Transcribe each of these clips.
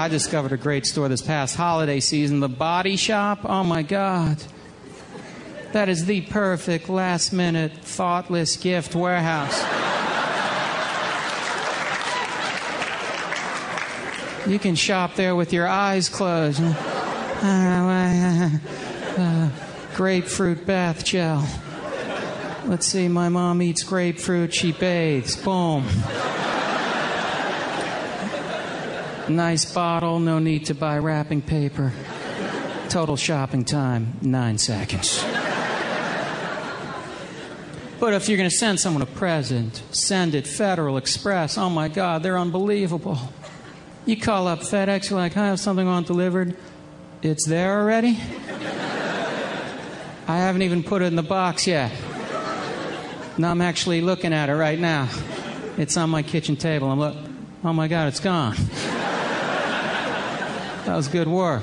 I discovered a great store this past holiday season, the Body Shop. Oh my God. That is the perfect last minute, thoughtless gift warehouse. You can shop there with your eyes closed. Uh, grapefruit bath gel. Let's see, my mom eats grapefruit, she bathes. Boom. Nice bottle, no need to buy wrapping paper. Total shopping time, nine seconds. But if you're going to send someone a present, send it Federal Express. Oh my God, they're unbelievable. You call up FedEx, you're like, I have something on delivered. It's there already? I haven't even put it in the box yet. No, I'm actually looking at it right now. It's on my kitchen table. I'm look. Oh my God, it's gone. That was good work.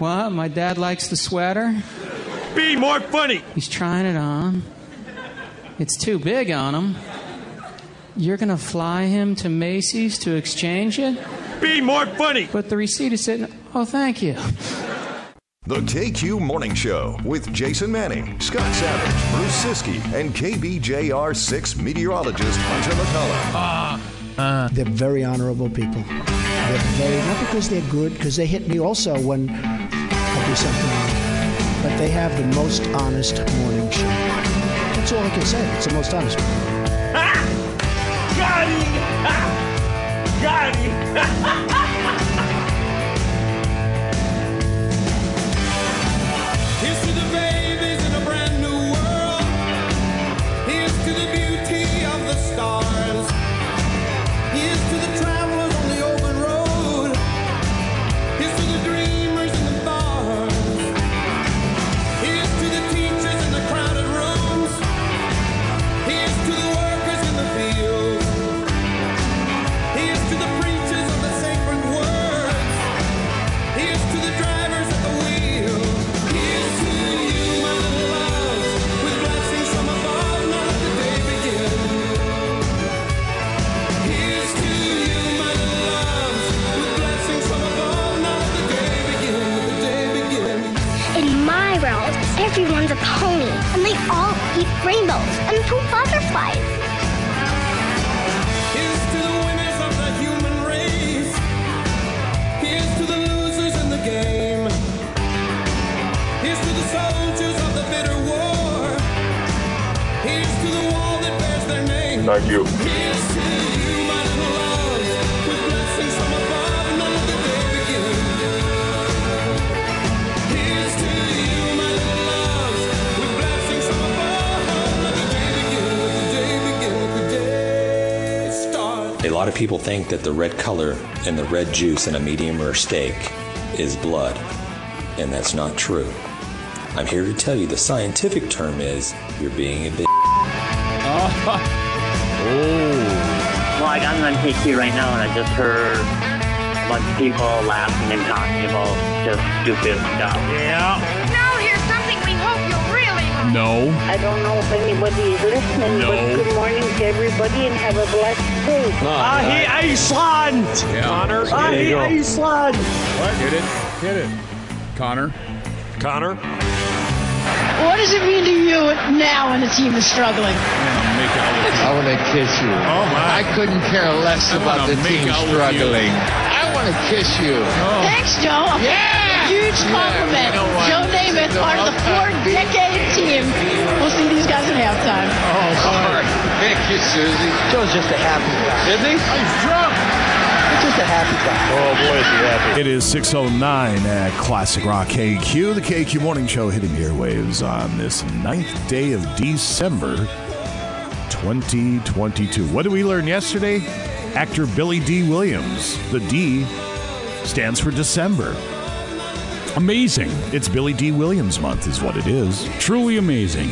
Well, My dad likes the sweater? Be more funny. He's trying it on. It's too big on him. You're going to fly him to Macy's to exchange it? Be more funny. But the receipt is sitting. Oh, thank you. The KQ Morning Show with Jason Manning, Scott Savage, Bruce Siski, and KBJR 6 meteorologist Hunter McCullough. Uh, uh. They're very honorable people. Not because they're good, because they hit me also when I do something wrong, but they have the most honest morning show. That's all I can say. It's the most honest one. Got him. Ah! Got him. everyone's a pony, and they all eat rainbows and poop butterflies. Here's to the winners of the human race. Here's to the losers in the game. Here's to the soldiers of the bitter war. Here's to the wall that bears their name. Thank you. Here's to you, lot of people think that the red color and the red juice in a medium rare steak is blood, and that's not true. I'm here to tell you the scientific term is you're being a bitch. Oh. Well, I'm on KQ right now, and I just heard a bunch of people laughing and talking about just stupid stuff. Yeah. No. I don't know if anybody is listening, No. but good morning to everybody and have a blessed day. I hate Iceland. Connor. I hate Iceland. Hit it. Hit it. Connor. Connor. What does it mean to you now when the team is struggling? Make out with you. I want to kiss you. Oh, my. I couldn't care less about the team out with you. struggling. I want to kiss you. Oh. Thanks, Joe. Yeah! Huge Yeah, compliment. you know? Joe Namath, part of the four-decade team. We'll see these guys at halftime. Oh. All right. Thank you, Susie. Joe's just a happy guy. Is he? He's drunk. He's just a happy guy. Oh boy, is he happy. It is 609 at Classic Rock KQ, the KQ Morning Show hitting the airwaves on this ninth day of December 2022. What did we learn yesterday? Actor Billy Dee Williams. The D stands for December. Amazing. It's Billy Dee Williams month, is what it is. Truly amazing.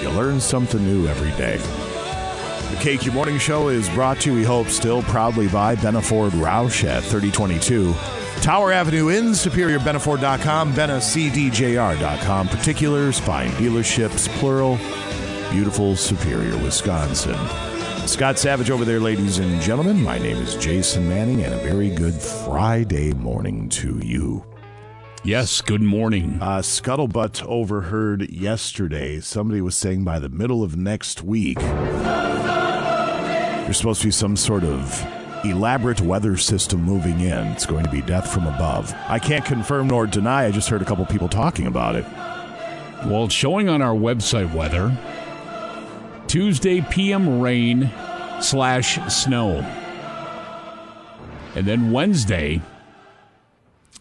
You learn something new every day. The KQ Morning Show is brought to you, we hope, still proudly by Benaford Roush at 3022 Tower Avenue in Superior, Benaford.com, BenaCDJR.com. Particulars, fine dealerships, plural, beautiful Superior, Wisconsin. Scott Savage over there, ladies and gentlemen. My name is Jason Manning, and a very good Friday morning to you. Yes, good morning. Uh, Scuttlebutt overheard yesterday somebody was saying by the middle of next week there's supposed to be some sort of elaborate weather system moving in. It's going to be death from above. I can't confirm nor deny. I just heard a couple people talking about it. Well, it's showing on our website weather Tuesday PM rain slash snow. And then Wednesday,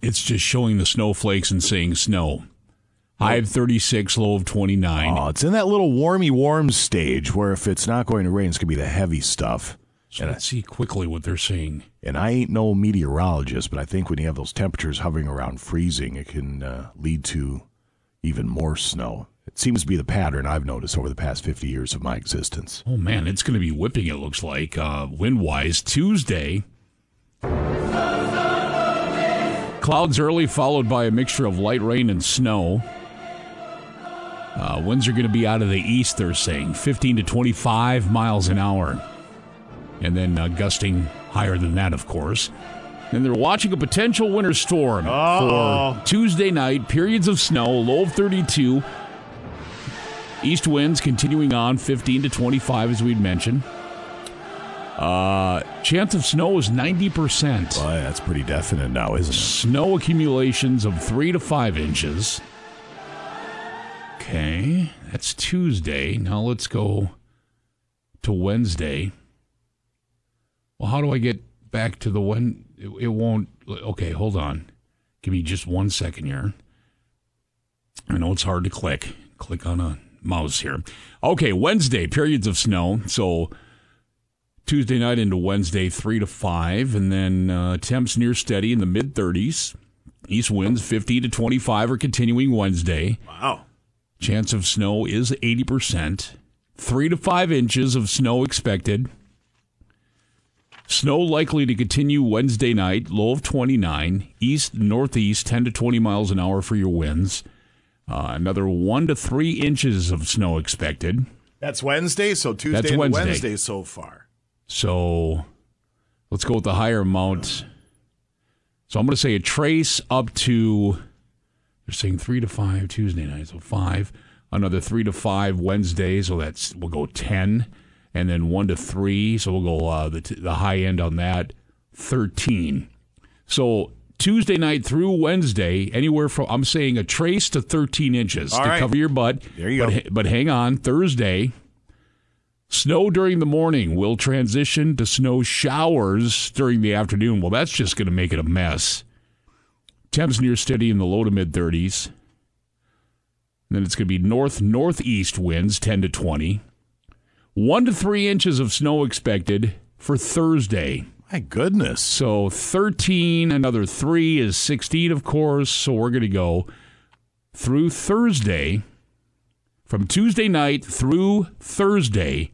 it's just showing the snowflakes and saying snow. High of 36, low of 29. Oh, it's in that little warmy warm stage where if it's not going to rain, it's going to be the heavy stuff. So let's see quickly what they're saying. And I ain't no meteorologist, but I think when you have those temperatures hovering around freezing, it can uh, lead to even more snow. It seems to be the pattern I've noticed over the past 50 years of my existence. Oh, man, it's going to be whipping, it looks like, uh, wind wise. Tuesday. Clouds early, followed by a mixture of light rain and snow. Uh, winds are going to be out of the east, they're saying, 15 to 25 miles an hour. And then uh, gusting higher than that, of course. And they're watching a potential winter storm Uh-oh. for Tuesday night. Periods of snow, low of 32. East winds continuing on 15 to 25, as we'd mentioned. Uh, chance of snow is 90%. Boy, that's pretty definite now, isn't it? Snow accumulations of 3 to 5 inches. Okay, that's Tuesday. Now let's go to Wednesday. Well, how do I get back to the when? It, it won't. Okay, hold on. Give me just one second here. I know it's hard to click. Click on a mouse here. Okay, Wednesday, periods of snow. So Tuesday night into Wednesday, 3 to 5. And then uh, temps near steady in the mid 30s. East winds 50 to 25 are continuing Wednesday. Wow. Chance of snow is 80%. 3 to 5 inches of snow expected. Snow likely to continue Wednesday night, low of 29. East, northeast, 10 to 20 miles an hour for your winds. Uh, another 1 to 3 inches of snow expected. That's Wednesday, so Tuesday That's Wednesday. Wednesday so far. So let's go with the higher amount. So I'm going to say a trace up to, they're saying 3 to 5 Tuesday night, so 5. Another 3 to 5 Wednesday, so that's, we'll go 10. And then 1 to 3, so we'll go uh, the, t- the high end on that, 13. So Tuesday night through Wednesday, anywhere from, I'm saying a trace to 13 inches All to right. cover your butt. There you but, go. But hang on, Thursday, Snow during the morning will transition to snow showers during the afternoon. Well, that's just going to make it a mess. Temps near steady in the low to mid 30s. Then it's going to be north northeast winds 10 to 20. 1 to 3 inches of snow expected for Thursday. My goodness. So 13, another 3 is 16, of course. So we're going to go through Thursday, from Tuesday night through Thursday.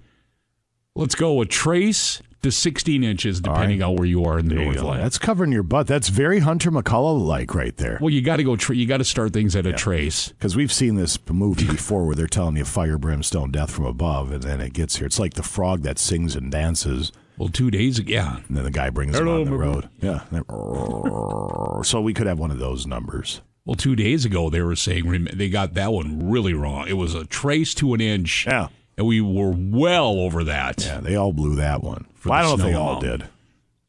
Let's go a trace to 16 inches, depending on where you are in the There. Northland. That's covering your butt. That's very Hunter McCullough like right there. Well, you got to go. Tra- you got to start things at a trace. Because we've seen this movie before where they're telling you a fire, brimstone, death from above, and then it gets here. It's like the frog that sings and dances. Well, two days ago, yeah. And then the guy brings him Hello, on the my road. Yeah. so we could have one of those numbers. Well, two days ago they were saying rem- they got that one really wrong. It was a trace to an inch. Yeah. And we were well over that. Yeah, they all blew that one. For Well, I don't know if they all amount. did.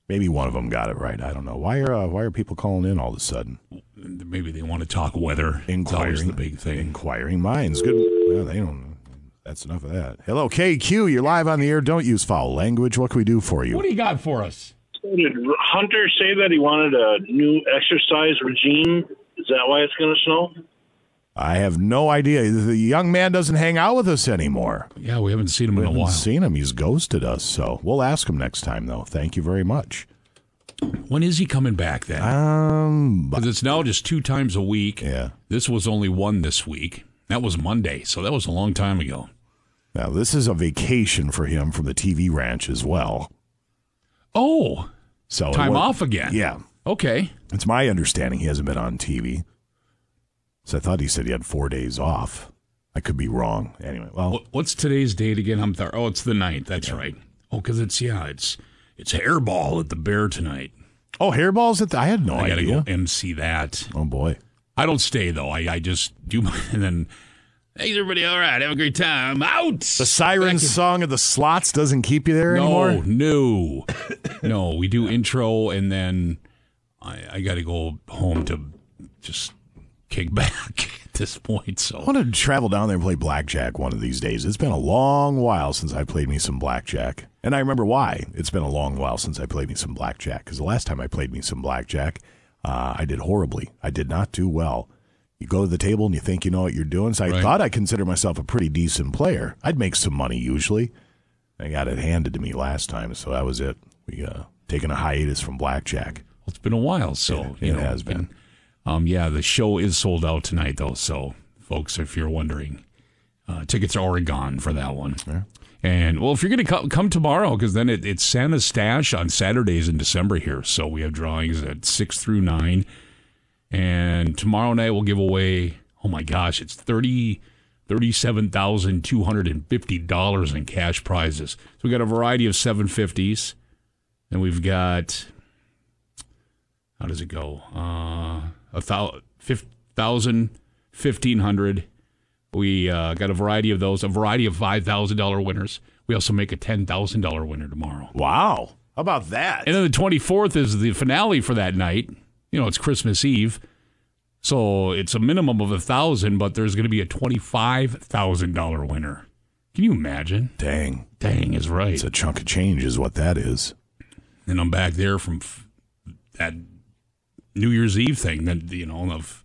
Maybe one of them got it right. I don't know. Why are uh, why are people calling in all of a sudden? Maybe they want to talk weather. Inquiring, the big thing. Inquiring minds. Good. Well, they don't. That's enough of that. Hello, KQ. You're live on the air. Don't use foul language. What can we do for you? What do you got for us? Did Hunter say that he wanted a new exercise regime? Is that why it's going to snow? I have no idea. The young man doesn't hang out with us anymore. Yeah, we haven't seen him We in a haven't while. seen him. He's ghosted us. So we'll ask him next time, though. Thank you very much. When is he coming back then? Um, Because it's now just two times a week. Yeah. This was only one this week. That was Monday, so that was a long time ago. now this is a vacation for him from the TV ranch as well. Oh, So time off again. Yeah, Okay. it's my understanding he hasn't been on TV. So I thought he said he had four days off. I could be wrong. Anyway, well, What's today's date again? I'm th- oh, it's the 9th. That's right. Oh, because it's yeah, it's it's hairball at the Bear tonight. Oh, hairballs at the, I had no idea. Gotta go MC that. Oh boy. I don't stay though. I, I just do my and then hey everybody, all right, have a great time. Out. The siren song of the slots doesn't keep you there no, anymore. no, no. No. We do intro and then I, I got to go home to just kick back at this point. So I want to travel down there and play blackjack one of these days. It's been a long while since I played me some blackjack. And I remember why. It's been a long while since I played me some blackjack. Because the last time I played me some blackjack, uh, I did horribly. I did not do well. You go to the table and you think you know what you're doing. So I Right. thought I consider myself a pretty decent player. I'd make some money usually. I got it handed to me last time, so that was it. We uh, taking a hiatus from blackjack. it's been a while. So It- you it know, has been. Um, yeah, the show is sold out tonight though. So folks, if you're wondering, uh, tickets are already gone for that one. And well, if you're going to come, come tomorrow, because then it, it's Santa's Stash on Saturdays in December here. So we have drawings at six through nine, and tomorrow night we'll give away. Oh my gosh, it's thirty. Thirty-seven thousand two hundred and fifty dollars in cash prizes. So we got a variety of seven fifties, and we've got how does it go? Uh, a thou- thousand, fifteen hundred. We uh, got a variety of those, a variety of five thousand dollar winners. We also make a ten thousand dollar winner tomorrow. Wow. How about that? And then the twenty fourth is the finale for that night. You know, it's Christmas Eve, so it's a minimum of a thousand, but there's going to be a twenty five thousand dollar winner. Can you imagine? Dang. Dang is right. It's a chunk of change, is what that is. and I'm back there from f- that New Year's Eve thing that you know of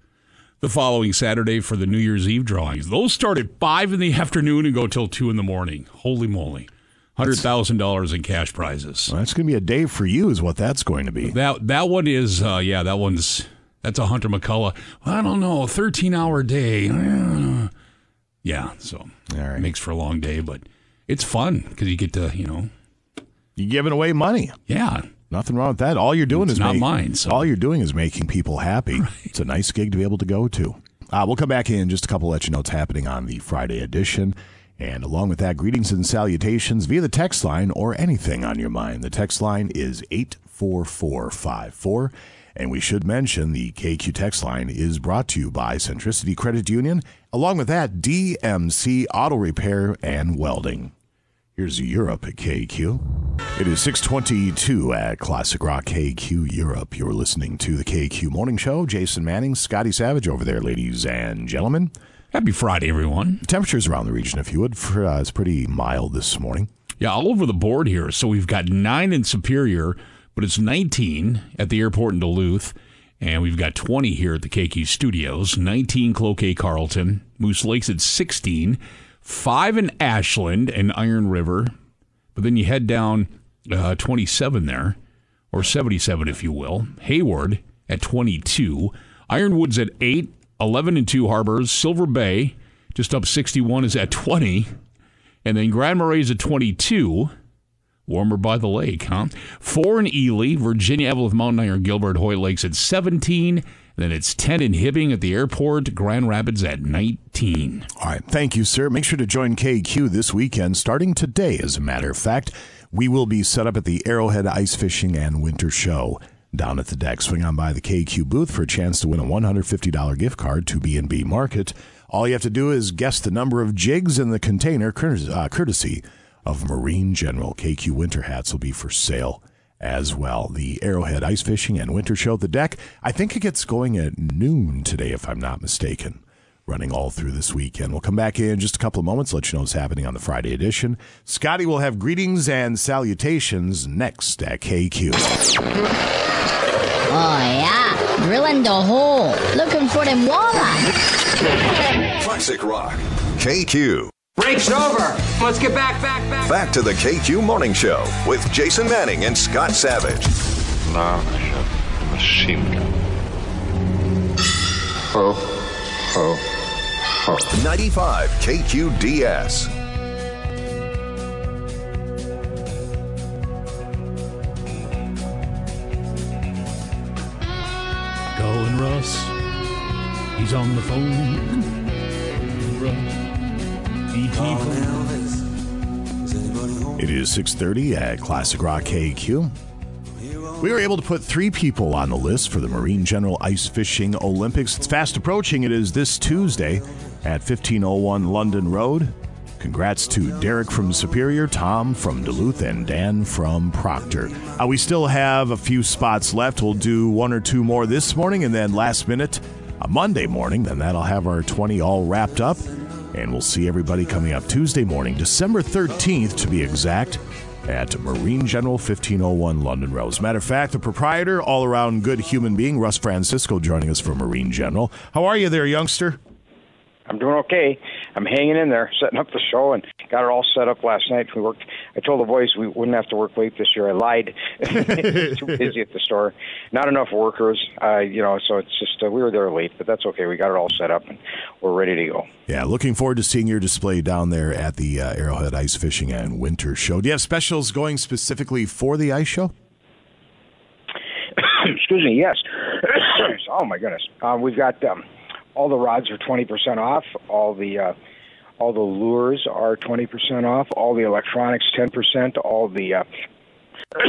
the following Saturday for the New Year's Eve drawings. Those start at five in the afternoon and go till two in the morning. Holy moly! Hundred thousand dollars in cash prizes. Well, that's going to be a day for you, is what that's going to be. That that one is uh, yeah that one's that's a Hunter McCullough. I don't know, thirteen hour day. Yeah, so right. makes for a long day, but it's fun because you get to you know You're giving away money. yeah Nothing wrong with that. All you're doing It's is not make- mine, so- All you're doing is making people happy. It's a nice gig to be able to go to. Uh, we'll come back in just a couple. Let you know what's happening on the Friday edition, and along with that, greetings and salutations via the text line or anything on your mind. The text line is eight four four five four. And we should mention the KQ text line is brought to you by Centricity Credit Union. Along with that, DMC Auto Repair and Welding. Here's Europe at KQ. It is 622 at Classic Rock KQ Europe. You're listening to the KQ Morning Show. Jason Manning, Scotty Savage over there, ladies and gentlemen. Happy Friday, everyone. Temperatures around the region, if you would. For, uh, it's pretty mild this morning. Yeah, all over the board here. So we've got nine in Superior, but it's 19 at the airport in Duluth. And we've got 20 here at the KQ Studios, 19 Cloquet Carlton, Moose Lakes at 16, 5 in Ashland and Iron River. But then you head down uh, 27 there, or 77 if you will. Hayward at 22, Ironwood's at 8, 11 and 2 Harbors, Silver Bay just up 61 is at 20. And then Grand Marais at 22. Warmer by the lake, huh? Four in Ely, Virginia, Eveleth, Mountain Iron, Gilbert, Hoyt Lakes at 17. Then it's 10 in Hibbing at the airport, Grand Rapids at 19. All right. Thank you, sir. Make sure to join KQ this weekend, starting today, as a matter of fact. We will be set up at the Arrowhead Ice Fishing and Winter Show down at the deck. Swing on by the KQ booth for a chance to win a $150 gift card to B&B Market. All you have to do is guess the number of jigs in the container, uh, courtesy of Marine General. KQ winter hats will be for sale as well. The Arrowhead Ice Fishing and Winter Show, the deck, I think it gets going at noon today, if I'm not mistaken running all through this weekend. We'll come back in just a couple of moments, let you know what's happening on the Friday edition. Scotty will have greetings and salutations next at KQ. Oh, yeah. Drilling the hole. Looking for them walleye. Classic Rock. KQ. Break's over. Let's get back, back, back. Back to the KQ Morning Show with Jason Manning and Scott Savage. Machine gun. Ho, ho, ho. 95 KQDS. Calling Russ. He's on the phone. Russ. Elvis. It is 6:30 at Classic Rock KQ. We were able to put three people on the list for the Marine General Ice Fishing Olympics. It's fast approaching. It is this Tuesday at 1501 London Road. Congrats to Derek from Superior, Tom from Duluth, and Dan from Proctor. Uh, we still have a few spots left. We'll do one or two more this morning, and then last minute, a Monday morning, then that'll have our 20 all wrapped up. And we'll see everybody coming up Tuesday morning, December 13th to be exact, at Marine General 1501 London Road. As a matter of fact, the proprietor, all around good human being, Russ Francisco, joining us from Marine General. How are you there, youngster? I'm doing okay. I'm hanging in there, setting up the show, and got it all set up last night. We worked. I told the boys we wouldn't have to work late this year. I lied. Too busy at the store. Not enough workers. Uh, you know, so it's just uh, we were there late, but that's okay. We got it all set up, and we're ready to go. Yeah, looking forward to seeing your display down there at the uh, Arrowhead Ice Fishing and Winter Show. Do you have specials going specifically for the ice show? Excuse me. Yes. oh my goodness. Uh, we've got um, all the rods are twenty percent off. All the uh, all the lures are twenty percent off. All the electronics ten percent. All the uh,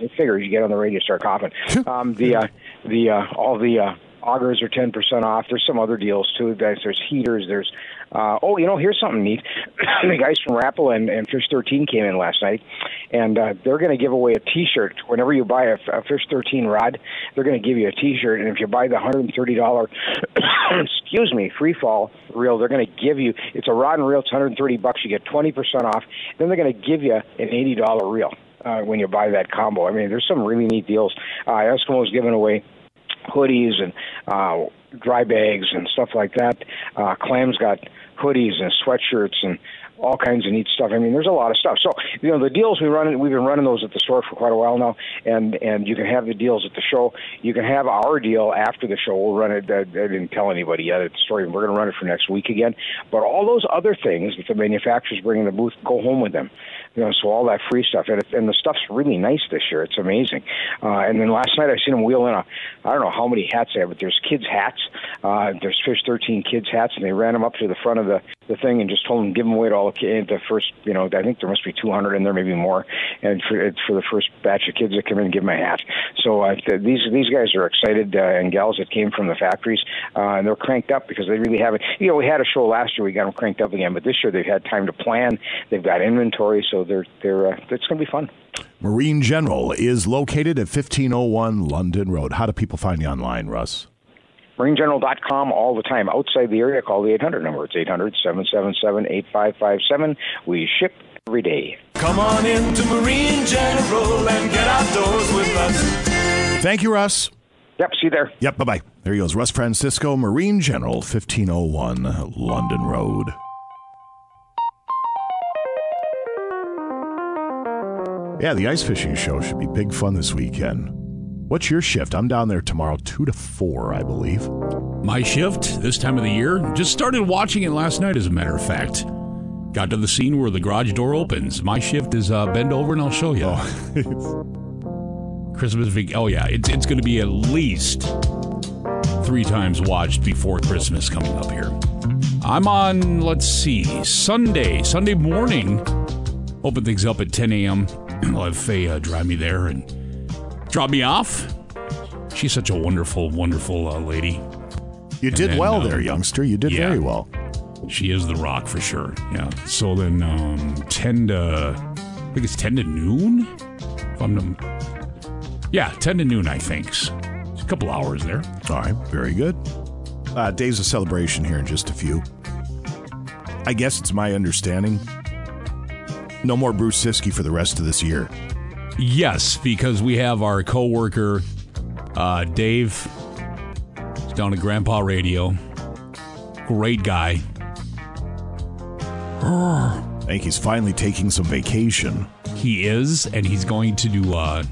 you figure you get on the radio, start coughing. Um, the uh, the uh, all the uh, augers are ten percent off. There's some other deals too. Guys, there's heaters. There's uh, oh, you know, here's something neat. the guys from Rapala and, and Fish 13 came in last night, and uh, they're going to give away a T-shirt whenever you buy a, a Fish 13 rod. They're going to give you a T-shirt, and if you buy the $130, excuse me, free fall reel, they're going to give you. It's a rod and reel. It's 130 bucks. You get 20% off. Then they're going to give you an $80 reel uh, when you buy that combo. I mean, there's some really neat deals. Uh, Eskimo's giving away hoodies and uh, dry bags and stuff like that. Uh, Clam's got hoodies and sweatshirts and all kinds of neat stuff. I mean, there's a lot of stuff. So, you know, the deals we run, we've been running those at the store for quite a while now, and and you can have the deals at the show. You can have our deal after the show. We'll run it. I, I didn't tell anybody yet at the store. We're going to run it for next week again. But all those other things that the manufacturers bring in the booth, go home with them. You know, so all that free stuff, and, and the stuff's really nice this year. It's amazing. Uh, and then last night I seen them wheel in a, I don't know how many hats they have, but there's kids hats. Uh, there's Fish 13 kids hats, and they ran them up to the front of the the thing and just told them give them away to all the kids. The first, you know, I think there must be 200 in there, maybe more. And for for the first batch of kids that come in, give them a hat. So uh, these these guys are excited, uh, and gals that came from the factories, uh, and they're cranked up because they really haven't. You know, we had a show last year, we got them cranked up again, but this year they've had time to plan. They've got inventory, so they're they're uh, it's going to be fun. Marine General is located at 1501 London Road. How do people find you online, Russ? MarineGeneral.com all the time. Outside the area, call the 800 number. It's 800 777 8557. We ship every day. Come on in to Marine General and get outdoors with us. Thank you, Russ. Yep, see you there. Yep, bye bye. There he goes. Russ Francisco, Marine General, 1501 London Road. Yeah, the ice fishing show should be big fun this weekend. What's your shift? I'm down there tomorrow, 2 to 4, I believe. My shift this time of the year just started watching it last night, as a matter of fact. Got to the scene where the garage door opens. My shift is uh, bend over and I'll show you. Oh. Christmas vac- Oh yeah, it's it's going to be at least three times watched before Christmas coming up here. I'm on. Let's see, Sunday, Sunday morning. Open things up at 10 a.m. I'll have Faye uh, drive me there and drop me off. She's such a wonderful, wonderful uh, lady. You did then, well um, there, youngster. You did yeah. very well. She is the rock for sure. Yeah. So then, um, ten to, I think it's ten to noon. If I'm, yeah, ten to noon. I think. It's a couple hours there. All right, very good. Uh, days of celebration here in just a few. I guess it's my understanding. No more Bruce Siski for the rest of this year. Yes, because we have our coworker, uh, Dave. He's down at Grandpa Radio. Great guy. I think he's finally taking some vacation. He is, and he's going to do. Uh,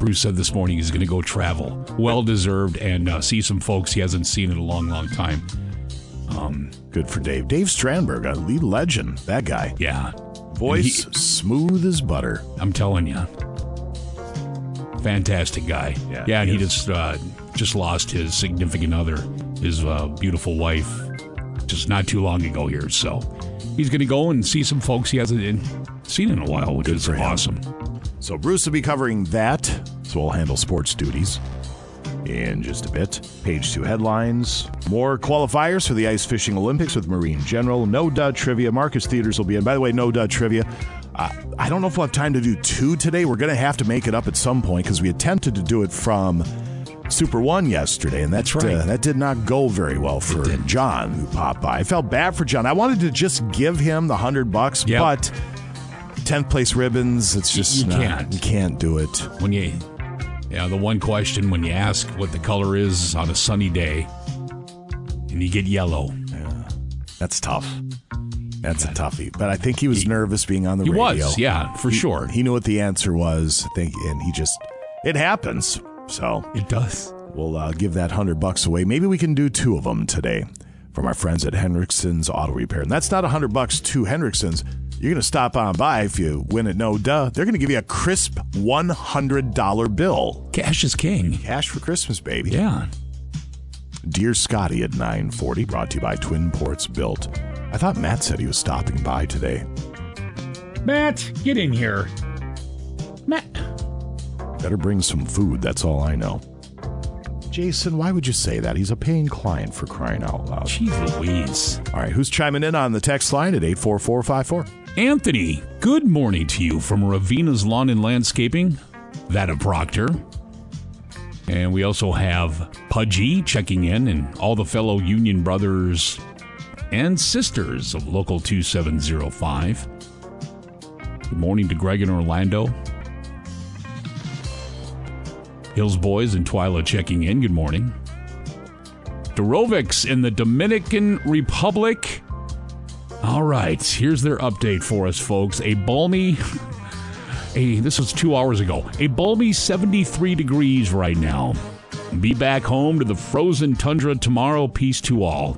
Bruce said this morning he's going to go travel, well deserved, and uh, see some folks he hasn't seen in a long, long time. Um, Good for Dave. Dave Strandberg, a lead legend. That guy. Yeah. Voice And smooth as butter. I'm telling you, fantastic guy. Yeah, yeah, and he he just uh, just lost his significant other, his uh, beautiful wife, just not too long ago here. So he's going to go and see some folks he hasn't seen in a while, which Good is awesome. So Bruce will be covering that. So I'll handle sports duties in just a bit. Page two headlines. More qualifiers for the ice fishing Olympics with Marine General. No dud trivia. Marcus Theaters will be in. By the way, no dud trivia. Uh, I don't know if we'll have time to do two today. We're going to have to make it up at some point because we attempted to do it from Super One yesterday, and that, That's right. uh, that did not go very well for John, who popped by. I felt bad for John. I wanted to just give him the hundred bucks, Yep. but tenth place ribbons. It's just You not- can't. You can't do it. When you, yeah, the one question when you ask what the color is on a sunny day, and you get yellow. That's tough. That's a toughie. But I think he was nervous being on the He radio. was, yeah, for He- sure. He knew what the answer was. I think, and he just it happens. So It does. we'll uh, give that hundred bucks away. Maybe we can do two of them today from our friends at Hendrickson's Auto Repair. And that's not a hundred bucks to Hendrickson's. You're going to stop on by if you win it. No duh. They're going to give you a crisp one hundred dollar bill. Cash is king. Cash for Christmas, baby. Yeah. Dear Scotty at 940, brought to you by Twin Ports Built. I thought Matt said he was stopping by today. Matt, get in here. Matt. Better bring some food, that's all I know. Jason, why would you say that? He's a paying client for crying out loud. Jeez Louise. All right, who's chiming in on the text line at 84454? Anthony, good morning to you from Ravina's Lawn and Landscaping, that of Proctor. And we also have Pudgy checking in and all the fellow Union brothers and sisters of Local 2705. Good morning to Greg in Orlando. Hills Boys and Twyla checking in. Good morning. Dorovics in the Dominican Republic. All right, here's their update for us, folks. A balmy, a this was two hours ago. A balmy 73 degrees right now. Be back home to the frozen tundra tomorrow. Peace to all.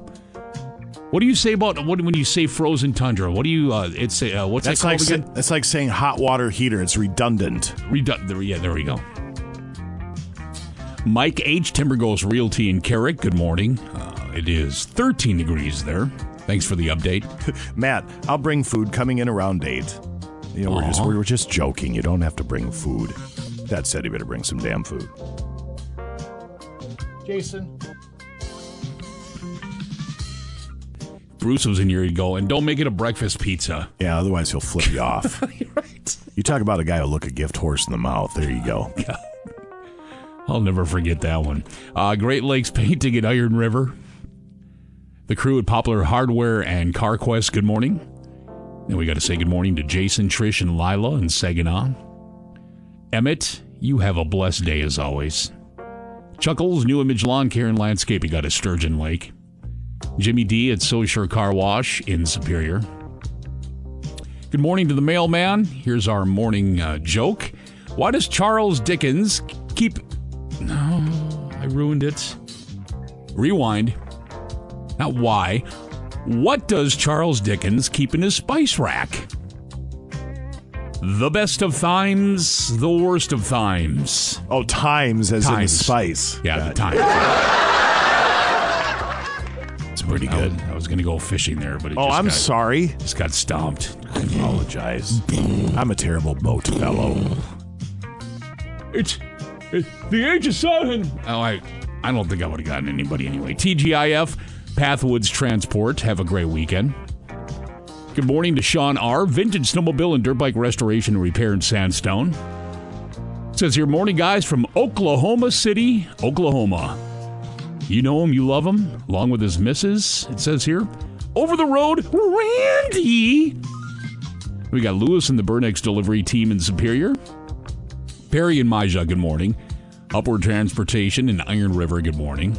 What do you say about what when you say frozen tundra? What do you? Uh, it's uh, what's That's that like, called sa- again? that's like saying hot water heater. It's redundant. Redu- there, yeah, there we go. Mike H. Timberghost Realty in Carrick. Good morning. Uh, it is 13 degrees there. Thanks for the update. Matt, I'll bring food coming in around 8. You know, we're just, Aw. we're just joking. You don't have to bring food. That said, you better bring some damn food. Jason. Bruce was in here. He'd go, and don't make it a breakfast pizza. Yeah, otherwise he'll flip you off. right. You talk about a guy who look a gift horse in the mouth. There you go. Yeah. I'll never forget that one. Uh, Great Lakes Painting at Iron River. The crew at Poplar Hardware and CarQuest, good morning. And we got to say good morning to Jason, Trish, and Lila in Saginaw. Emmett, you have a blessed day as always. Chuckles, New Image Lawn Care and Landscaping got a Sturgeon Lake. Jimmy D at Soshire Car Wash in Superior. Good morning to the mailman. Here's our morning uh, joke. Why does Charles Dickens keep. No, I ruined it. Rewind. Not why. What does Charles Dickens keep in his spice rack? The best of times, the worst of times. Oh, times as in spice. Yeah, the time. It's pretty good. I was, going to go fishing there, but it Oh, just I'm got- sorry. Just got stomped. I apologize. I'm a terrible boat fellow. It's, it's the age of sun. Oh, I, I don't think I would have gotten anybody anyway. TGIF, Pathwoods Transport. Have a great weekend. Good morning to Sean R. Vintage Snowmobile and Dirt Bike Restoration and Repair in Sandstone. Says here, morning guys from Oklahoma City, Oklahoma. You know him, you love him, along with his missus. It says here, over the road, Randy. We got Lewis and the Burnex delivery team in Superior. Perry and Maja, good morning. Upward Transportation in Iron River, good morning.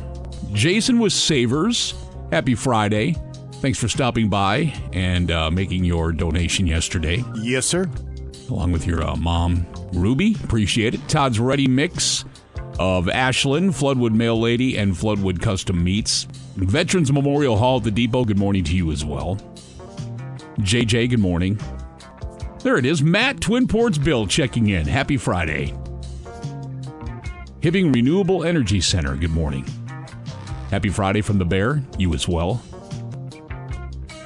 Jason with Savers, happy Friday. Thanks for stopping by and uh, making your donation yesterday, Yes, sir. along with your uh, mom, Ruby. Appreciate it. Todd's Ready Mix of Ashland, Floodwood Mail Lady, and Floodwood Custom Meats. Veterans Memorial Hall at the Depot, good morning to you as well. JJ, good morning. There it is. Matt Twin Ports Built checking in. Happy Friday. Hibbing Renewable Energy Center. Good morning. Happy Friday from the Bear. You as well.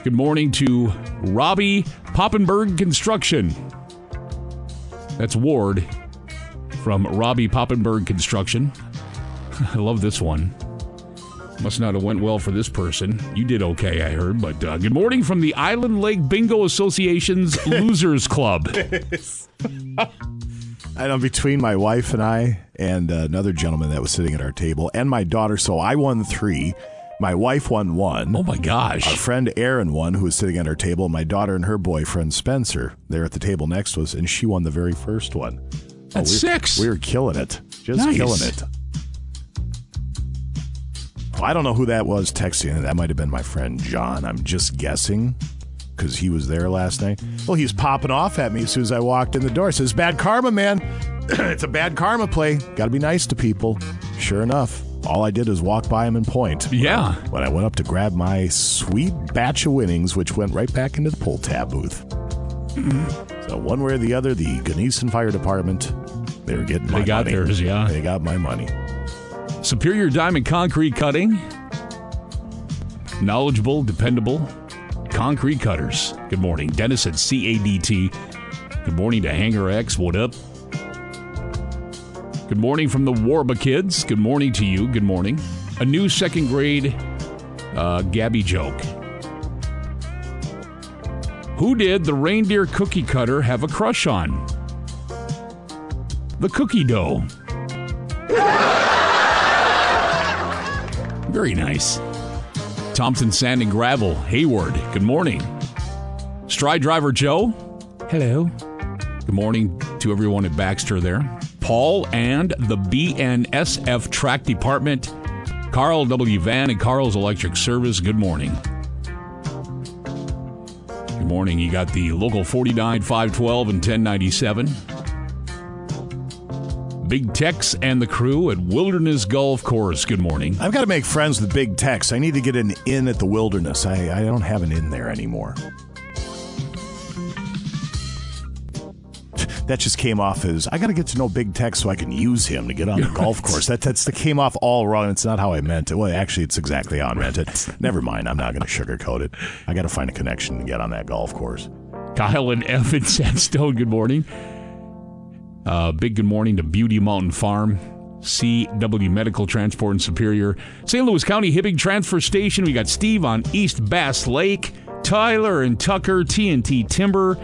Good morning to Robbie Poppenberg Construction. That's Ward from Robbie Poppenberg Construction. I love this one. Must not have went well for this person. You did okay, I heard. But uh, good morning from the Island Lake Bingo Association's Losers Club. I know between my wife and I and uh, another gentleman that was sitting at our table and my daughter, so I won three. My wife won one. Oh my gosh! Our friend Erin won, who was sitting at our table. My daughter and her boyfriend Spencer, they're at the table next to us, and she won the very first one. That's we six. We were killing it, just Nice. killing it. I don't know who that was texting. That might have been my friend John. I'm just guessing because he was there last night. Well, he's popping off at me as soon as I walked in the door. Says, "Bad karma, man. it's a bad karma play. Got to be nice to people." Sure enough, all I did was walk by him and point. Yeah. When I went up to grab my sweet batch of winnings, which went right back into the pull tab booth. Hmm. So one way or the other, the Gnesen Fire Department, they were getting my They got money. theirs, yeah. They got my money. Superior Diamond Concrete Cutting. Knowledgeable, dependable concrete cutters. Good morning. Dennis at CADT. Good morning to Hanger X. What up? Good morning from the Warba kids. Good morning to you. Good morning. A new second grade uh, Gabby joke. Who did the reindeer cookie cutter have a crush on? The cookie dough. Very nice. Thompson Sand and Gravel, Hayward, good morning. Stride Driver Joe, hello. Good morning to everyone at Baxter there. Paul and the BNSF Track Department, Carl W. Van and Carl's Electric Service, good morning. Good morning. You got the local 49, 512, and 1097. Big Tex and the crew at Wilderness Golf Course. Good morning. I've got to make friends with Big Tex. I need to get an inn at the Wilderness. I, I don't have an inn there anymore. That just came off as I got to get to know Big Tex so I can use him to get on the golf course. That that's that came off all wrong. It's not how I meant it. Well, actually, it's exactly how I meant it. Never mind. I'm not going to sugarcoat it. I got to find a connection to get on that golf course. Kyle and Evan Sandstone, good morning. Uh, big good morning to Beauty Mountain Farm, CW Medical Transport in Superior, St. Louis County Hibbing Transfer Station. We got Steve on East Bass Lake, Tyler and Tucker, TNT Timber.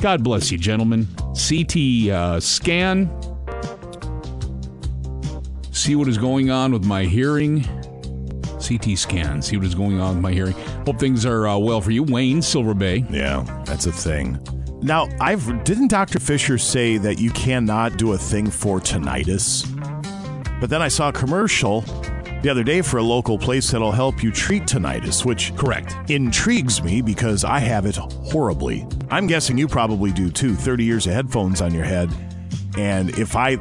God bless you, gentlemen. CT uh, Scan. See what is going on with my hearing. CT scan. See what is going on with my hearing. Hope things are uh, well for you. Wayne, Silver Bay. Yeah, that's a thing. Now, I've didn't Dr. Fisher say that you cannot do a thing for tinnitus? But then I saw a commercial the other day for a local place that'll help you treat tinnitus, which correct intrigues me because I have it horribly. I'm guessing you probably do too. 30 years of headphones on your head, and if I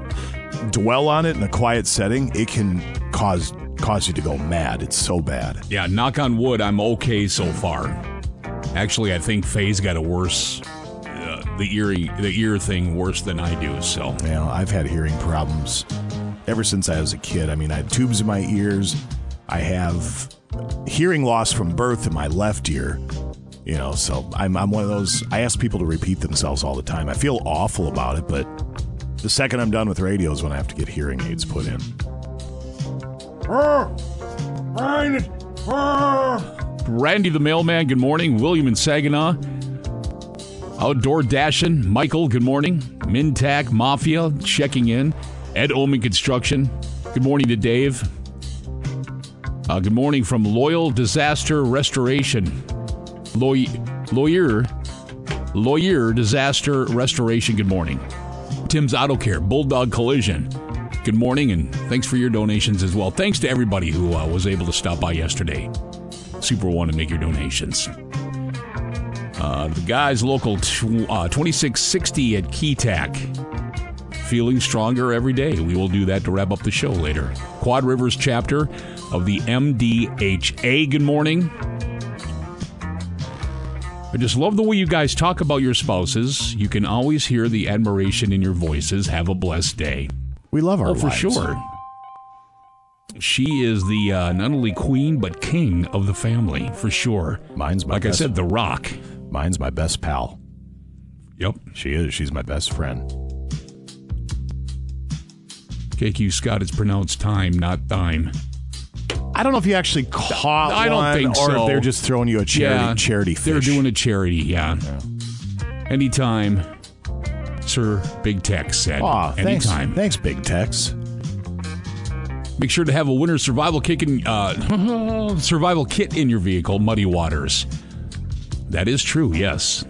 dwell on it in a quiet setting, it can cause cause you to go mad. It's so bad. Yeah, knock on wood, I'm okay so far. Actually, I think Faye's got a worse the ear the ear thing worse than I do. So Yeah, I've had hearing problems ever since I was a kid. I mean, I had tubes in my ears. I have hearing loss from birth in my left ear. You know, so I'm, I'm one of those. I ask people to repeat themselves all the time. I feel awful about it, but the second I'm done with radio is when I have to get hearing aids put in. Randy the mailman, good morning. William and Saginaw. Outdoor Dashing, Michael, good morning. Minntac Mafia checking in. Ed Omen Construction, good morning to Dave. Uh, good morning from Loyal Disaster Restoration. Law- lawyer, Lawyer Disaster Restoration, good morning. Tim's Auto Care, Bulldog Collision. Good morning, and thanks for your donations as well. Thanks to everybody who uh, was able to stop by yesterday. Super One to make your donations. Uh, the guys local tw- uh, 2660 at Keetac. Feeling stronger every day. We will do that to wrap up the show later. Quad Rivers chapter of the MDHA. Good morning. I just love the way you guys talk about your spouses. You can always hear the admiration in your voices. Have a blessed day. We love our Oh, for wives. sure. She is the uh, not only queen but king of the family for sure. Mine's my like best- I said, the Rock. Mine's my best pal. Yep. She is. She's my best friend. KQ Scott, it's pronounced time, not dime. I don't know if you actually caught I don't one, think or so. if they're just throwing you a charity Yeah, charity They're doing a charity, yeah. Anytime, Sir Big Tex said. Aw, thanks, Anytime. thanks, Big Tex. Make sure to have a winter survival kit in, uh, survival kit in your vehicle, Muddy Waters. That is true, yes.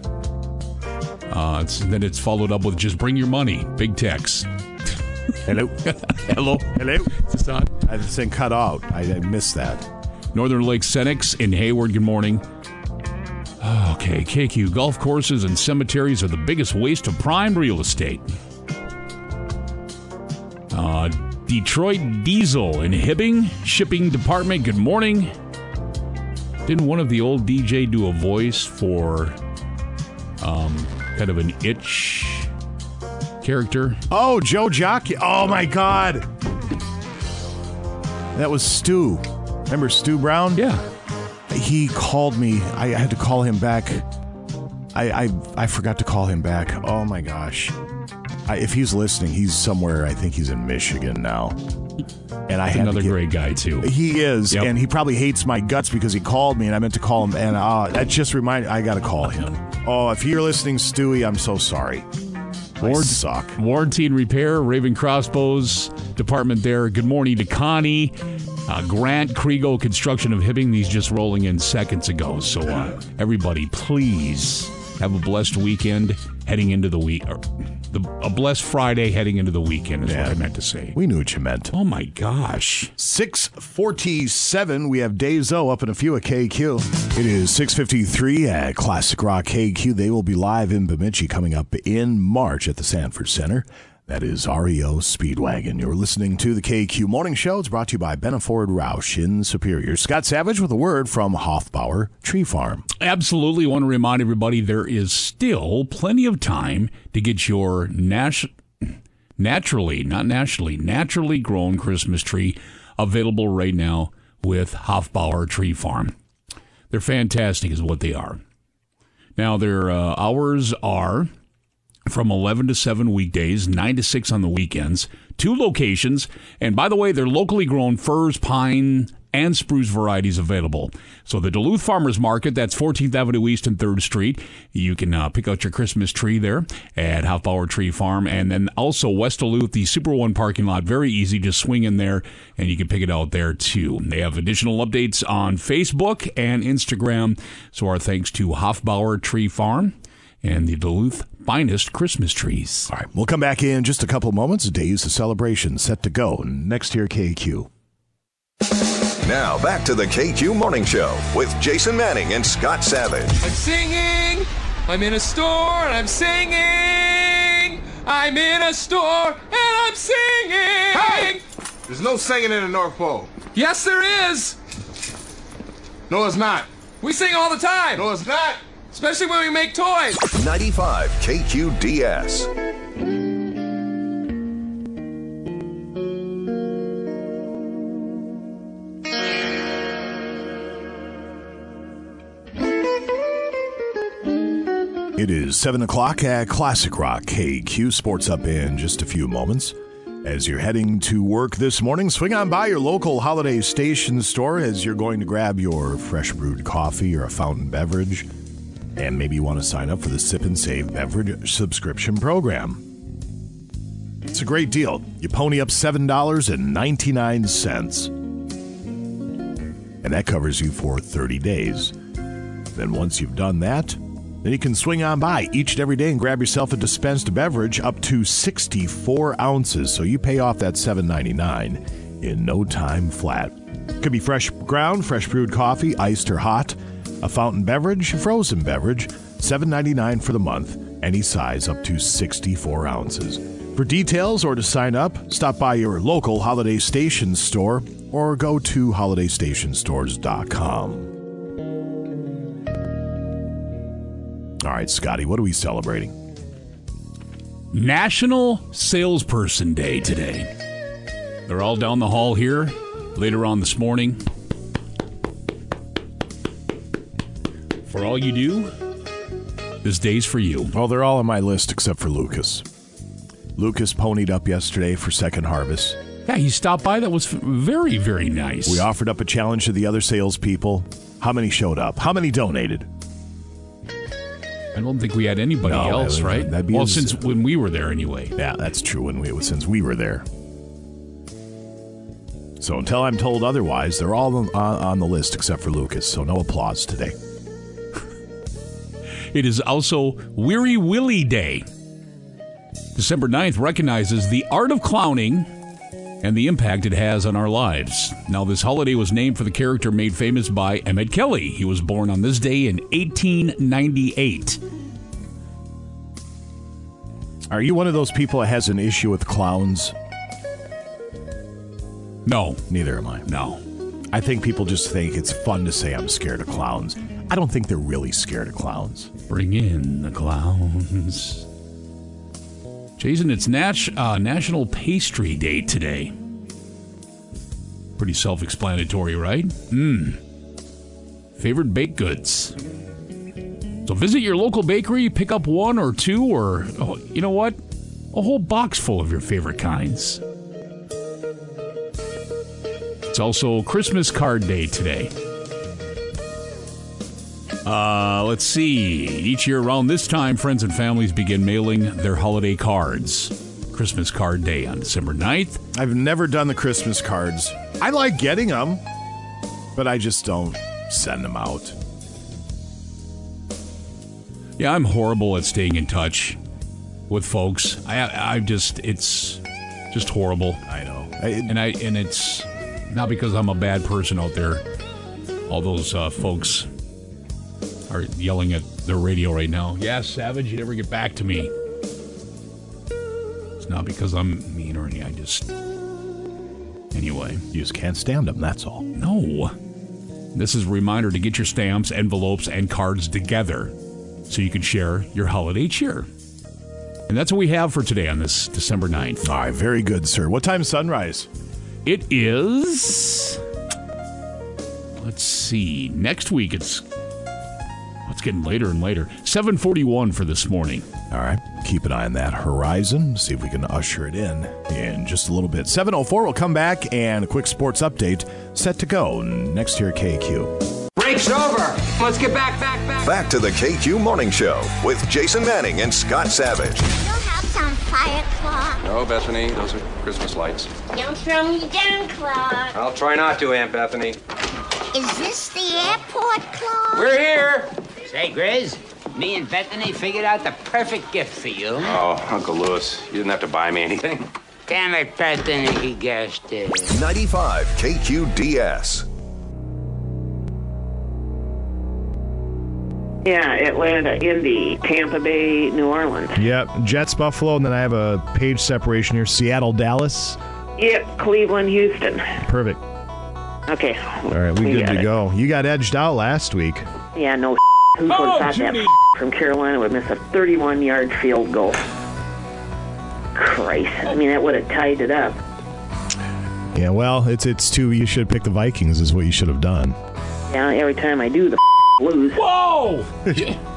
Uh, it's, then it's followed up with just bring your money, Big Tex. Hello. Hello. Hello. It's not. I just thing cut out. I, I missed that. Northern Lake Cenex in Hayward, good morning. Okay, KQ golf courses and cemeteries are the biggest waste of prime real estate. Uh, Detroit Diesel in Hibbing Shipping Department, good morning. Didn't one of the old DJ do a voice for um, kind of an itch character? Oh, Joe Jockey. Oh my God. That was Stu. Remember Stu Brown? Yeah. He called me. I had to call him back. I I, I forgot to call him back. Oh my gosh. I, if he's listening, he's somewhere. I think he's in Michigan now. And I had another get, great guy, too. He is, Yep. and he probably hates my guts because he called me, and I meant to call him, and uh, that just reminded. I got to call him. Oh, if you're listening, Stewie, I'm so sorry. Ward- suck. Warranty and repair, Ravin Crossbows department there. Good morning to Connie. Uh, Grant Kriegel Construction of Hibbing. These just rolling in seconds ago. So, uh, everybody, please have a blessed weekend heading into the week. Or the, a blessed Friday heading into the weekend is what I meant to say. We knew what you meant. Oh my gosh. 647. We have Dave Zoe up in a few at KQ. It is 653 at Classic Rock KQ. They will be live in Bemidji coming up in March at the Sanford Center. That is REO Speedwagon. You're listening to the KQ Morning Show. It's brought to you by Benaford Roush in Superior. Scott Savage with a word from Hoffbauer Tree Farm. Absolutely want to remind everybody there is still plenty of time to get your nat- naturally, not nationally, naturally grown Christmas tree available right now with Hofbauer Tree Farm. They're fantastic, is what they are. Now, their uh, hours are from 11 to 7 weekdays, 9 to 6 on the weekends. Two locations. And by the way, they're locally grown firs, pine, and spruce varieties available. So the Duluth Farmers Market, that's 14th Avenue East and 3rd Street. You can uh, pick out your Christmas tree there at Hofbauer Tree Farm. And then also West Duluth, the Super One parking lot. Very easy. Just swing in there and you can pick it out there too. They have additional updates on Facebook and Instagram. So our thanks to Hoffbauer Tree Farm and the Duluth finest Christmas trees. All right, we'll come back in just a couple moments. Days of celebration set to go next here, KQ. Now back to the KQ Morning Show with Jason Manning and Scott Savage. I'm singing. I'm in a store and I'm singing. I'm in a store and I'm singing. Hey! There's no singing in the North Pole. Yes, there is. No, it's not. We sing all the time. No, it's not. Especially when we make toys. 95 KQDS. It is 7 o'clock at Classic Rock KQ Sports Up in just a few moments. As you're heading to work this morning, swing on by your local holiday station store as you're going to grab your fresh brewed coffee or a fountain beverage. And maybe you want to sign up for the Sip and Save beverage subscription program. It's a great deal. You pony up $7.99, and that covers you for 30 days. Then once you've done that, then you can swing on by each and every day and grab yourself a dispensed beverage up to 64 ounces. So you pay off that $7.99 in no time flat. Could be fresh ground, fresh brewed coffee, iced or hot, a fountain beverage, frozen beverage, $7.99 for the month, any size up to 64 ounces. For details or to sign up, stop by your local Holiday Station store or go to holidaystationstores.com. All right, Scotty, what are we celebrating? National Salesperson Day today. They're all down the hall here later on this morning. For all you do, this day's for you. Well, they're all on my list except for Lucas. Lucas ponied up yesterday for second harvest. Yeah, he stopped by. That was very, very nice. We offered up a challenge to the other salespeople. How many showed up? How many donated? I don't think we had anybody No, else, that right? that'd be well, a- since when we were there anyway. Yeah, that's true. When we since we were there. So until I'm told otherwise, they're all on, uh, on the list except for Lucas. So no applause today. It is also Weary Willie Day. December 9th recognizes the art of clowning and the impact it has on our lives. Now, this holiday was named for the character made famous by Emmett Kelly. He was born on this day in 1898. Are you one of those people that has an issue with clowns? No. Neither am I. No. I think people just think it's fun to say I'm scared of clowns. I don't think they're really scared of clowns. Bring in the clowns. Jason, it's Nat- uh, National Pastry Day today. Pretty self explanatory, right? Mmm. Favorite baked goods. So visit your local bakery, pick up one or two, or, oh, you know what? A whole box full of your favorite kinds. It's also Christmas card day today. Uh, let's see. Each year around this time, friends and families begin mailing their holiday cards. Christmas card day on December 9th. I've never done the Christmas cards. I like getting them, but I just don't send them out. Yeah, I'm horrible at staying in touch with folks. I I just it's just horrible. I know. and I and it's not because I'm a bad person out there. All those uh, folks are yelling at their radio right now. Yeah, Savage, you never get back to me. It's not because I'm mean or anything. I just anyway. You just can't stand them. That's all. No. This is a reminder to get your stamps, envelopes, and cards together so you can share your holiday cheer. And that's what we have for today on this December 9th. All right, very good, sir. What time sunrise? It is. Let's see. Next week it's. It's getting later and later. 741 for this morning. All right. Keep an eye on that horizon. See if we can usher it in in just a little bit. 704 will come back and a quick sports update set to go next here at KQ. Break's over. Let's get back, back, back. Back to the KQ Morning Show with Jason Manning and Scott Savage. have some firecrackers. No, Bethany, those are Christmas lights. Don't throw me down, Clark. I'll try not to, Aunt Bethany. Is this the airport, Clark? We're here. Say, Grizz, me and Bethany figured out the perfect gift for you. Oh, Uncle Lewis, you didn't have to buy me anything. Damn it, Bethany, he guessed it. 95 KQDS. Yeah, Atlanta, Indy, Tampa Bay, New Orleans. Yep, Jets, Buffalo, and then I have a page separation here: Seattle, Dallas. Yep, Cleveland, Houston. Perfect. Okay. All right, we, good to it. go. You got edged out last week. Yeah, no. Who would Oh, have thought that from Carolina would miss a 31-yard field goal? Christ! I mean, that would have tied it up. Yeah, well, it's it's two. You should pick the Vikings. Is what you should have done. Yeah, every time I do, the lose. Whoa!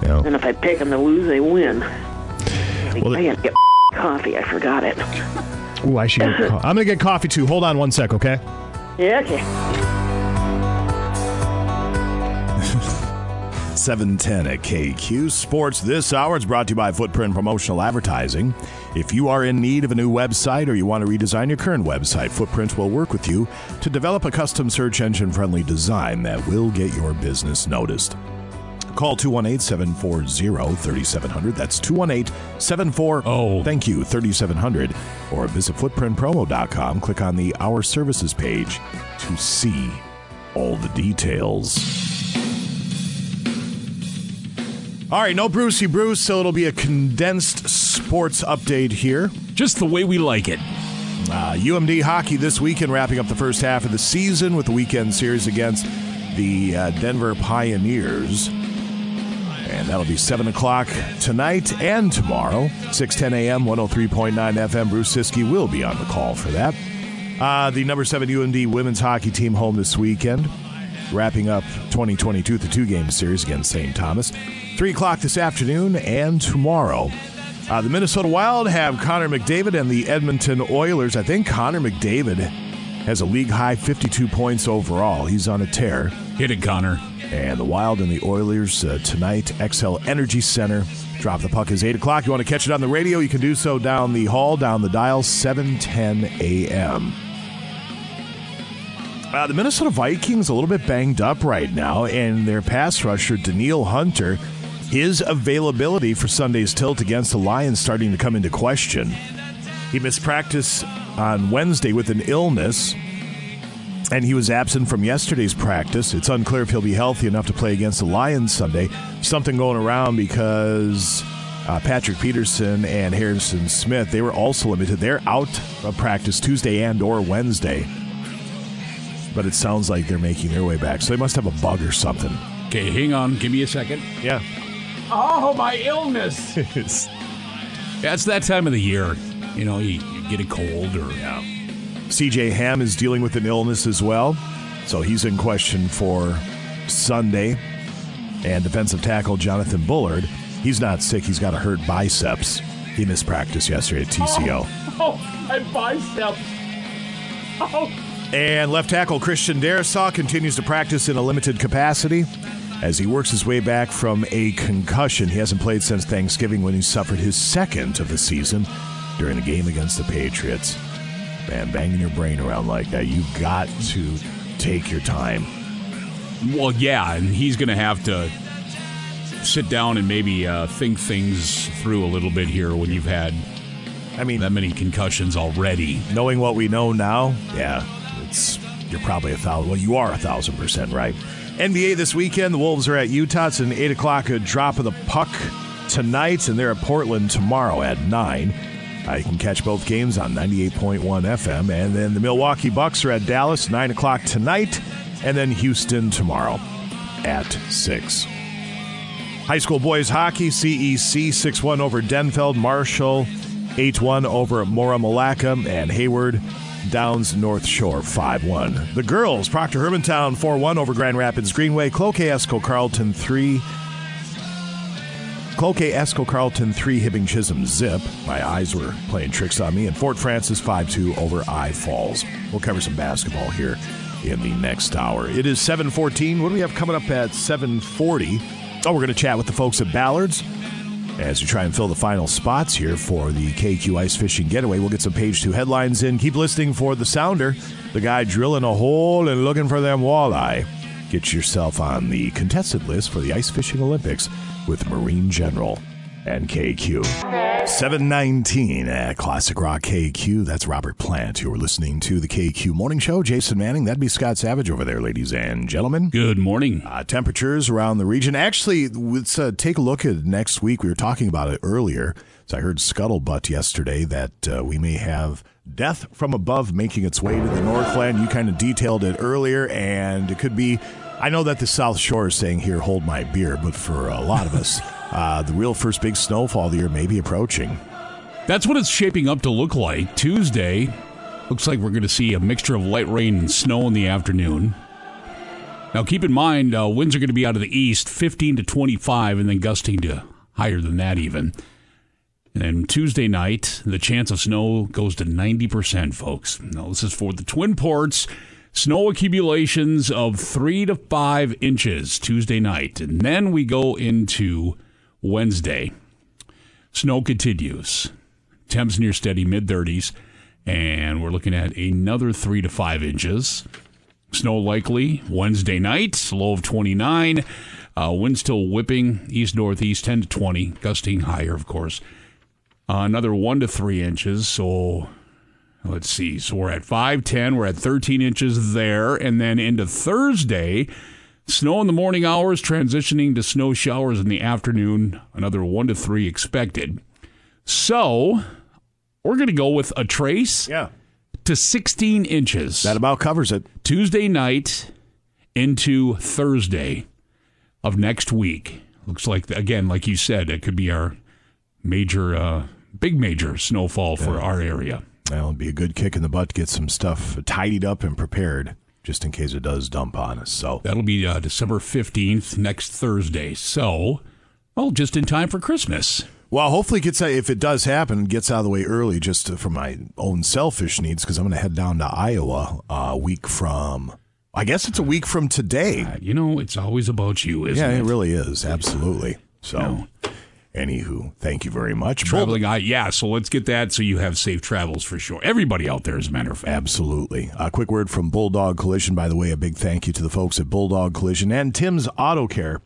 Yeah. And if I pick them to lose, they win. Well, I gotta get coffee. I forgot it. Ooh, I should. Get co- I'm gonna get coffee too. Hold on one sec, okay? Yeah, okay. 710 at KQ Sports. This hour is brought to you by Footprint Promotional Advertising. If you are in need of a new website or you want to redesign your current website, Footprint will work with you to develop a custom search engine friendly design that will get your business noticed. Call 218 740 3700. That's 218 740 Thank you, 3700. Or visit footprintpromo.com. Click on the Our Services page to see all the details. All right, no Brucey Bruce, so it'll be a condensed sports update here. Just the way we like it. Uh, UMD hockey this weekend, wrapping up the first half of the season with the weekend series against the uh, Denver Pioneers. And that'll be 7 o'clock tonight and tomorrow, 6:10 a.m., 103.9 FM. Bruce Ciskie will be on the call for that. Uh, the number seven UMD women's hockey team home this weekend. wrapping up 2022 the two game series against St. Thomas. 3 o'clock this afternoon and tomorrow. Uh, the Minnesota Wild have Connor McDavid and the Edmonton Oilers. I think Connor McDavid has a league high 52 points overall. He's on a tear. Hit it, Connor. And the Wild and the Oilers uh, tonight, Xcel Energy Center. Drop the puck is 8 o'clock. You want to catch it on the radio? You can do so down the hall, down the dial, 710 a.m. Uh, the Minnesota Vikings a little bit banged up right now, and their pass rusher, Danielle Hunter, his availability for Sunday's tilt against the Lions starting to come into question. He missed practice on Wednesday with an illness, and he was absent from yesterday's practice. It's unclear if he'll be healthy enough to play against the Lions Sunday. Something going around because uh, Patrick Peterson and Harrison Smith they were also limited. They're out of practice Tuesday and or Wednesday, but it sounds like they're making their way back. So they must have a bug or something. Okay, hang on. Give me a second. Yeah. Oh, my illness. yeah, it's that time of the year. You know, you, you get a cold or. Yeah. CJ Ham is dealing with an illness as well, so he's in question for Sunday. And defensive tackle Jonathan Bullard, he's not sick. He's got a hurt biceps. He missed practice yesterday at TCO. Oh, oh my bicep. Oh. And left tackle Christian Darrisaw continues to practice in a limited capacity as he works his way back from a concussion. He hasn't played since Thanksgiving when he suffered his second of the season during the game against the Patriots. Man, banging your brain around like that, you got to take your time. Well, yeah, and he's going to have to sit down and maybe uh, think things through a little bit here when you've had, I mean, that many concussions already. Knowing what we know now, yeah, it's you're probably a thousand. Well, you are a thousand percent right. NBA this weekend, the Wolves are at Utah. It's an eight o'clock a drop of the puck tonight, and they're at Portland tomorrow at nine. Uh, you can catch both games on 98.1 FM. And then the Milwaukee Bucks are at Dallas, 9 o'clock tonight. And then Houston tomorrow at 6. High school boys hockey, CEC 6 1 over Denfeld, Marshall 8 1 over Mora Milaca, and Hayward Downs North Shore 5 1. The girls, Proctor Hermantown 4 1 over Grand Rapids Greenway, Cloquet Esko Carlton 3 Cloquet Esko Carlton 3 Hibbing Chisholm Zip. My eyes were playing tricks on me. And Fort Frances 5 2 over I Falls. We'll cover some basketball here in the next hour. It is 714. What do we have coming up at 740? Oh, we're going to chat with the folks at Ballards as we try and fill the final spots here for the KQ Ice Fishing Getaway. We'll get some page two headlines in. Keep listening for the sounder, the guy drilling a hole and looking for them walleye. Get yourself on the contested list for the Ice Fishing Olympics with Marine General and KQ. 719 at Classic Rock KQ. That's Robert Plant. You're listening to the KQ Morning Show. Jason Manning, that'd be Scott Savage over there, ladies and gentlemen. Good morning. Uh, temperatures around the region. Actually, let's uh, take a look at next week. We were talking about it earlier. So I heard scuttlebutt yesterday that uh, we may have death from above making its way to the Northland. You kind of detailed it earlier, and it could be. I know that the South Shore is saying here, hold my beer, but for a lot of us, uh, the real first big snowfall of the year may be approaching. That's what it's shaping up to look like. Tuesday looks like we're going to see a mixture of light rain and snow in the afternoon. Now, keep in mind, uh, winds are going to be out of the east, 15 to 25, and then gusting to higher than that even. And then Tuesday night, the chance of snow goes to 90%, folks. Now, this is for the Twin Ports. Snow accumulations of three to five inches Tuesday night. And then we go into Wednesday. Snow continues. Temps near steady, mid 30s. And we're looking at another three to five inches. Snow likely Wednesday night, low of 29. Uh, wind still whipping east northeast 10 to 20, gusting higher, of course. Uh, another one to three inches. So let's see. So we're at 5, 10. We're at 13 inches there. And then into Thursday, snow in the morning hours, transitioning to snow showers in the afternoon. Another one to three expected. So we're going to go with a trace yeah. to 16 inches. That about covers it. Tuesday night into Thursday of next week. Looks like, again, like you said, it could be our major, uh, big major snowfall for Yeah. our area. Well, it'd be a good kick in the butt to get some stuff tidied up and prepared. Just in case it does dump on us. So That'll be uh, December 15th, next Thursday. So, well, just in time for Christmas. Well, hopefully, it gets if it does happen, gets out of the way early, just to, for my own selfish needs, because I'm going to head down to Iowa uh, a week from. I guess it's a week from today. You know, it's always about you, isn't yeah, it? Yeah, it really is. Absolutely. So, anywho, thank you very much. Traveling, I yeah. So let's get that so you have safe travels for sure. Everybody out there, as a matter of fact. Absolutely. A quick word from Bulldog Collision, by the way. A big thank you to the folks at Bulldog Collision and Tim's Auto Care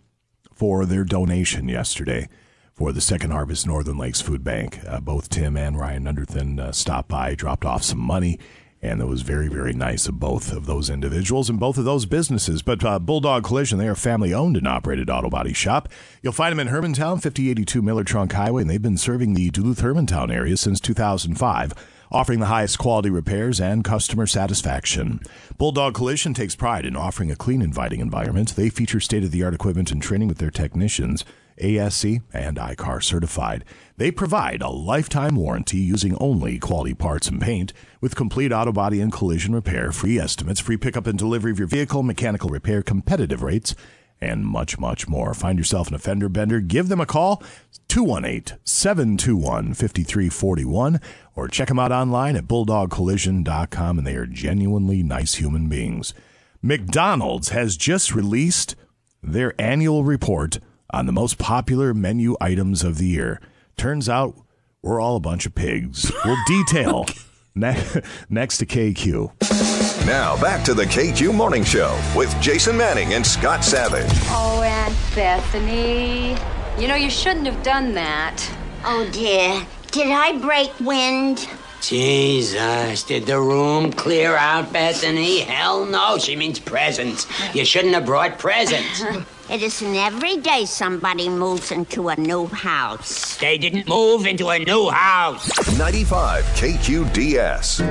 for their donation yesterday for the Second Harvest Northern Lakes Food Bank. Uh, both Tim and Ryan Underthan uh, stopped by, dropped off some money, and it was very, very nice of both of those individuals and both of those businesses. But uh, Bulldog Collision, they are family owned and operated auto body shop. You'll find them in Hermantown, 5082 Miller Trunk Highway, and they've been serving the Duluth Hermantown area since 2005 offering the highest quality repairs and customer satisfaction. Bulldog Collision takes pride in offering a clean, inviting environment. They feature state of the art equipment and training with their technicians, ASE and ICAR certified. They provide a lifetime warranty using only quality parts and paint with complete auto body and collision repair, free estimates, free pickup and delivery of your vehicle, mechanical repair, competitive rates and much, much more. Find yourself an offender bender. Give them a call, 218 721 5341, or check them out online at bulldogcollision.com, and they are genuinely nice human beings. McDonald's has just released their annual report on the most popular menu items of the year. Turns out we're all a bunch of pigs. We'll detail ne- next to KQ. Now back to the KQ Morning Show with Jason Manning and Scott Savage. Oh, Aunt Bethany. You know, you shouldn't have done that. Oh, dear. Did I break wind? Jesus, did the room clear out, Bethany? Hell no, she means presents. You shouldn't have brought presents. It isn't every day somebody moves into a new house. They didn't move into a new house. 95 KQDS.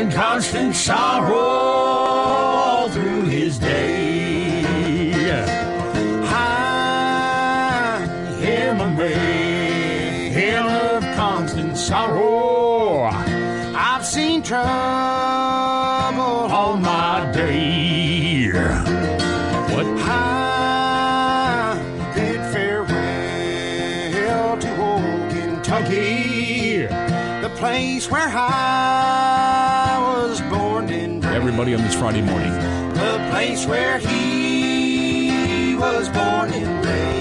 in constant sorrow all through his day. Constant sorrow. I've seen trouble all my day. What? I bid farewell to old Kentucky, the place where I was born and Everybody on this Friday morning. the place where he was born and raised.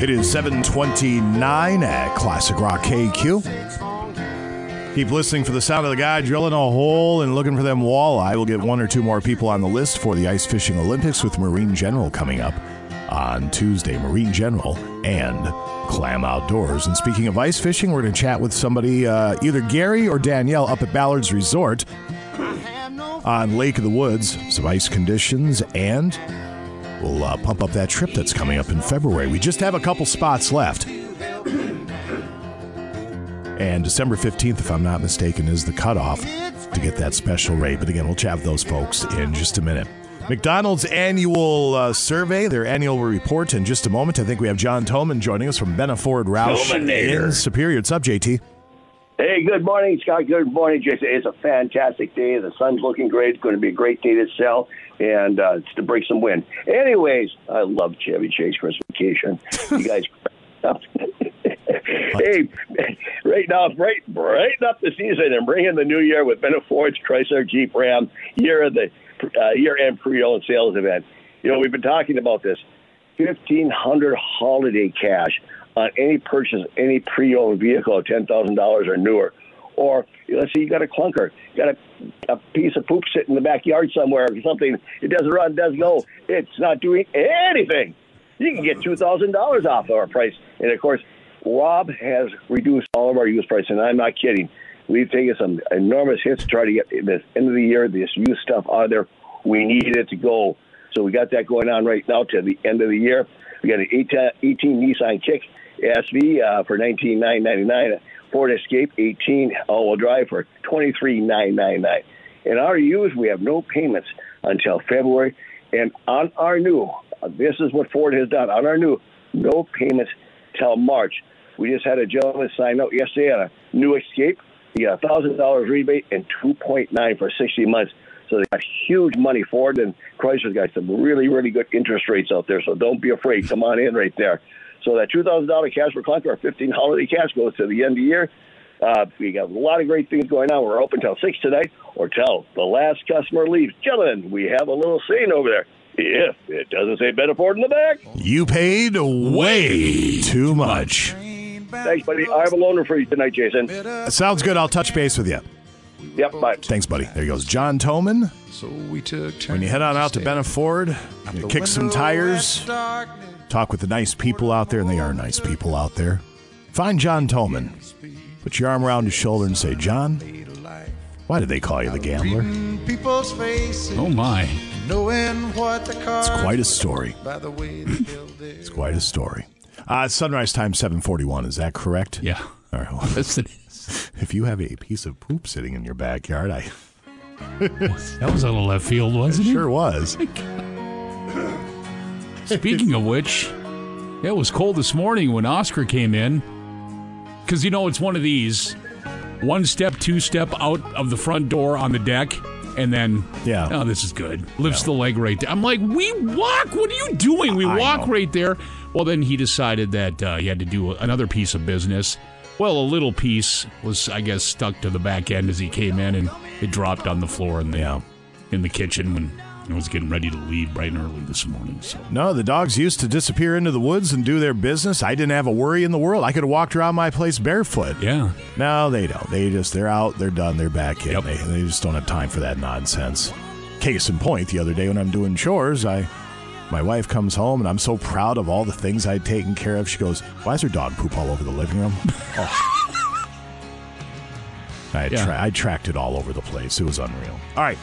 It is 729 at Classic Rock KQ. Keep listening for the sound of the guy drilling a hole and looking for them walleye. We'll get one or two more people on the list for the Ice Fishing Olympics with Marine General coming up on Tuesday. Marine General and Clam Outdoors. And speaking of ice fishing, we're going to chat with somebody, uh, either Gary or Danielle, up at Ballard's Resort on Lake of the Woods. Some ice conditions and We'll uh, pump up that trip that's coming up in February. We just have a couple spots left. And December 15th, if I'm not mistaken, is the cutoff to get that special rate. But again, we'll chat with those folks in just a minute. McDonald's annual uh, survey, their annual report in just a moment. I think we have John Toman joining us from Benaford Roush Tominator. in Superior. What's up, JT? Hey, good morning, Scott. Good morning, Jason. It's a fantastic day. The sun's looking great. It's going to be a great day to sell and uh, to break some wind. Anyways, I love Chevy Chase Christmas vacation. You guys. hey, right now, right, brighten up the season and bring in the new year with Benaford's Chrysler Jeep Ram year of the uh, year-end pre-owned sales event. You know, we've been talking about this. Fifteen hundred holiday cash on any purchase, any pre-owned vehicle, ten thousand dollars or newer. Or let's say you got a clunker, you got a, a piece of poop sitting in the backyard somewhere or something. It doesn't run, doesn't go. It's not doing anything. You can get two thousand dollars off of our price. And of course, Rob has reduced all of our used price, and I'm not kidding. We've taken some enormous hits to try to get this end of the year this used stuff out of there. We need it to go. So we got that going on right now to the end of the year. We got an 18, 18 Nissan Kick SV uh, for nineteen nine ninety nine. Ford Escape 18 all-wheel drive for twenty three nine nine nine. In our used, we have no payments until February. And on our new, this is what Ford has done. On our new, no payments till March. We just had a gentleman sign up yesterday on a new Escape. You got thousand dollars rebate and two point nine for sixty months. So they got huge money for it, and Chrysler's got some really, really good interest rates out there. So don't be afraid. Come on in right there. So that two thousand dollar cash for clunker or fifteen holiday cash goes to the end of the year. Uh, we got a lot of great things going on. We're open till six tonight, or till the last customer leaves. Gentlemen, we have a little scene over there. If it doesn't say Bedford in the back, You paid way too much. thanks, buddy. I have a loaner for you tonight, Jason. Sounds good. I'll touch base with you. Yep, bye. Thanks, buddy. There he goes. John Toman. So we took When you head on out to Benaford, you kick some tires, talk with the nice people out there, and they are nice people out there. Find John Toman. Put your arm around his shoulder and say, John, why did they call you the gambler? People's faces. Oh, my. Knowing what the car. It's quite a story. By the way they build it. It's quite a story. Uh, sunrise time 741. Is that correct? Yeah. All right. Well, Yes, it if you have a piece of poop sitting in your backyard, I That was out of left field, wasn't it? sure was. Speaking of which, it was cold this morning when Oscar came in. Because, you know, it's one of these one step, two step out of the front door on the deck, and then, Yeah. oh, this is good. Lifts the leg right there. I'm like, we walk. What are you doing? We I walk know. right there. Well, then he decided that uh, he had to do another piece of business. Well, a little piece was, I guess, stuck to the back end as he came in, and it dropped on the floor in the, Yeah. in the kitchen when I was getting ready to leave bright and early this morning. So. No, the dogs used to disappear into the woods and do their business. I didn't have a worry in the world. I could have walked around my place barefoot. Yeah. No, they don't. They just they're out, they're done, they're back in. Yep. They, they just don't have time for that nonsense. Case in point, the other day when I'm doing chores, I my wife comes home and I'm so proud of all the things I'd taken care of. She goes, "Why is her dog poop all over the living room?" Oh. I, Yeah. tra- I tracked it all over the place. It was unreal. All right.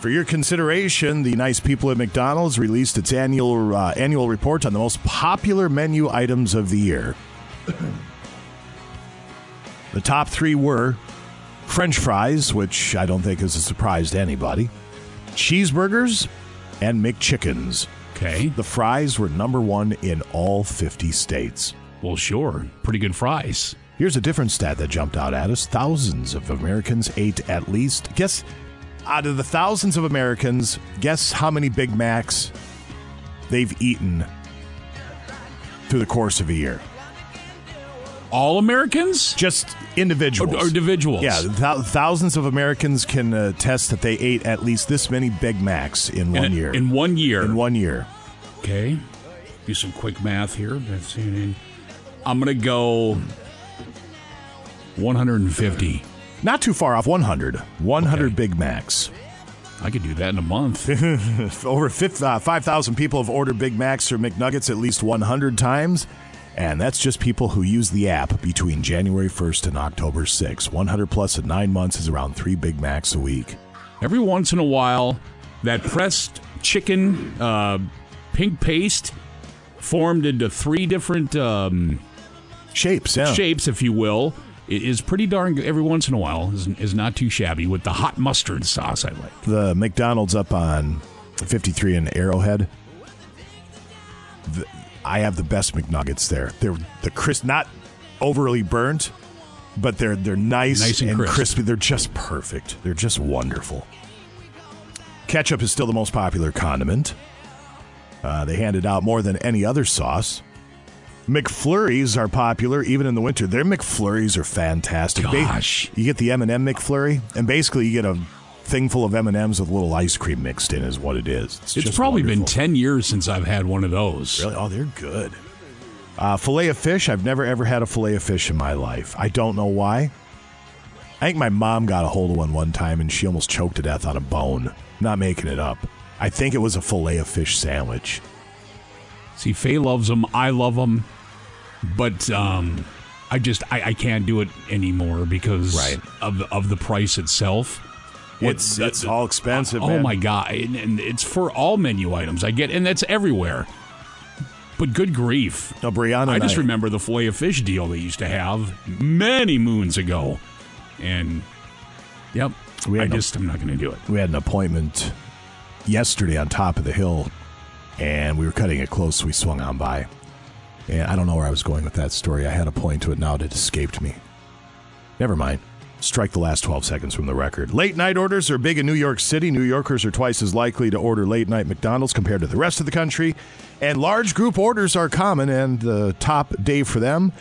For your consideration, the nice people at McDonald's released its annual uh, annual report on the most popular menu items of the year. the top three were French fries, which I don't think is a surprise to anybody, cheeseburgers, and McChickens. Okay. The fries were number one in all 50 states. Well, sure. Pretty good fries. Here's a different stat that jumped out at us. Thousands of Americans ate at least, guess, out of the thousands of Americans, guess how many Big Macs they've eaten through the course of a year? All Americans? Just individuals. Or- or individuals. Yeah, thou- thousands of Americans can uh, attest that they ate at least this many Big Macs in one in, year. In one year. In one year. Okay. Do some quick math here. That's I'm going to go 150. Not too far off 100. 100 Big Macs. I could do that in a month. Over fif- uh, 5,000 people have ordered Big Macs or McNuggets at least 100 times. And that's just people who use the app between January 1st and October 6th. 100 plus in nine months is around three Big Macs a week. Every once in a while, that pressed chicken uh, pink paste formed into three different um, shapes, yeah. shapes, if you will, is pretty darn good. Every once in a while is, is not too shabby with the hot mustard sauce I like. The McDonald's up on 53 in Arrowhead. The, I have the best McNuggets there. They're the crisp, not overly burnt, but they're they're nice, Nice and crisp. crispy. They're just perfect. They're just wonderful. Ketchup is still the most popular condiment. Uh, they hand it out more than any other sauce. McFlurries are popular even in the winter. Their McFlurries are fantastic. Gosh. you get the M&M McFlurry, and basically you get a thing full of M&Ms with a little ice cream mixed in is what it is. It's just probably been 10 years since I've had one of those. Really? Oh, they're good. Uh, filet of fish. I've never ever had a filet of fish in my life. I don't know why. I think my mom got a hold of one one time and she almost choked to death on a bone. Not making it up. I think it was a filet of fish sandwich. See, Faye loves them. I love them. But um, I just I, I can't do it anymore because Right. of of the price itself. It's it's all expensive. oh man. my god! And, and it's for all menu items. I get, and that's everywhere. But good grief! No, Brianna. I just remember the filet of fish deal they used to have many moons ago, and yep, We I no- just I'm not going to do it. we had an appointment yesterday on top of the hill, and we were cutting it close, so we swung on by. And I don't know where I was going with that story. I had a point to it now, it escaped me. Never mind. Strike the last 12 seconds from the record. Late night orders are big in New York City. New Yorkers are twice as likely to order late night McDonald's compared to the rest of the country. And large group orders are common, and the top day for them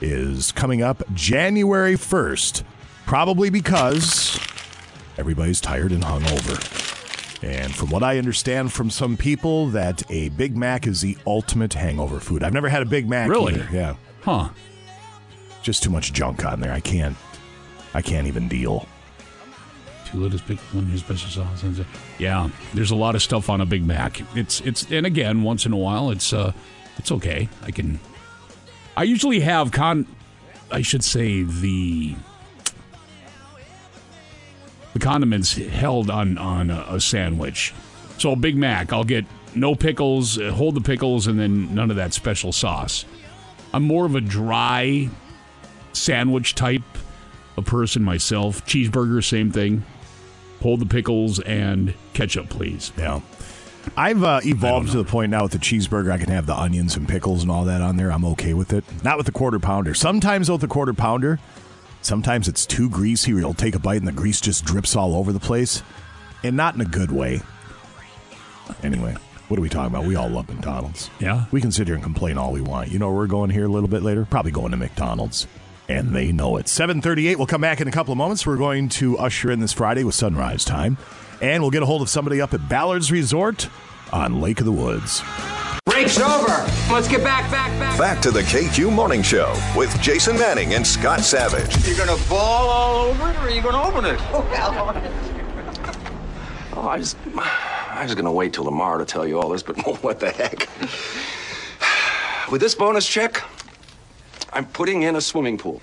is coming up January 1st. Probably because everybody's tired and hungover. And from what I understand from some people, that a Big Mac is the ultimate hangover food. I've never had a Big Mac. Really? either. Yeah. Huh. Just too much junk on there. I can't. I can't even deal. Pickle, onion, special sauce. Yeah, there's a lot of stuff on a Big Mac. It's it's and again, once in a while, it's uh, it's okay. I can. I usually have con. I should say the the condiments held on on a, a sandwich. So a Big Mac, I'll get no pickles, uh, hold the pickles, and then none of that special sauce. I'm more of a dry sandwich type of person myself. Cheeseburger, same thing. Hold the pickles and ketchup, please. Yeah. I've uh, evolved to the point now with the cheeseburger, I can have the onions and pickles and all that on there. I'm okay with it. Not with the quarter pounder. Sometimes with the quarter pounder, sometimes it's too greasy. Where you'll take a bite and the grease just drips all over the place, and not in a good way. Anyway, what are we talking about? We all love McDonald's. Yeah. We can sit here and complain all we want. You know where we're going here a little bit later? Probably going to McDonald's. And they know it. 738. We'll come back in a couple of moments. We're going to usher in this Friday with sunrise time. And we'll get a hold of somebody up at Ballard's Resort on Lake of the Woods. Break's over. Let's get back, back, back. Back to the KQ Morning Show with Jason Manning and Scott Savage. You're gonna ball all over it, or are you gonna open it? Oh, oh I just, I was gonna wait till tomorrow to tell you all this, but what the heck? With this bonus check, I'm putting in a swimming pool.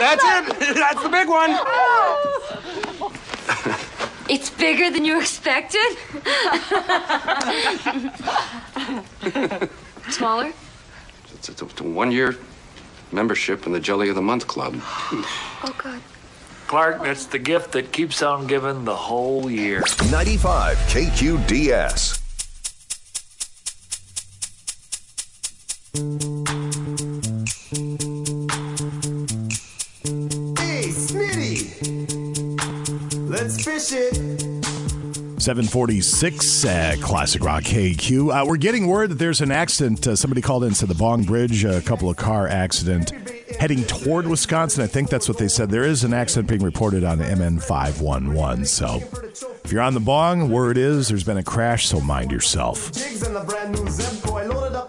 That's it. That's the big one. It's bigger than you expected? Smaller? It's, it's a, a one-year membership in the Jelly of the Month Club. Oh, God. Clark, that's the gift that keeps on giving the whole year. 95 KQDS. Hey, Smitty! Let's fish it! 746 uh, Classic Rock KQ. Uh, we're getting word that there's an accident. Uh, somebody called in said the Bong Bridge, a couple of car accident heading toward Wisconsin. I think that's what they said. There is an accident being reported on MN 511. So if you're on the Bong, word is there's been a crash, so mind yourself.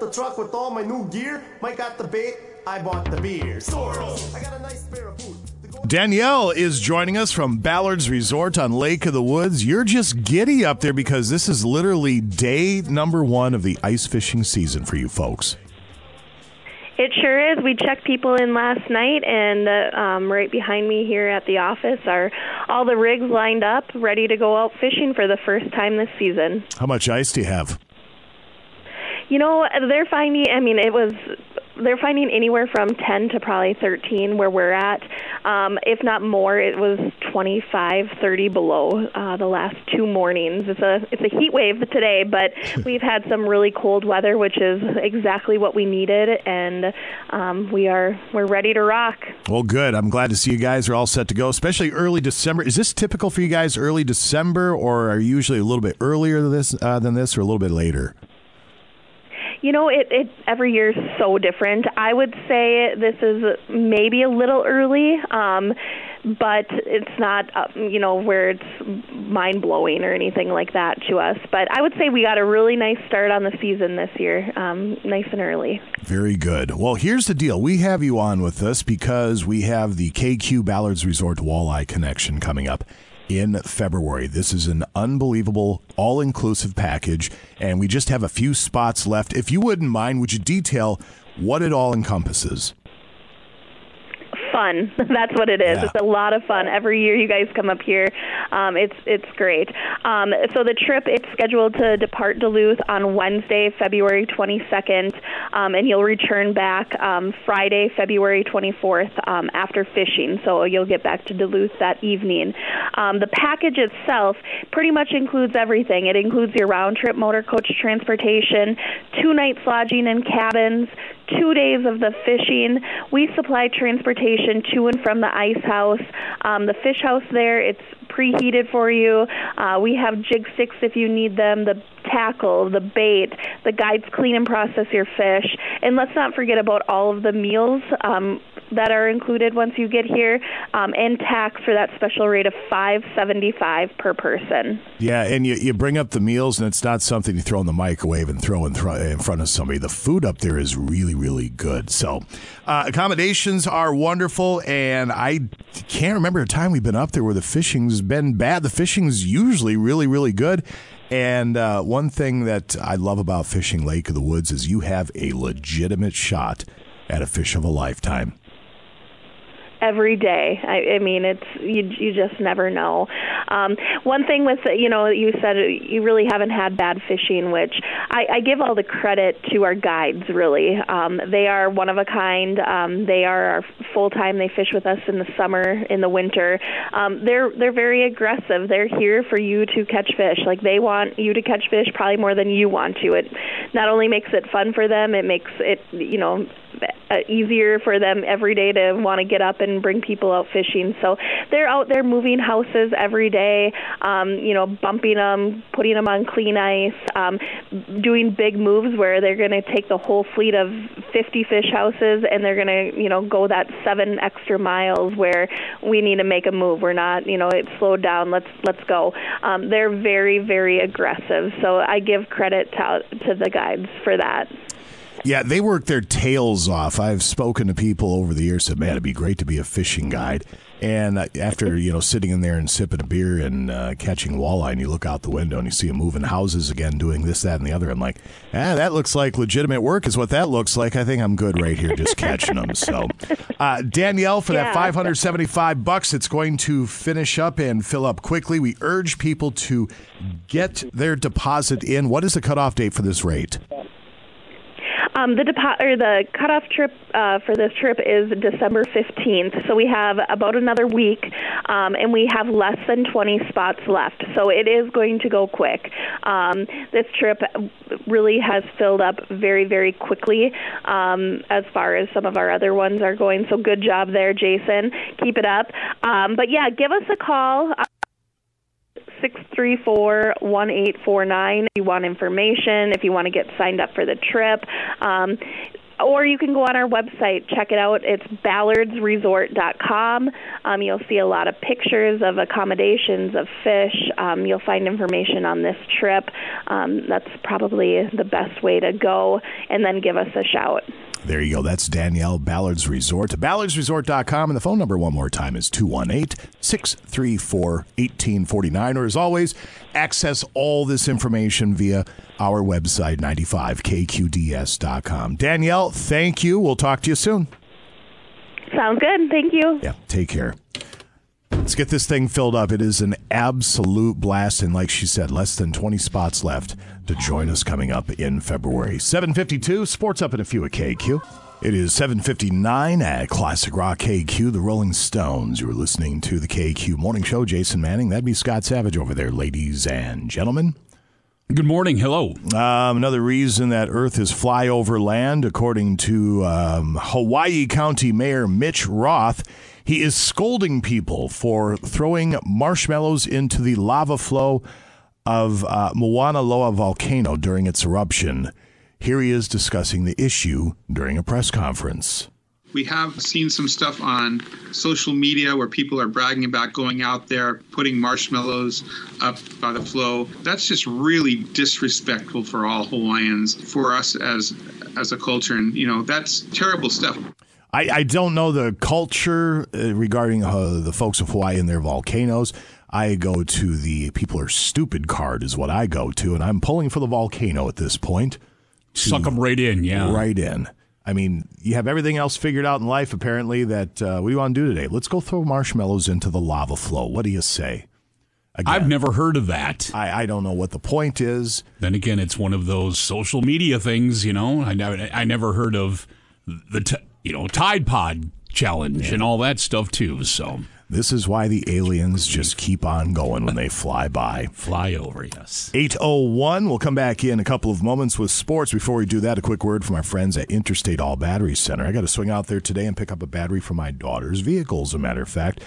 The truck with all my new gear. Mike got the bait, I bought the beer. Soros, I got a nice pair of boots. Danielle is joining us from Ballard's Resort on Lake of the Woods. You're just giddy up there because this is literally day number one of the ice fishing season for you folks. It sure is. We checked people in last night, and uh, um, right behind me here at the office are all the rigs lined up, ready to go out fishing for the first time this season. How much ice do you have? You know, they're finding. I mean, it was. They're finding anywhere from 10 to probably 13 where we're at. Um, if not more, it was 25, 30 below uh, the last two mornings. It's a it's a heat wave today, but we've had some really cold weather, which is exactly what we needed, and um, we are we're ready to rock. Well, good. I'm glad to see you guys are all set to go, especially early December. Is this typical for you guys, early December, or are you usually a little bit earlier than this, uh, than this or a little bit later? You know, it, it every year is so different. I would say this is maybe a little early, um, but it's not, uh, you know, where it's mind blowing or anything like that to us. But I would say we got a really nice start on the season this year, um, nice and early. Very good. Well, here's the deal. We have you on with us because we have the KQ Ballards Resort Walleye Connection coming up in February. This is an unbelievable all inclusive package, and we just have a few spots left. If you wouldn't mind, would you detail what it all encompasses? Fun. That's what it is. Yeah. It's a lot of fun. Every year you guys come up here. Um, it's it's great. Um, so the trip it's scheduled to depart Duluth on Wednesday, February 22nd, um, and you'll return back um, Friday, February 24th um, after fishing. So you'll get back to Duluth that evening. Um, the package itself pretty much includes everything. It includes your round trip motor coach transportation, two nights lodging in cabins, two days of the fishing. We supply transportation to and from the ice house. Um, the fish house there, it's preheated for you. Uh, we have jig sticks if you need them, the tackle, the bait. The guides clean and process your fish. And let's not forget about all of the meals um, that are included once you get here, um, and tax for that special rate of five seventy five per person. Yeah, and you, you bring up the meals, and it's not something you throw in the microwave and throw in, in front of somebody. The food up there is really, really good. So, uh, accommodations are wonderful, and I can't remember a time we've been up there where the fishing's been bad. The fishing's usually really, really good. And uh, one thing that I love about fishing Lake of the Woods is you have a legitimate shot at a fish of a lifetime. Every day. I, I mean, it's you. You just never know. Um, one thing with you know, you said you really haven't had bad fishing, which I, I give all the credit to our guides. Really, um, they are one of a kind. Um, they are full time. They fish with us in the summer, in the winter. Um, they're they're very aggressive. They're here for you to catch fish. Like they want you to catch fish probably more than you want to. It not only makes it fun for them, it makes it you know uh, easier for them every day to want to get up and bring people out fishing. So they're out there moving houses every day, um, you know, bumping them, putting them on clean ice, um, doing big moves where they're going to take the whole fleet of 50 fish houses and they're going to, you know, go that seven extra miles where we need to make a move. We're not, you know, it's slowed down. Let's let's go. Um, they're very very aggressive. So I give credit to to the guides for that. Yeah, they work their tails off. I've spoken to people over the years said, "Man, it'd be great to be a fishing guide." And uh, after you know sitting in there and sipping a beer and uh, catching walleye, and you look out the window and you see them moving houses again, doing this, that, and the other. I'm like, ah, that looks like legitimate work. Is what that looks like. I think I'm good right here, just catching them. So, uh, Danielle, for that 575 bucks, it's going to finish up and fill up quickly. We urge people to get their deposit in. What is the cutoff date for this rate? Um, the depo- or the cutoff trip uh, for this trip is December 15th, so we have about another week, um, and we have less than 20 spots left. So it is going to go quick. Um, this trip really has filled up very, very quickly um, as far as some of our other ones are going. So good job there, Jason. Keep it up. Um, but yeah, give us a call. Six three four one eight four nine. If you want information, if you want to get signed up for the trip, um, or you can go on our website, check it out. It's ballardsresort.com. Um, you'll see a lot of pictures of accommodations, of fish. Um, you'll find information on this trip. Um, that's probably the best way to go, and then give us a shout. There you go. That's Danielle Ballard's Resort. Ballardsresort.com. And the phone number, one more time, is 218 634 1849. Or as always, access all this information via our website, 95kqds.com. Danielle, thank you. We'll talk to you soon. Sounds good. Thank you. Yeah, take care. Let's get this thing filled up. It is an absolute blast. And like she said, less than 20 spots left to join us coming up in February. 752, sports up in a few at KQ. It is 759 at Classic Rock KQ, the Rolling Stones. You're listening to the KQ Morning Show. Jason Manning, that'd be Scott Savage over there, ladies and gentlemen. Good morning. Hello. Um, another reason that Earth is flyover land, according to um, Hawaii County Mayor Mitch Roth, he is scolding people for throwing marshmallows into the lava flow of uh, Mauna Loa volcano during its eruption. Here he is discussing the issue during a press conference. We have seen some stuff on social media where people are bragging about going out there, putting marshmallows up by the flow. That's just really disrespectful for all Hawaiians, for us as as a culture, and you know that's terrible stuff. I, I don't know the culture uh, regarding uh, the folks of Hawaii and their volcanoes. I go to the people are stupid card is what I go to, and I'm pulling for the volcano at this point. Suck them right in, yeah. Right in. I mean, you have everything else figured out in life, apparently, that uh, what do you want to do today? Let's go throw marshmallows into the lava flow. What do you say? I've never heard of that. I, I don't know what the point is. Then again, it's one of those social media things, you know. I never, I never heard of the, t- you know, Tide Pod challenge and all that stuff too. So This is why the aliens just keep on going when they fly by. Fly over, yes. 801. We'll come back in a couple of moments with sports. Before we do that, a quick word from our friends at Interstate All Battery Center. I got to swing out there today and pick up a battery for my daughter's vehicle, as a matter of fact.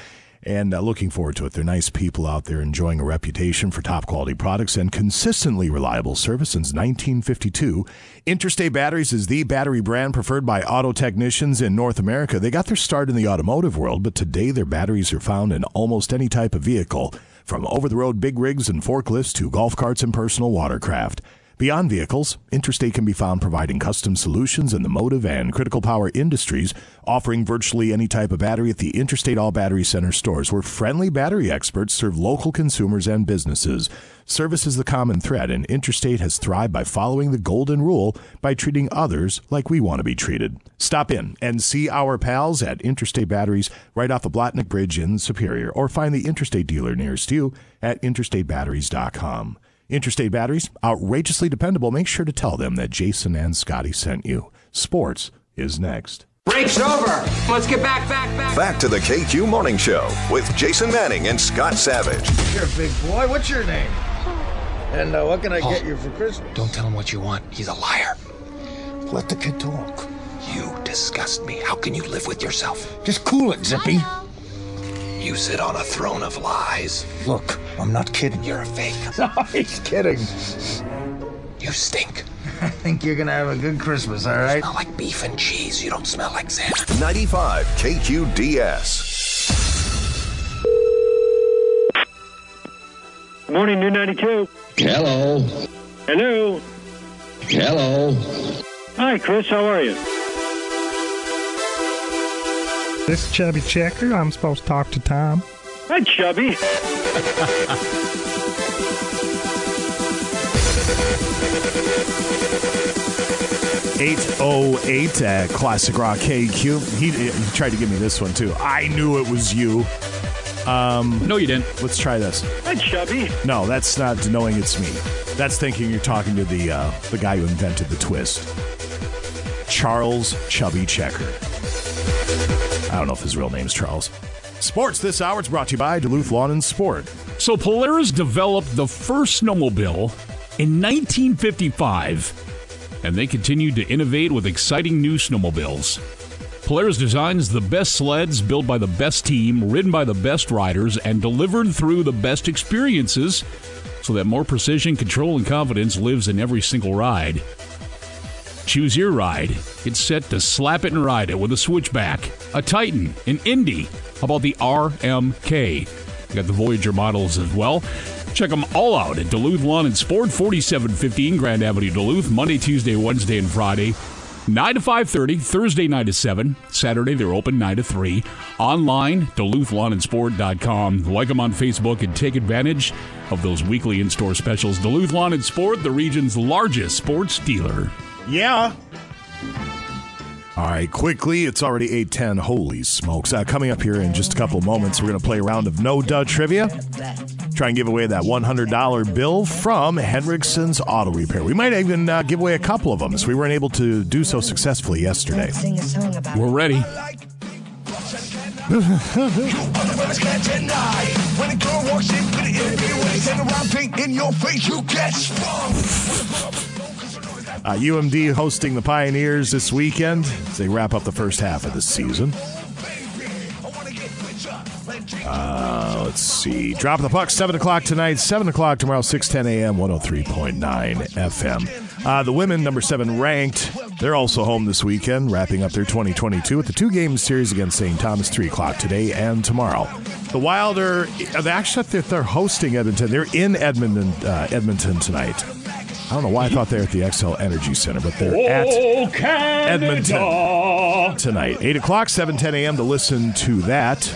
And uh, looking forward to it. They're nice people out there enjoying a reputation for top quality products and consistently reliable service since 1952. Interstate Batteries is the battery brand preferred by auto technicians in North America. They got their start in the automotive world, but today their batteries are found in almost any type of vehicle, from over the road big rigs and forklifts to golf carts and personal watercraft. Beyond vehicles, Interstate can be found providing custom solutions in the motive and critical power industries, offering virtually any type of battery at the Interstate All Battery Center stores, where friendly battery experts serve local consumers and businesses. Service is the common thread, and Interstate has thrived by following the golden rule by treating others like we want to be treated. Stop in and see our pals at Interstate Batteries right off the Blatnik Bridge in Superior, or find the Interstate dealer nearest you at interstatebatteries.com. Interstate Batteries, outrageously dependable. Make sure to tell them that Jason and Scotty sent you. Sports is next. Break's over. Let's get back, back, back. Back to the KQ Morning Show with Jason Manning and Scott Savage. You're a big boy. What's your name? And uh, what can I get you for Christmas? Don't tell him what you want. He's a liar. Let the kid talk. You disgust me. How can you live with yourself? Just cool it, Zippy. You sit on a throne of lies. Look, I'm not kidding. You're a fake. No, he's kidding. You stink. I think you're gonna have a good Christmas, all right? You smell like beef and cheese. You don't smell like Santa. 95 KQDS. Good morning, New 92. Hello. Hello. Hello. Hi, Chris. How are you? This is Chubby Checker. I'm supposed to talk to Tom. Hi, Chubby. Eight oh eight at Classic Rock KQ. He, he tried to give me this one too. I knew it was you. Um, no, you didn't. Let's try this. Hi, Chubby. No, that's not knowing it's me. That's thinking you're talking to the uh, the guy who invented the twist. Charles Chubby Checker. I don't know if his real name's Charles. Sports this hour is brought to you by Duluth Lawn and Sport. So Polaris developed the first snowmobile in 1955, and they continued to innovate with exciting new snowmobiles. Polaris designs the best sleds built by the best team, ridden by the best riders, and delivered through the best experiences so that more precision, control, and confidence lives in every single ride. Choose your ride. It's set to slap it and ride it with a switchback, a Titan, an Indy. How about the RMK? You got the Voyageur models as well. Check them all out at Duluth Lawn and Sport, 4715 Grand Avenue, Duluth, Monday, Tuesday, Wednesday, and Friday. 9 to 5.30, Thursday 9 to 7. Saturday they're open 9 to 3. Online, DuluthLawnandSport.com. Like them on Facebook and take advantage of those weekly in-store specials. Duluth Lawn and Sport, the region's largest sports dealer. Yeah. All right, quickly, it's already 810. Holy smokes. Uh, coming up here in just a couple moments, we're going to play a round of No Duh Trivia. Try and give away that $100 bill from Hendrickson's Auto Repair. We might even uh, give away a couple of them, as we weren't able to do so successfully yesterday. We're ready. Uh, UMD hosting the Pioneers this weekend as they wrap up the first half of the season. Uh, let's see. Drop the puck, 7 o'clock tonight, 7 o'clock tomorrow, 6:10 a.m., 103.9 FM. Uh, the women, number 7 ranked, they're also home this weekend, wrapping up their 2022 with the two game series against St. Thomas, 3 o'clock today and tomorrow. The Wild are, actually, they're, they're hosting Edmonton. They're in Edmonton, uh, Edmonton tonight. I don't know why I thought they're at the Xcel Energy Center, but they're at Oh, Canada. Edmonton tonight. 8 o'clock, 7 10 a.m. to listen to that.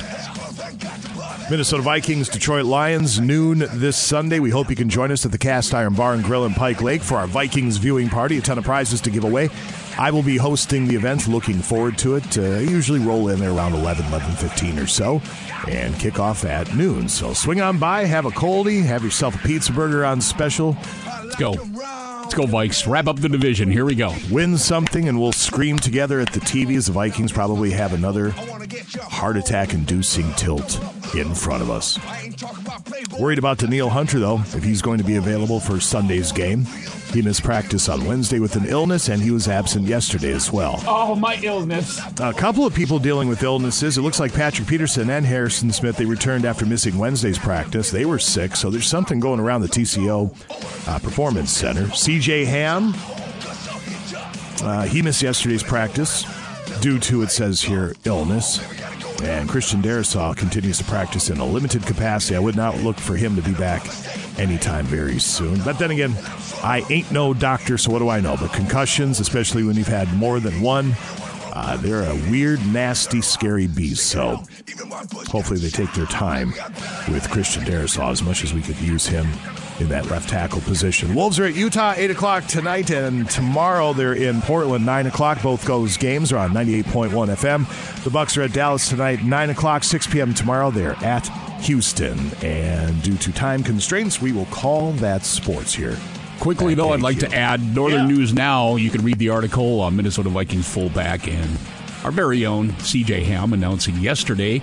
Minnesota Vikings, Detroit Lions, noon this Sunday. We hope you can join us at the Cast Iron Bar and Grill in Pike Lake for our Vikings viewing party. A ton of prizes to give away. I will be hosting the event. Looking forward to it. Uh, I usually roll in there around 11, 11.15 or so and kick off at noon. So swing on by, have a coldie, have yourself a pizza burger on special. Let's go. Let's go, Vikes. Wrap up the division. Here we go. Win something, and we'll scream together at the TV as the Vikings probably have another heart attack inducing tilt. in front of us. Worried about Danielle Hunter, though, if he's going to be available for Sunday's game. He missed practice on Wednesday with an illness, and he was absent yesterday as well. Oh, my illness. A couple of people dealing with illnesses. It looks like Patrick Peterson and Harrison Smith. They returned after missing Wednesday's practice. They were sick, so there's something going around the TCO uh, Performance Center. CJ Ham, uh, he missed yesterday's practice due to, it says here, illness. And Christian Darrisaw continues to practice in a limited capacity. I would not look for him to be back anytime very soon. But then again, I ain't no doctor, so what do I know? But concussions, especially when you've had more than one, uh, they're a weird, nasty, scary beast. So hopefully they take their time with Christian Darrisaw as much as we could use him in that left tackle position. Wolves are at Utah, 8 o'clock tonight, and tomorrow they're in Portland, 9 o'clock. Both those games are on 98.1 FM. The Bucks are at Dallas tonight, 9 o'clock, 6 p.m. tomorrow. They're at Houston. And due to time constraints, we will call that sports here. Quickly, though, I'd like to add Northern News Now. You can read the article on Minnesota Vikings fullback and our very own CJ Ham announcing yesterday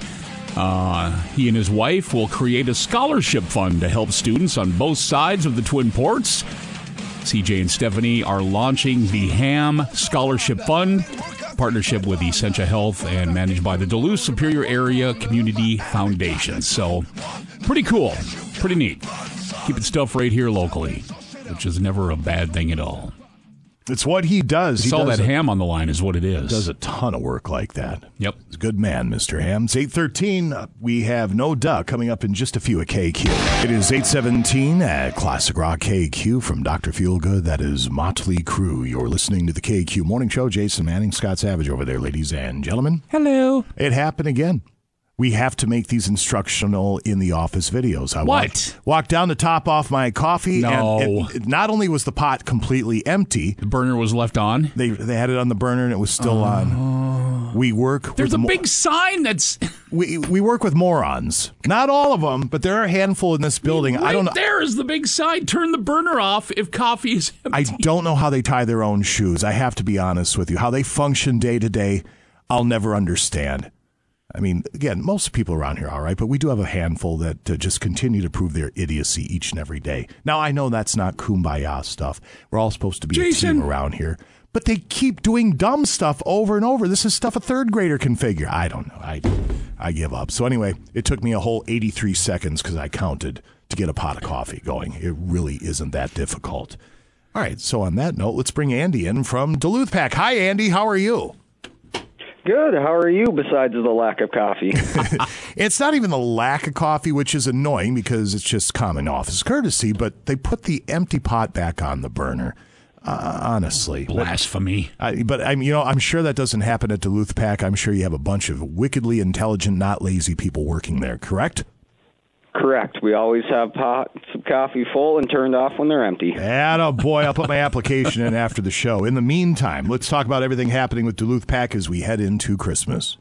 uh, he and his wife will create a scholarship fund to help students on both sides of the Twin Ports. CJ and Stephanie are launching the Ham Scholarship Fund, partnership with Essentia Health and managed by the Duluth Superior Area Community Foundation. So, pretty cool, pretty neat. Keeping stuff right here locally, which is never a bad thing at all. It's what he does. It's he all does that a- ham on the line is what it is. Does a ton of work like that. Yep. He's a good man, Mr. Ham. It's 813. Uh, We have No Duh coming up in just a few at KQ. It is 817 at Classic Rock KQ from Dr. Feelgood. That is Motley Crue. You're listening to the KQ Morning Show. Jason Manning, Scott Savage over there, ladies and gentlemen. Hello. It happened again. We have to make these instructional in the office videos. I What? Walked, walked down to top off my coffee. No. And it, not only was the pot completely empty, the burner was left on. They they had it on the burner and it was still on. Oh. We work. There's a mo- big sign that's We we work with morons. Not all of them, but there are a handful in this building. I don't know. There is the big sign. Turn the burner off if coffee is I don't know how they tie their own shoes. I have to be honest with you. How they function day to day, I'll never understand. I mean, again, most people around here are all right, but we do have a handful that uh, just continue to prove their idiocy each and every day. Now, I know that's not kumbaya stuff. We're all supposed to be a team around here, but they keep doing dumb stuff over and over. This is stuff a third grader can figure. I don't know. I, I give up. So anyway, it took me a whole 83 seconds because I counted to get a pot of coffee going. It really isn't that difficult. All right. So on that note, let's bring Andy in from Duluth Pack. Hi, Andy. How are you? Good. How are you? Besides the lack of coffee, It's not even the lack of coffee, which is annoying because it's just common office courtesy, but they put the empty pot back on the burner. Uh, honestly, blasphemy. I, but I'm, you know, I'm sure that doesn't happen at Duluth Pack. I'm sure you have a bunch of wickedly intelligent, not lazy people working there. Correct? Correct. We always have pots of coffee full and turned off when they're empty. Atta boy, I'll put my application in after the show. In the meantime, let's talk about everything happening with Duluth Pack as we head into Christmas.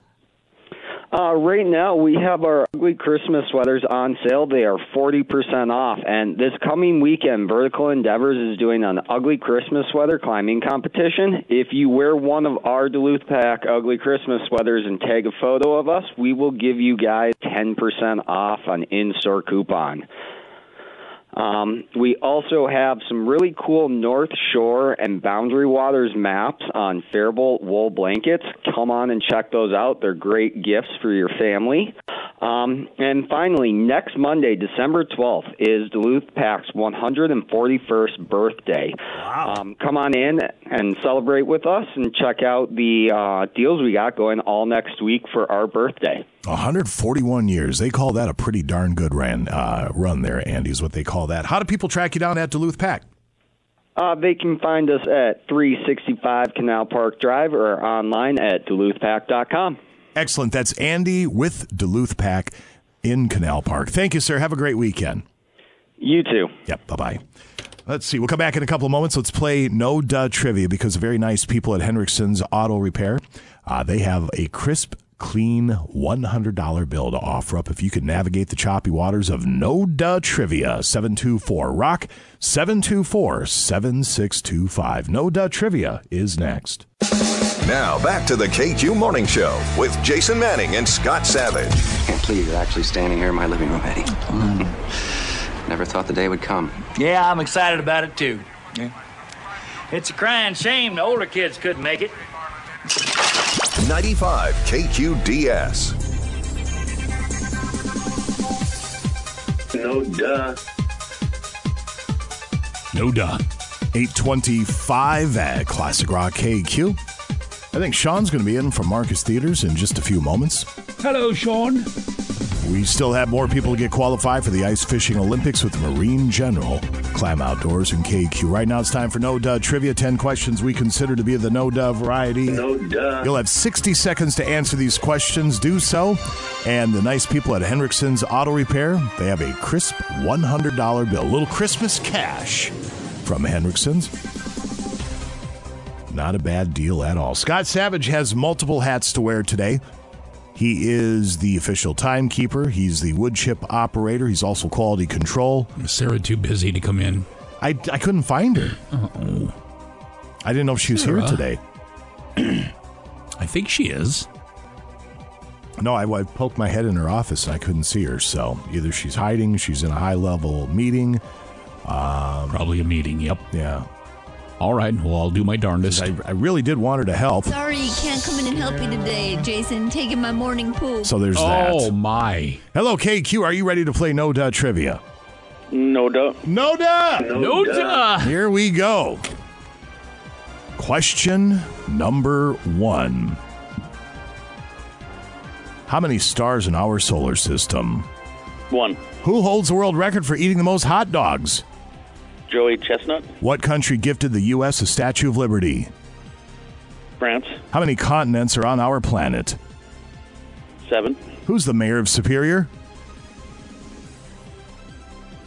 Uh, right now, we have our ugly Christmas sweaters on sale. They are 40% off. And this coming weekend, Vertical Endeavors is doing an ugly Christmas sweater climbing competition. If you wear one of our Duluth Pack ugly Christmas sweaters and tag a photo of us, we will give you guys 10% off an in store coupon. Um, we also have some really cool North Shore and Boundary Waters maps on Faribault wool blankets. Come on and check those out. They're great gifts for your family. Um, and finally, next Monday, December 12th, is Duluth Pack's 141st birthday. Um, come on in and celebrate with us and check out the uh, deals we got going all next week for our birthday. 141 years. They call that a pretty darn good ran, uh, run there, Andy, is what they call that. How do people track you down at Duluth Pack? Uh, they can find us at 365 Canal Park Drive or online at duluthpack.com. Excellent. That's Andy with Duluth Pack in Canal Park. Thank you, sir. Have a great weekend. You too. Yep. Bye bye. Let's see. We'll come back in a couple of moments. Let's play No Duh Trivia because the very nice people at Hendrickson's Auto Repair, uh, they have a crisp, clean $100 bill to offer up if you can navigate the choppy waters of No Duh Trivia. 724 Rock 724 7625. No Duh Trivia is next. Now, back to the KQ Morning Show with Jason Manning and Scott Savage. Can't believe you're actually standing here in my living room, Eddie. Mm. Never thought the day would come. Yeah, I'm excited about it too. yeah. It's a crying shame the older kids couldn't make it. 95 KQDS. No duh. No duh. 825 at Classic Rock KQ. I think Sean's going to be in from Marcus Theaters in just a few moments. Hello, Sean. We still have more people to get qualified for the Ice Fishing Olympics with Marine General, Clam Outdoors, and KQ. Right now it's time for No Duh Trivia. 10 questions we consider to be of the No Duh variety. No duh. You'll have 60 seconds to answer these questions. Do so. And the nice people at Hendrickson's Auto Repair, they have a crisp $100 bill, a little Christmas cash from Hendrickson's. Not a bad deal at all. Scott Savage has multiple hats to wear today. He is the official timekeeper. He's the wood chip operator. He's also quality control. Is Sarah too busy to come in? I, I couldn't find her. Uh-oh. I didn't know if she was here today. I think she is. No, I, I poked my head in her office and I couldn't see her. So either she's hiding, she's in a high level meeting. Um, Probably a meeting, yep. Yeah. All right, well, I'll do my darndest. I, I really did want her to help. Sorry, can't come in and help you today, Jason. Taking my morning poop. So there's that. Oh, my. Hello, KQ. Are you ready to play No Duh Trivia? No duh. No Duh! No duh. Here we go. Question number one How many stars in our solar system? One. Who holds the world record for eating the most hot dogs? Joey Chestnut. What country gifted the U.S. a Statue of Liberty? France. How many continents are on our planet? Seven. Who's the mayor of Superior?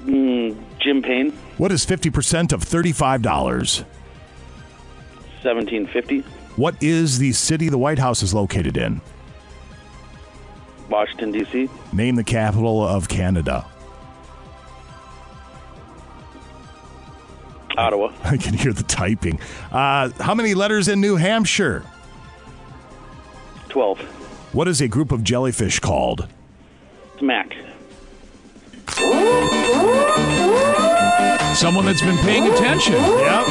Mm, Jim Paine. What is 50% of $35? Seventeen fifty. What is the city the White House is located in? Washington D.C. Name the capital of Canada. Ottawa. I can hear the typing. Uh, how many letters in New Hampshire? Twelve. What is a group of jellyfish called? Smack. Someone that's been paying attention. Yep.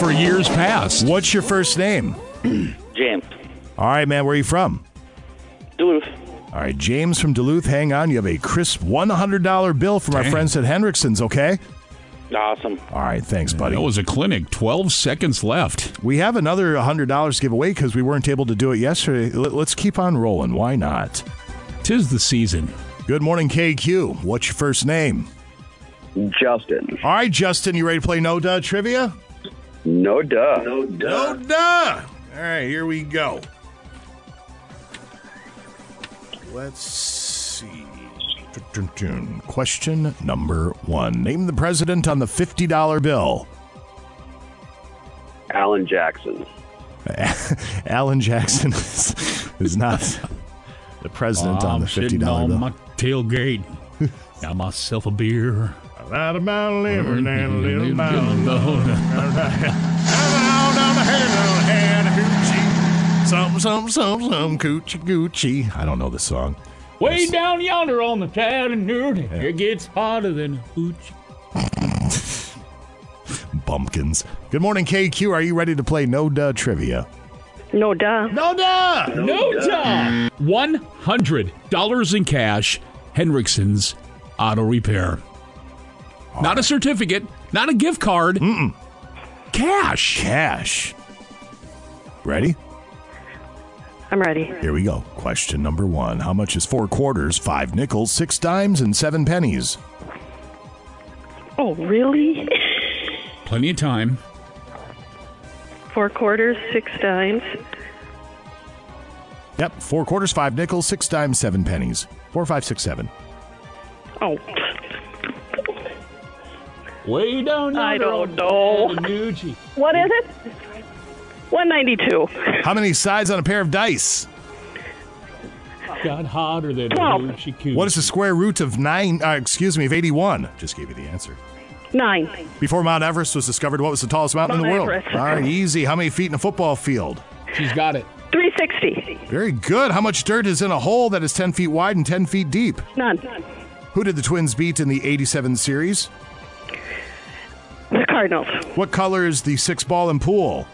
For years past. What's your first name? James. All right, man. Where are you from? Duluth. All right, James from Duluth. Hang on. You have a crisp $100 bill from our Dang. friends at Hendrickson's, okay? Awesome. All right, thanks, buddy. That was a clinic. 12 seconds left. We have another $100 to give away because we weren't able to do it yesterday. Let- Let's keep on rolling. Why not? Tis the season. Good morning, KQ. What's your first name? Justin. All right, Justin, you ready to play No Duh Trivia? No duh. No duh. No Duh. All right, here we go. Let's Question number one. Name the president on the $50 bill. Alan Jackson. Alan Jackson is, is not the president on I'm the sitting $50 on bill. my tailgate. Got myself a beer. That about a liver and a little Little bone. bone. Some, some, some, some, coochie, coochie. I don't know the song. Way down yonder on the Chattanooga, it gets hotter than a hoochie. Bumpkins. Good morning, KQ. Are you ready to play No Duh Trivia? No duh. No Duh! No duh. One hundred dollars in cash. Hendrickson's Auto Repair. Not a certificate. Not a gift card. Mm-mm. Cash. Cash. Ready? I'm ready. Here we go. Question number one. How much is four quarters, five nickels, six dimes, and seven pennies? Oh, really? Plenty of time. Four quarters, six dimes. Yep. Four quarters, five nickels, six dimes, seven pennies. Four, five, six, seven. Oh, Way down yonder. I don't on know. Chattanooga. what is it? 192. How many sides on a pair of dice? Got hotter than a Twelve. hoochie. What is the square root of nine? Uh, excuse me, of eighty-one? Just gave you the answer. Nine. Before Mount Everest was discovered, what was the tallest mountain in the world? Everest. All right, easy. How many feet in a football field? She's got it. 360. Very good. How much dirt is in a hole that is 10 feet wide and 10 feet deep? None. Who did the Twins beat in the 87 series? The Cardinals. What color is the six ball in pool?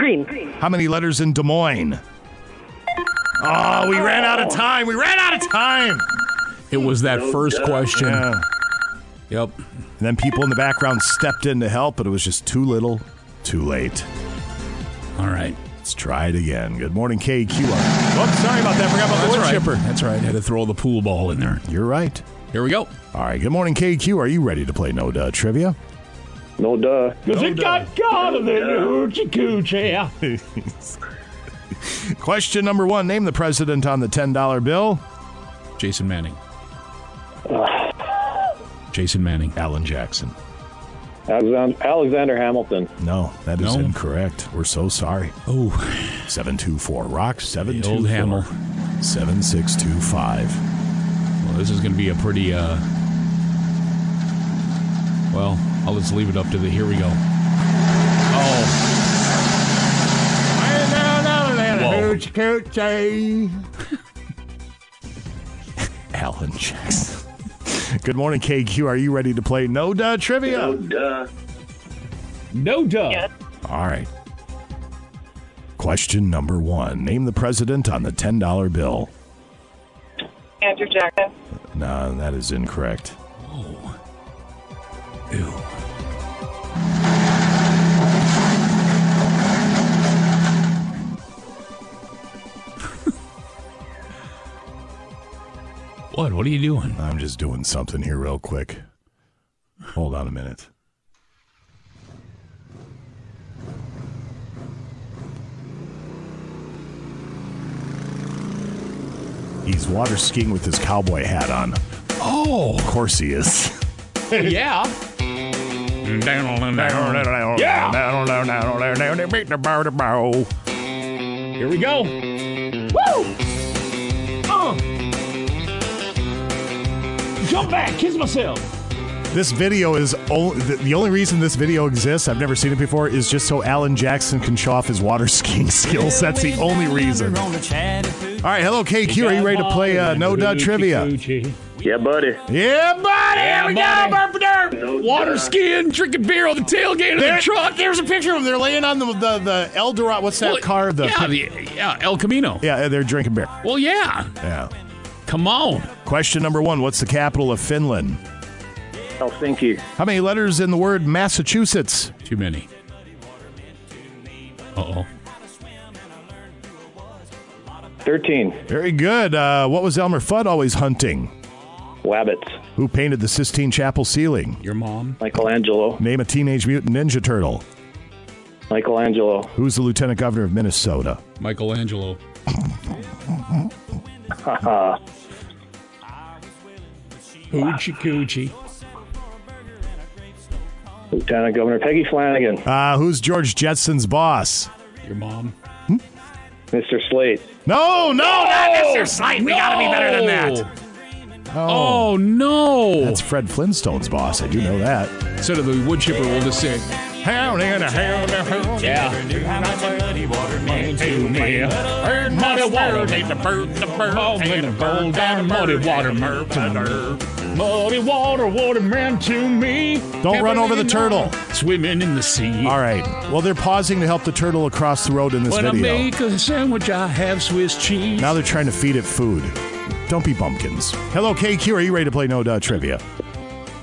Green. How many letters in Des Moines? Oh, we ran out of oh. time. We ran out of time. It was that first question. Yeah. Yep. And then people in the background stepped in to help, but it was just too little, too late. All right. Let's try it again. Good morning, KQ. Oh, sorry about that. Forgot about the That's wood right. chipper. That's right. I Had to throw the pool ball in there. You're right. Here we go. All right. Good morning, KQ. Are you ready to play No Duh Trivia? No duh. Cause it got God of it, hoochie coochie. Question number one Name the president on the $10 bill. Jason Manning. Jason Manning. Alan Jackson. Alexander, Alexander Hamilton. No, that is No. incorrect. We're so sorry. Oh, 724 Rock, old 724 Hamel. 7625. well, this is going to be a pretty. uh Well, I'll just leave it up to the. Here we go. Oh, Whoa. Hoochie. Alan Jackson. Good morning, KQ. Are you ready to play No Duh Trivia? No Duh. no duh. Yes. All right. Question number one. Name the president on the $10 bill. Andrew Jackson. No, that is incorrect. Oh. Ew. What? What are you doing? I'm just doing something here real quick. Hold on a minute. He's water skiing with his cowboy hat on. Oh, Of course he is. yeah. Here we go. Woo! Uh. Jump back, kiss myself. This video is o- the only reason this video exists. I've never seen it before. Is just so Alan Jackson can show off his water skiing skills. That's the only reason. All right, hello KQ. Are you ready to play uh, No Duh Trivia? Yeah, buddy. Yeah, buddy. Here we go, Water skiing, drinking beer on the tailgate of There- the truck. There's a picture of them. They're laying on the the, the El Dorado. What's that Well, car? The yeah, the, yeah, El Camino. yeah, they're drinking beer. Well, yeah. Yeah. Come on. Question number one. What's the capital of Finland? Helsinki. How many letters in the word Massachusetts? Too many. Uh oh. 13. Very good. Uh, what was Elmer Fudd always hunting? Wabbits. Who painted the Sistine Chapel ceiling? Your mom. Michelangelo. Name a Teenage Mutant Ninja Turtle. Michelangelo. Who's the Lieutenant Governor of Minnesota? Michelangelo. Haha. Hoochie coochie. Lieutenant Governor Peggy Flanagan. Uh, who's George Jetson's boss? Your mom. Mr. Slate. No, no, not Mr. Slate. We gotta be better than that. Oh, no. That's Fred Flintstone's boss. I do know that. Instead of the wood chipper, we'll just say, Yeah. Muddy water, means to me. Heard muddy water take the bird, the bird, take the bird down muddy water, muddy water, waterman to me. Don't run over the turtle. Swimming in the sea. All right. Well, they're pausing to help the turtle across the road in this When I make a sandwich, I have Swiss cheese. Now they're trying to feed it food. Don't be bumpkins. Hello, KQ. Are you ready to play No Duh Trivia?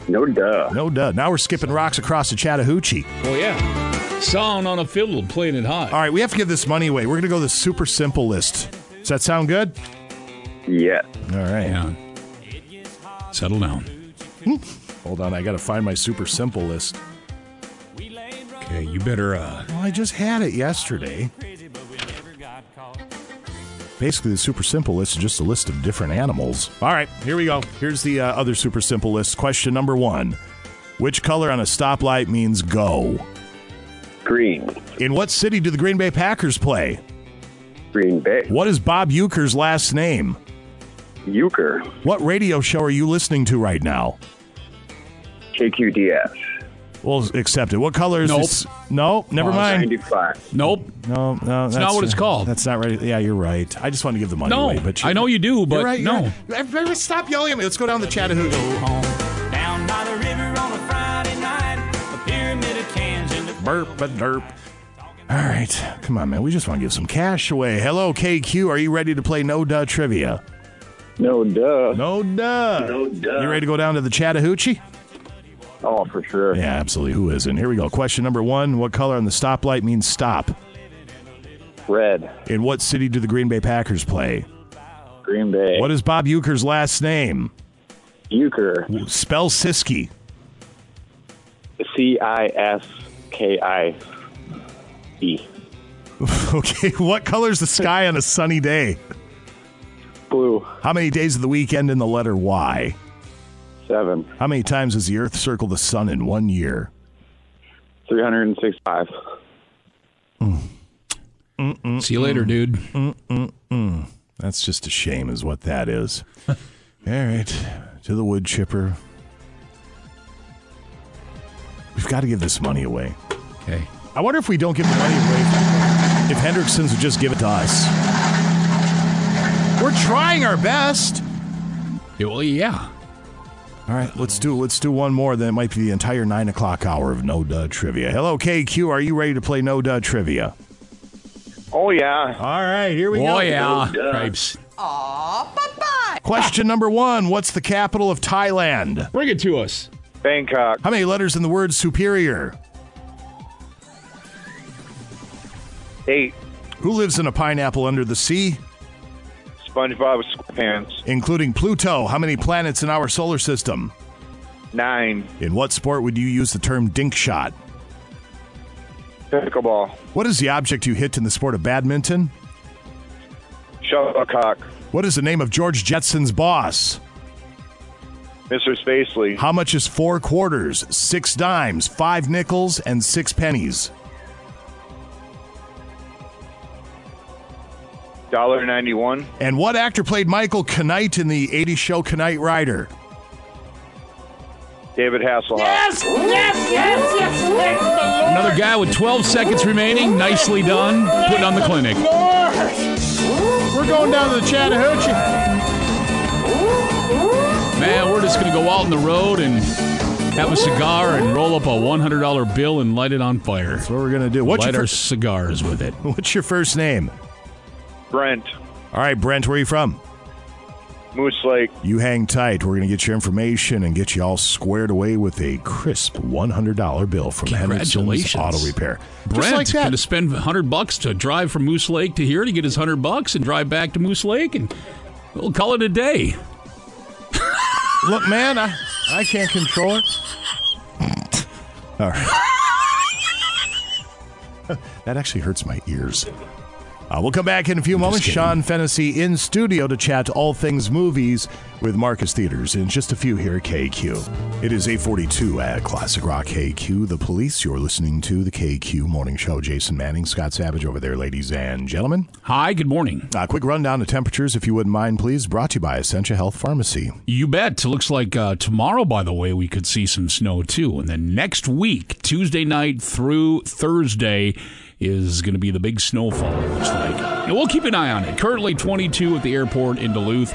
No duh. No Duh. Now we're skipping rocks across the Chattahoochee. Oh, yeah. Song on a fiddle, playing it hot. All right, we have to give this money away. We're going to go the super simple list. Does that sound good? Yeah. All right. Yeah. Settle down. Hold on. I got to find my super simple list. Okay, you better, uh, Well, I just had it yesterday. Basically, the super simple list is just a list of different animals. All right, here we go. Here's the uh, other super simple list. Question number one Which color on a stoplight means go? Green. In what city do the Green Bay Packers play? Green Bay. What is Bob Uecker's last name? Uecker. What radio show are you listening to right now? KQDS. Well, it. What color is Nope. this? No, never Uh, mind. 95. Nope. No, no. It's not what it's called. That's not right. Yeah, you're right. I just want to give the money No, away. But I know you do, but you're right, you're no. right. Everybody stop yelling at me. Let's go down the Chattahoochee. Down by the river on a Friday night, a pyramid of cans in the Burp a derp. All right, come on, man. We just want to give some cash away. Hello, KQ. Are you ready to play No Duh Trivia? No duh. No duh. No duh. You ready to go down to the Chattahoochee? Oh, for sure. Yeah, absolutely. Who isn't? Here we go. Question number one What color on the stoplight means stop? Red. In what city do the Green Bay Packers play? Green Bay. What is Bob Uecker's last name? Uecker. Spell Ciskie. C I S K I E. okay, what color is the sky on a sunny day? Blue. How many days of the week end in the letter Y? Seven. How many times does the Earth circle the sun in one year? 365. Mm-mm. See you later, dude. Mm-mm-mm. That's just a shame, is what that is. All right, to the wood chipper. We've got to give this money away. Okay. I wonder if we don't give the money away, if Hendrickson's would just give it to us. We're trying our best. Yeah, well, yeah. All right, let's do let's do one more. Then it might be the entire nine o'clock hour of No Duh Trivia. Hello, KQ. Are you ready to play No Duh Trivia? Oh, yeah. All right, here we Oh, go. yeah. duh. Cripes. Question number one What's the capital of Thailand? Bring it to us. Bangkok. How many letters in the word superior? Eight. Who lives in a pineapple under the sea? SpongeBob SquarePants. Including Pluto. How many planets in our solar system? Nine. In what sport would you use the term dink shot? Pickleball. What is the object you hit in the sport of badminton? Shuttlecock. What is the name of George Jetson's boss? Mr. Spacely. How much is four quarters, six dimes, five nickels, and six pennies? Dollar ninety one. And what actor played Michael Knight in the 80s show Knight Rider? David Hasselhoff. Yes, yes, yes, yes. Another guy with 12 seconds remaining. Nicely done. Putting on the clinic. We're going down to the Chattahoochee. Man, we're just going to go out on the road and have a cigar and roll up a $100 bill and light it on fire. That's what we're going to do. What's light your our cigars with it. What's your first name? Brent. All right, Brent, where are you from? Moose Lake. You hang tight. We're going to get your information and get you all squared away with a crisp $100 bill from Henderson's Auto Repair. Brent Just like that. going to spend 100 bucks to drive from Moose Lake to here to get his 100 bucks and drive back to Moose Lake and we'll call it a day. Look, man, I, I can't control it. All right. that actually hurts my ears. Uh, we'll come back in a few moments. Sean Fennessy in studio to chat all things movies with Marcus Theaters in just a few here at KQ. It is 842 at Classic Rock KQ. The police, you're listening to the KQ Morning Show. Jason Manning, Scott Savage over there, ladies and gentlemen. Hi, good morning. Uh, quick rundown of temperatures, if you wouldn't mind, please. Brought to you by Essentia Health Pharmacy. You bet. It looks like uh, tomorrow, by the way, we could see some snow too. And then next week, Tuesday night through Thursday, is going to be the big snowfall, it looks like. And we'll keep an eye on it. Currently 22 at the airport in Duluth,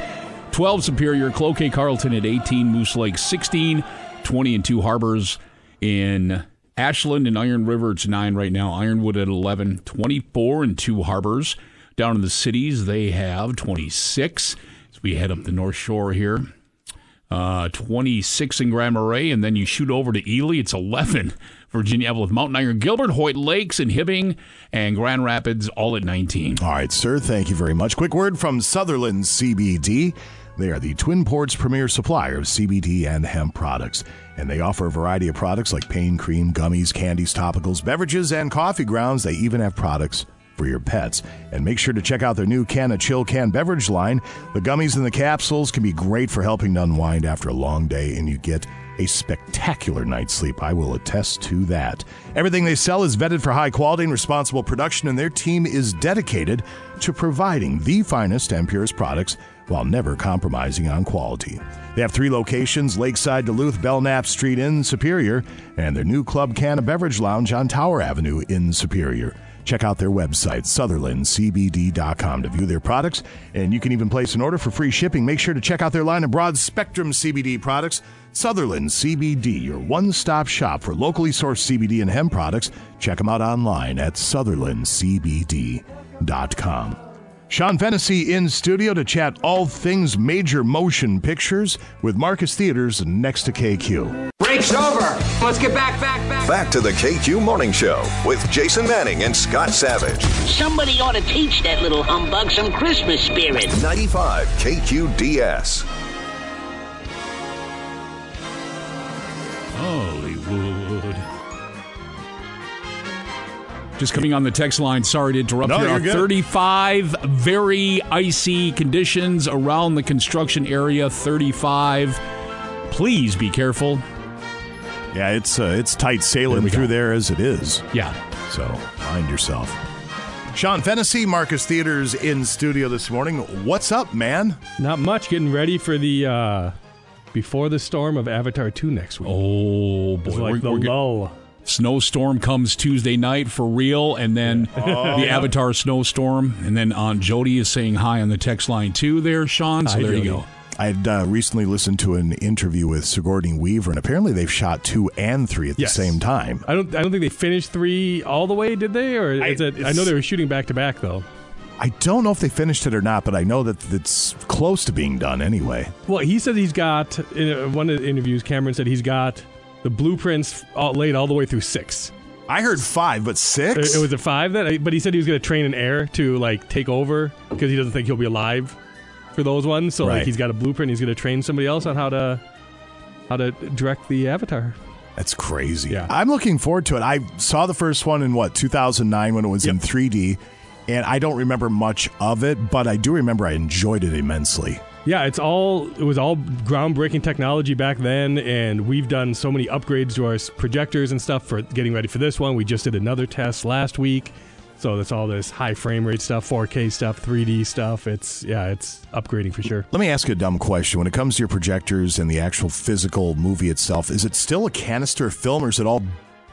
12 Superior, Cloquet Carlton at 18, Moose Lake 16, 20 and 2 Harbors in Ashland and Iron River. It's 9 right now. Ironwood at 11, 24 and 2 Harbors. Down in the cities, they have 26 as we head up the North Shore here uh, 26 in Grand Marais, and then you shoot over to Ely. It's 11. Virginia Eveleth, Mountain Iron, Gilbert, Hoyt Lakes, and Hibbing, and Grand Rapids, all at 19. All right, sir. Thank you very much. Quick word from Sutherland CBD. They are the Twin Ports premier supplier of CBD and hemp products, and they offer a variety of products like pain cream, gummies, candies, topicals, beverages, and coffee grounds. They even have products for your pets. And make sure to check out their new Can of Chill Can beverage line. The gummies and the capsules can be great for helping to unwind after a long day, and you get a spectacular night's sleep. I will attest to that. Everything they sell is vetted for high quality and responsible production, and their team is dedicated to providing the finest and purest products while never compromising on quality. They have three locations Lakeside, Duluth, Belknap Street in Superior, and their new Club Canna Beverage Lounge on Tower Avenue in Superior. Check out their website, SutherlandCBD.com, to view their products. And you can even place an order for free shipping. Make sure to check out their line of broad spectrum CBD products. Sutherland CBD, your one stop shop for locally sourced CBD and hemp products. Check them out online at SutherlandCBD.com. Sean Fennessy in studio to chat all things major motion pictures with Marcus Theaters next to KQ. Break's over. Let's get back, back, back. Back to the KQ Morning Show with Jason Manning and Scott Savage. Somebody ought to teach that little humbug some Christmas spirit. 95 KQDS. Hollywood. Just coming on the text line. Sorry to interrupt No, here. you're good. 35 very icy conditions around the construction area. 35. Please be careful. Yeah, it's uh, it's tight sailing There through go. there as it is. Yeah. So mind yourself. Sean Fennessy, Marcus Theatres in studio this morning. What's up, man? Not much. Getting ready for the uh, before the storm of Avatar two next week. Oh boy, It's like the get- lull. Snowstorm comes Tuesday night for real, and then Oh. the Avatar snowstorm, and then Aunt Jody is saying hi on the text line too. There, Sean. So Hi, there you Jody. go. I had uh, recently listened to an interview with Sigourney Weaver, and apparently they've shot two and three at Yes. the same time. I don't. I don't think they finished three all the way. Did they? Or is it? I know they were shooting back to back though. I don't know if they finished it or not, but I know that it's close to being done anyway. Well, he said he's got in uh, one of the interviews. Cameron said he's got the blueprints all, laid all the way through six. I heard five, but six. It, it was a five that, but he said he was going to train an heir to like take over because he doesn't think he'll be alive for those ones. So Right. like he's got a blueprint. He's going to train somebody else on how to how to direct the Avatar. That's crazy. Yeah. I'm looking forward to it. I saw the first one in what 2009 when it was in 3D, and I don't remember much of it, but I do remember I enjoyed it immensely. Yeah, it's all it was all groundbreaking technology back then, and we've done so many upgrades to our projectors and stuff for getting ready for this one. We just did another test last week, so that's all this high frame rate stuff, 4K stuff, 3D stuff. It's yeah, it's upgrading for sure. Let me ask you a dumb question. When it comes to your projectors and the actual physical movie itself, is it still a canister film or is it all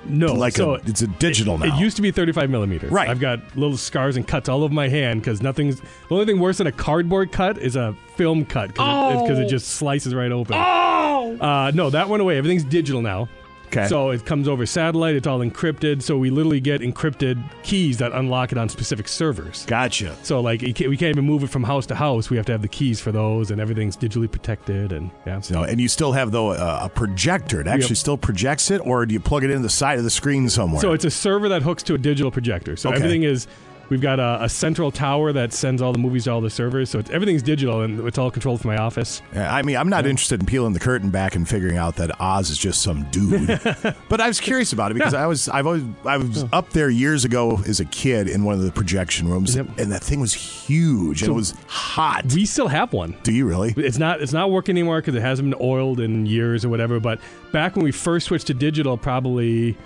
No, like so a, it's a digital it, now? It used to be 35 millimeters. Right. I've got little scars and cuts all over my hand because nothing's. The only thing worse than a cardboard cut is a film cut because it, 'cause it Oh. just slices right open. Oh! Uh, no, that went away. Everything's digital now. Okay. So it comes over satellite. It's all encrypted. So we literally get encrypted keys that unlock it on specific servers. Gotcha. So like can't, we can't even move it from house to house. We have to have the keys for those, and everything's digitally protected. And yeah. No, and you still have though a, a projector. It actually still projects it, or do you plug it in the side of the screen somewhere? So it's a server that hooks to a digital projector. So Okay. everything is. We've got a, a central tower that sends all the movies to all the servers. So it's, everything's digital and it's all controlled from my office. Yeah, I mean, I'm not interested in peeling the curtain back and figuring out that Oz is just some dude. but I was curious about it because I was I've always I was up there years ago as a kid in one of the projection rooms, and that thing was huge and it was hot. We still have one. Do you really? It's not it's not working anymore because it hasn't been oiled in years or whatever. But back when we first switched to digital, probably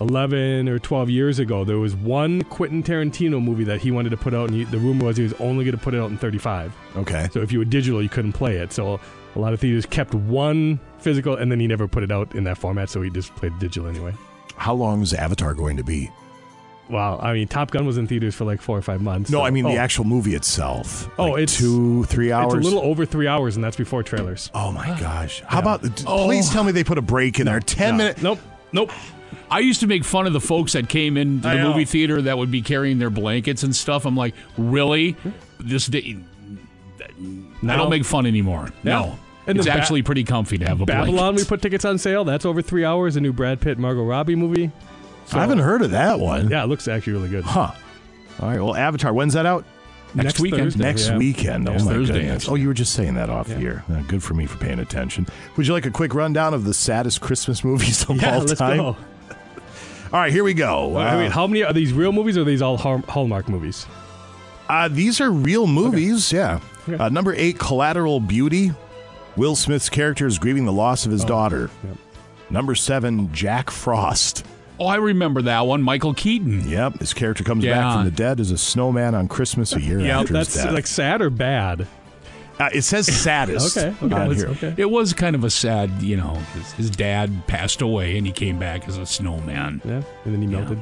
eleven or twelve years ago, there was one Quentin Tarantino movie that he wanted to put out, and he, the rumor was he was only going to put it out in thirty-five. Okay. So if you were digital, you couldn't play it. So a lot of theaters kept one physical, and then he never put it out in that format. So he just played digital anyway. How long is Avatar going to be? Wow, I mean, Top Gun was in theaters for like four or five months. No, so- I mean the oh. actual movie itself. Oh, Like it's two, three hours. It's a little over three hours, and that's before trailers. Oh my gosh! How about? d- Oh. Please tell me they put a break in there. Ten no. minutes. Nope. Nope. I used to make fun of the folks that came in the movie theater that would be carrying their blankets and stuff. I'm like, really? This day, I don't make fun anymore. Yeah. No, And it's the Ba- actually pretty comfy to have a Babylon, blanket. we put tickets on sale. That's over three hours. A new Brad Pitt, Margot Robbie movie. I haven't heard of that one. Yeah, it looks actually really good. Huh. All right. Well, Avatar. When's that out? Next weekend. Thursday, Next yeah. weekend. Next oh my Thursday, goodness. actually. Oh, you were just saying that off here. Uh, good for me for paying attention. Would you like a quick rundown of the saddest Christmas movies of Yeah, all let's time? go. All right, here we go. Wait, Uh, wait, how many are these real movies or are these all Hall- Hallmark movies? Uh, these are real movies, yeah. Uh, number eight, Collateral Beauty. Will Smith's character is grieving the loss of his Oh, daughter. Number seven, Jack Frost. Oh, I remember that one. Michael Keaton. Yep, his character comes Yeah. back from the dead as a snowman on Christmas a year Yeah, after that's his death. like sad or bad. Uh, it says saddest Okay, okay, on here. okay. It was kind of a sad, you know, his, his dad passed away and he came back as a snowman. Yeah, and then he melted.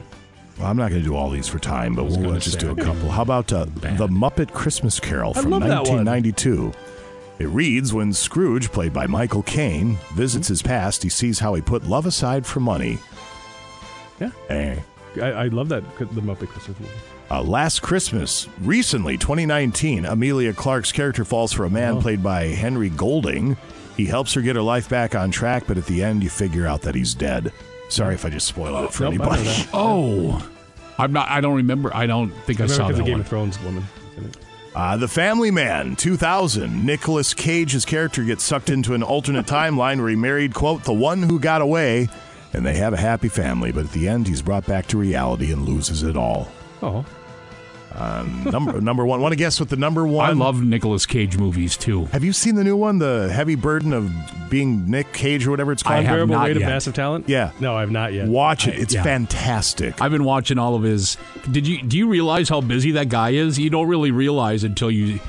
Well, I'm not going to do all these for time, but we'll kinda just do a couple. How about uh, The Muppet Christmas Carol from love that one. 1992? It reads When Scrooge, played by Michael Caine, visits his past, he sees how he put love aside for money. Yeah. Eh. I, I love that the Muppet Christmas movie. Uh, last Christmas, recently, 2019, Emilia Clarke's character falls for a man Oh. played by Henry Golding. He helps her get her life back on track, but at the end, you figure out that he's dead. Sorry if I just spoiled it for Nope, anybody. Oh, I'm not. I don't remember. I don't think I, I saw that the Game one. of Thrones woman. Uh, the Family Man, 2000. Nicolas Cage's character gets sucked into an alternate timeline where he married, quote, the one who got away, and they have a happy family. But at the end, he's brought back to reality and loses it all. Oh. Um, number number one. Want to guess what the number one? I love Nicolas Cage movies too. Have you seen the new one, The Heavy Burden of Being Nick Cage or whatever it's called? I have Unbearable not Weight of yet. Massive Talent? Yeah. No, I've not yet. Watch it. I- It's yeah. fantastic. I've been watching all of his. Did you do you realize how busy that guy is? You don't really realize until you,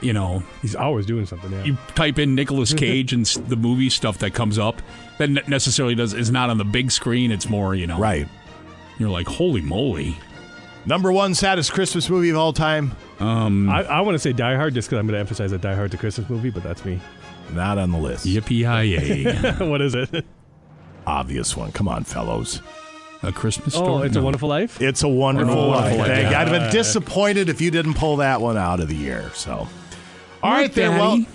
you know, He's always doing something, yeah. you type in Nicolas Cage and s- the movie stuff that comes up. That ne- necessarily does is not on the big screen. It's more, you know, Right. You're like, holy moly! Number one saddest Christmas movie of all time? Um, I, I want to say Die Hard just because I'm going to emphasize that Die Hard's a Christmas movie, but that's me. Not on the list. Yippee yay! what is it? Obvious one. Come on, fellows. A Christmas Story. Oh, story. It's a No. Wonderful Life? It's a wonderful, Oh, life. Life, Thank- yeah. I'd have been disappointed if you didn't pull that one out of the year. So, all All right, right, then. Well, Daddy.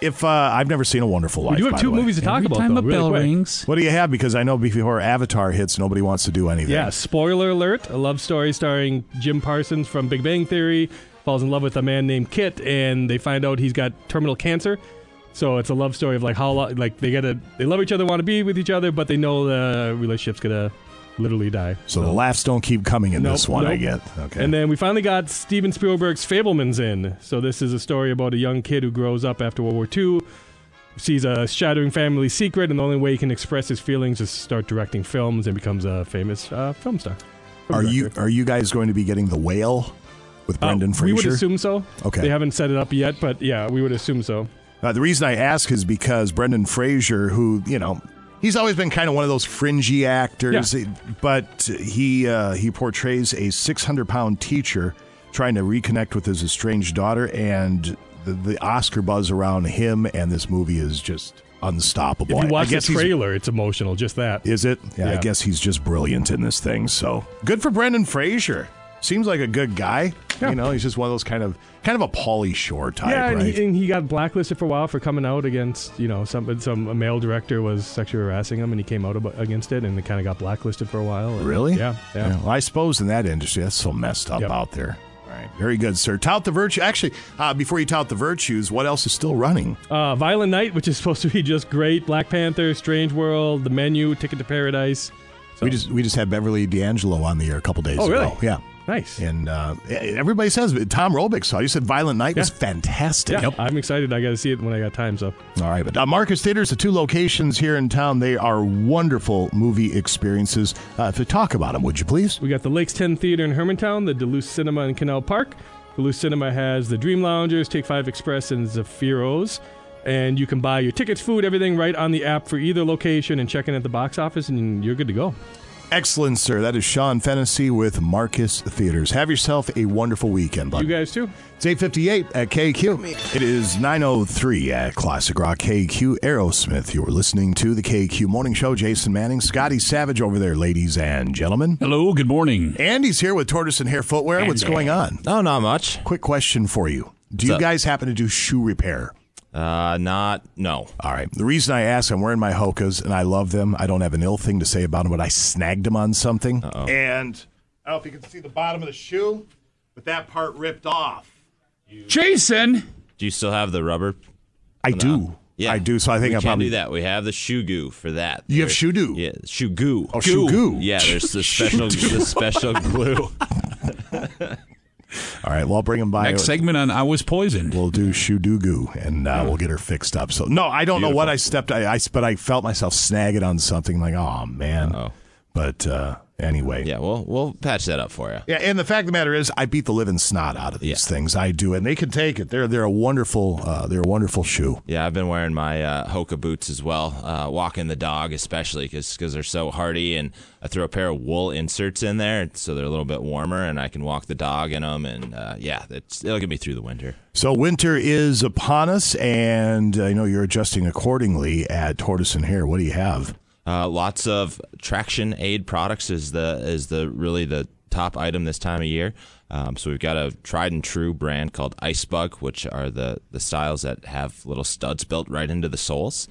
If uh, I've never seen a Wonderful Life, We do have by two movies to talk Every about, time though, a really bell quick. rings. What do you have? Because I know before Avatar hits, nobody wants to do anything. Yeah, spoiler alert. A love story starring Jim Parsons from Big Bang Theory falls in love with a man named Kit, and they find out he's got terminal cancer. So it's a love story of like how lo- like they gotta they love each other, want to be with each other, but they know the relationship's gonna literally die. So the laughs don't keep coming in Nope, this one. I get. Okay. And then we finally got Steven Spielberg's Fabelmans in. So this is a story about a young kid who grows up after World War II, sees a shattering family secret, and the only way he can express his feelings is start directing films and becomes a famous uh, film star. Film are you are you guys going to be getting the whale with Brendan Uh, Fraser? We would assume so. Okay. They haven't set it up yet, but yeah, we would assume so. Uh, the reason I ask is because Brendan Fraser, who you know, he's always been kind of one of those fringy actors, but he uh, he portrays a 600 pound teacher trying to reconnect with his estranged daughter, and the, the Oscar buzz around him and this movie is just unstoppable. If you I- I watch the trailer, it's emotional. Just that. Is it? Yeah, I guess he's just brilliant in this thing. So good for Brendan Fraser. Seems like a good guy. You know, he's just one of those kind of kind of a Pauly Shore type, yeah, and, right? he, and he got blacklisted for a while for coming out against, you know, some some a male director was sexually harassing him, and he came out against it, and it kind of got blacklisted for a while. and- Really? Yeah, yeah. Well, I suppose in that industry, that's so messed up Yep. out there. All right. Very good, sir. Tout the virtue. Actually, uh, before you tout the virtues, what else is still running? Uh, Violent Night, which is supposed to be just great. Black Panther, Strange World, The Menu, Ticket to Paradise. We just we just had Beverly D'Angelo on the air a couple days Oh, ago. really? Yeah. Nice. And uh, everybody says Tom Robick saw. You said Violent Night was fantastic. Yeah, I'm excited. I got to see it when I got time. So All right, but uh, Marcus Theatres, the two locations here in town, they are wonderful movie experiences. Uh, to talk about them, would you please? we got the Lakes 10 Theater in Hermantown, the Duluth Cinema in Canal Park. Duluth Cinema has the Dream Loungers, Take Five Express, and Zaffiro's. And you can buy your tickets, food, everything right on the app for either location and check in at the box office, and you're good to go. Excellent, sir. That is Sean Fennessy with Marcus Theatres. Have yourself a wonderful weekend, bud. You guys too. It's 858 at KQ. It is 903 at Classic Rock KQ Aerosmith. You're listening to the KQ Morning Show. Jason Manning, Scotty Savage over there, ladies and gentlemen. Hello, good morning. Andy's here with Tortoise and Hare Footwear. What's going on? Oh, not much. Quick question for you. Do What's you up? guys happen to do shoe repair? Uh, not no. All right. The reason I ask, I'm wearing my Hokas and I love them. I don't have an ill thing to say about them, but I snagged them on something. Uh-oh. And I don't know if you can see the bottom of the shoe, but that part ripped off. Jason. Do you still have the rubber? I No. do. Yeah, I do. So I think we I probably do that. We have the shoe goo for that. You have There's- shoe goo? Yeah, shoe goo. Oh, shoe goo. Yeah, there's the special the special glue. All right. Well, I'll bring him by. Next segment on I Was Poisoned. We'll do goo, and uh, we'll get her fixed up. So no, I don't know what I stepped. I, I but I felt myself snagging on something. Like, oh man. Uh-oh. But uh, anyway. Yeah, we'll we'll patch that up for you. Yeah, and the fact of the matter is, I beat the living snot out of these things. I do, and they can take it. They're they're a wonderful uh, they're a wonderful shoe. Yeah, I've been wearing my uh, Hoka boots as well, uh, walking the dog especially because because they're so hardy, and I throw a pair of wool inserts in there so they're a little bit warmer, and I can walk the dog in them, and uh, yeah, it's, it'll get me through the winter. So winter is upon us, and I know you're adjusting accordingly at Tortoise and Hare. What do you have? Uh, lots of traction aid products is the is the really the top item this time of year. Um, so we've got a tried and true brand called Icebug, which are the the styles that have little studs built right into the soles.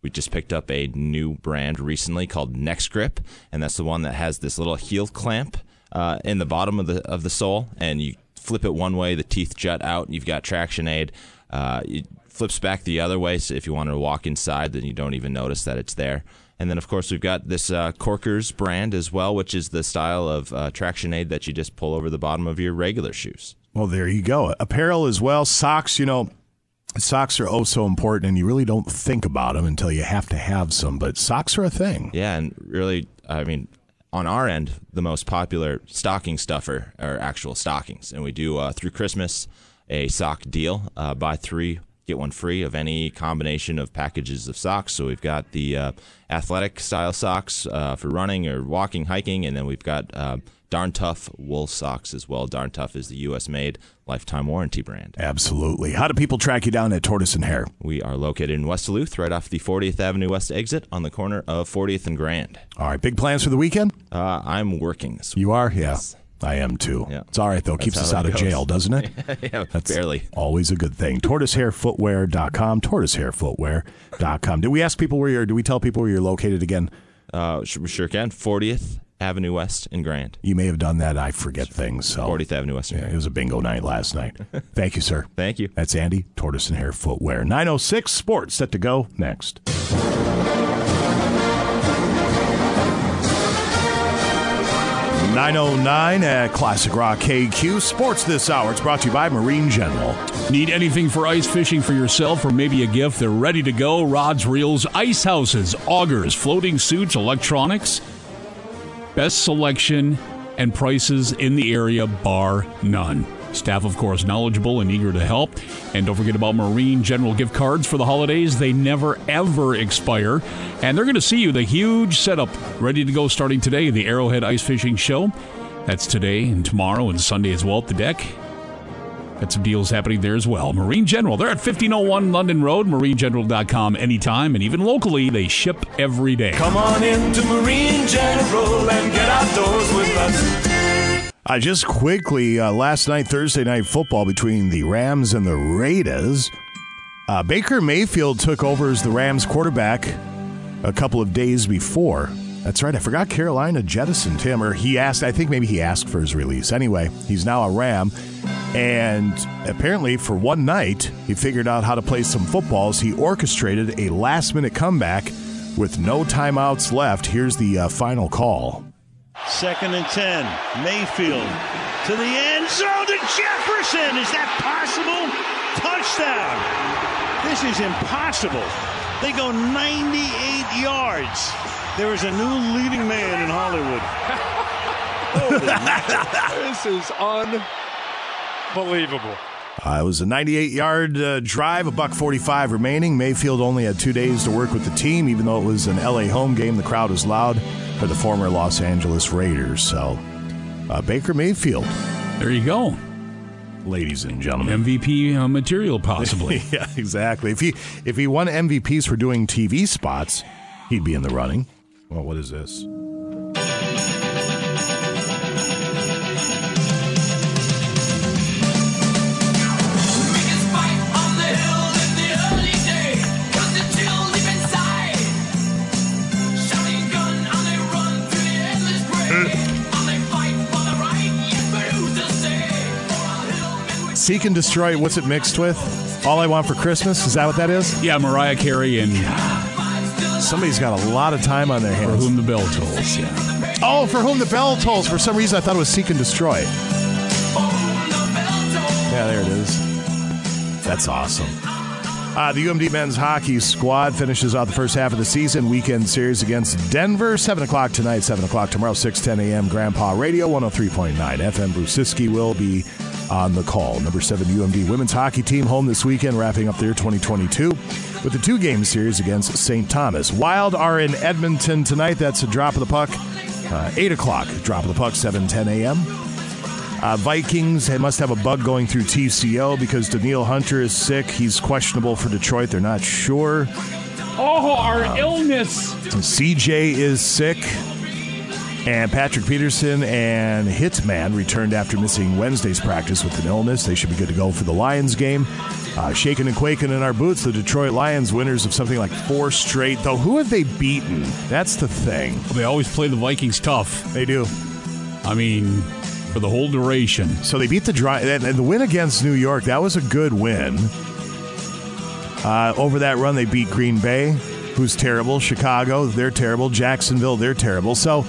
We just picked up a new brand recently called Next Grip, and that's the one that has this little heel clamp uh, in the bottom of the of the sole, and you flip it one way, the teeth jut out, and you've got traction aid. Uh, it flips back the other way, so if you want to walk inside, then you don't even notice that it's there. And then, of course, we've got this uh, Korkers brand as well, which is the style of uh, traction aid that you just pull over the bottom of your regular shoes. Well, there you go. Apparel as well. Socks, you know, socks are oh so important, and you really don't think about them until you have to have some. But socks are a thing. Yeah, and really, I mean, on our end, the most popular stocking stuffer are actual stockings, and we do uh, through Christmas a sock deal: uh, buy three get one free of any combination of packages of socks. So we've got the uh, athletic style socks uh, for running or walking, hiking, and then we've got uh, Darn Tough wool socks as well. Darn Tough is the U.S. made lifetime warranty brand. Absolutely. How do people track you down at Tortoise and Hare? We are located in West Duluth, right off the 40th Avenue West exit on the corner of 40th and Grand. All right. Big plans for the weekend? Uh, I'm working this week. You are? Yeah. I am too. Yeah. It's all right though. That's Keeps us out of goes. jail, doesn't it? yeah, That's barely. always a good thing. TortoiseHareFootwear.com. TortoiseHareFootwear.com. Did we ask people where you're? Do we tell people where you're located again? Uh, sure, sure can. 40th Avenue West in Grand. You may have done that. I forget things. So 40th Avenue West in Yeah, it was a bingo night last night. Thank you, sir. Thank you. That's Andy, Tortoise and Hare Footwear. 906 Sports set to go next. Nine oh nine at Classic Rock KQ Sports this hour. It's brought to you by Marine General. Need anything for ice fishing for yourself or maybe a gift? They're ready to go. Rods, reels, ice houses, augers, floating suits, electronics. Best selection and prices in the area, bar none. Staff, of course, knowledgeable and eager to help. And don't forget about Marine General gift cards for the holidays. They never, ever expire. And they're going to see you, the huge setup ready to go starting today, the Arrowhead Ice Fishing Show. That's today and tomorrow and Sunday as well at the DECC. Got some deals happening there as well. Marine General, they're at 1501 London Road, marinegeneral.com anytime, and even locally, they ship every day. Come on into Marine General and get outdoors with us. Uh, just quickly, uh, last night, Thursday night football between the Rams and the Raiders. Uh, Baker Mayfield took over as the Rams quarterback a couple of days before. That's right. I forgot Carolina jettisoned him, or he asked. I think maybe he asked for his release. Anyway, he's now a Ram, and apparently for one night he figured out how to play some footballs. He orchestrated a last-minute comeback with no timeouts left. Here's the uh, final call. Second and 10. Mayfield to the end zone to Jefferson. Is that possible? Touchdown. This is impossible. They go 98 yards. There is a new leading man in Hollywood. this is unbelievable. Uh, it was a 98-yard uh, drive, a buck 45 remaining. Mayfield only had two days to work with the team, even though it was an LA home game. The crowd was loud for the former Los Angeles Raiders. So, uh, Baker Mayfield, There you go. ladies and gentlemen. MVP uh, material, possibly. yeah, exactly. If he if he won MVPs for doing TV spots, he'd be in the running. Well, what is this? Seek and destroy. What's it mixed with? All I want for Christmas. Is that what that is? Yeah, Mariah Carey and Somebody's got a lot of time on their hands. For Whom the Bell Tolls. Yeah. Oh, for whom the bell tolls. For some reason, I thought it was Seek and Destroy. Yeah, there it is. That's awesome. Uh, the UMD men's hockey squad finishes out the first half of the season. Weekend series against Denver. 7 o'clock tonight, 7 o'clock tomorrow, 6 10 a.m. Grandpa Radio, 103.9 FM. Bruce Ciskie will be on the call. Number 7 UMD women's hockey team home this weekend, wrapping up their 2022 with a two game series against St. Thomas. Wild are in Edmonton tonight. That's a drop of the puck. Uh, 8 o'clock, drop of the puck, 7 10 a.m. Uh, Vikings must have a bug going through TCO because Danielle Hunter is sick. He's questionable for Detroit. They're not sure. Oh, our illness. CJ is sick. And Patrick Peterson and Hitman returned after missing Wednesday's practice with an illness. They should be good to go for the Lions game. Uh, shaking and quaking in our boots, the Detroit Lions, winners of something like four straight. Though, who have they beaten? That's the thing. They always play the Vikings tough. They do. I mean, for the whole duration. So they beat the dry and the win against New York. That was a good win. Uh, over that run, they beat Green Bay, who's terrible. Chicago, they're terrible. Jacksonville, they're terrible. So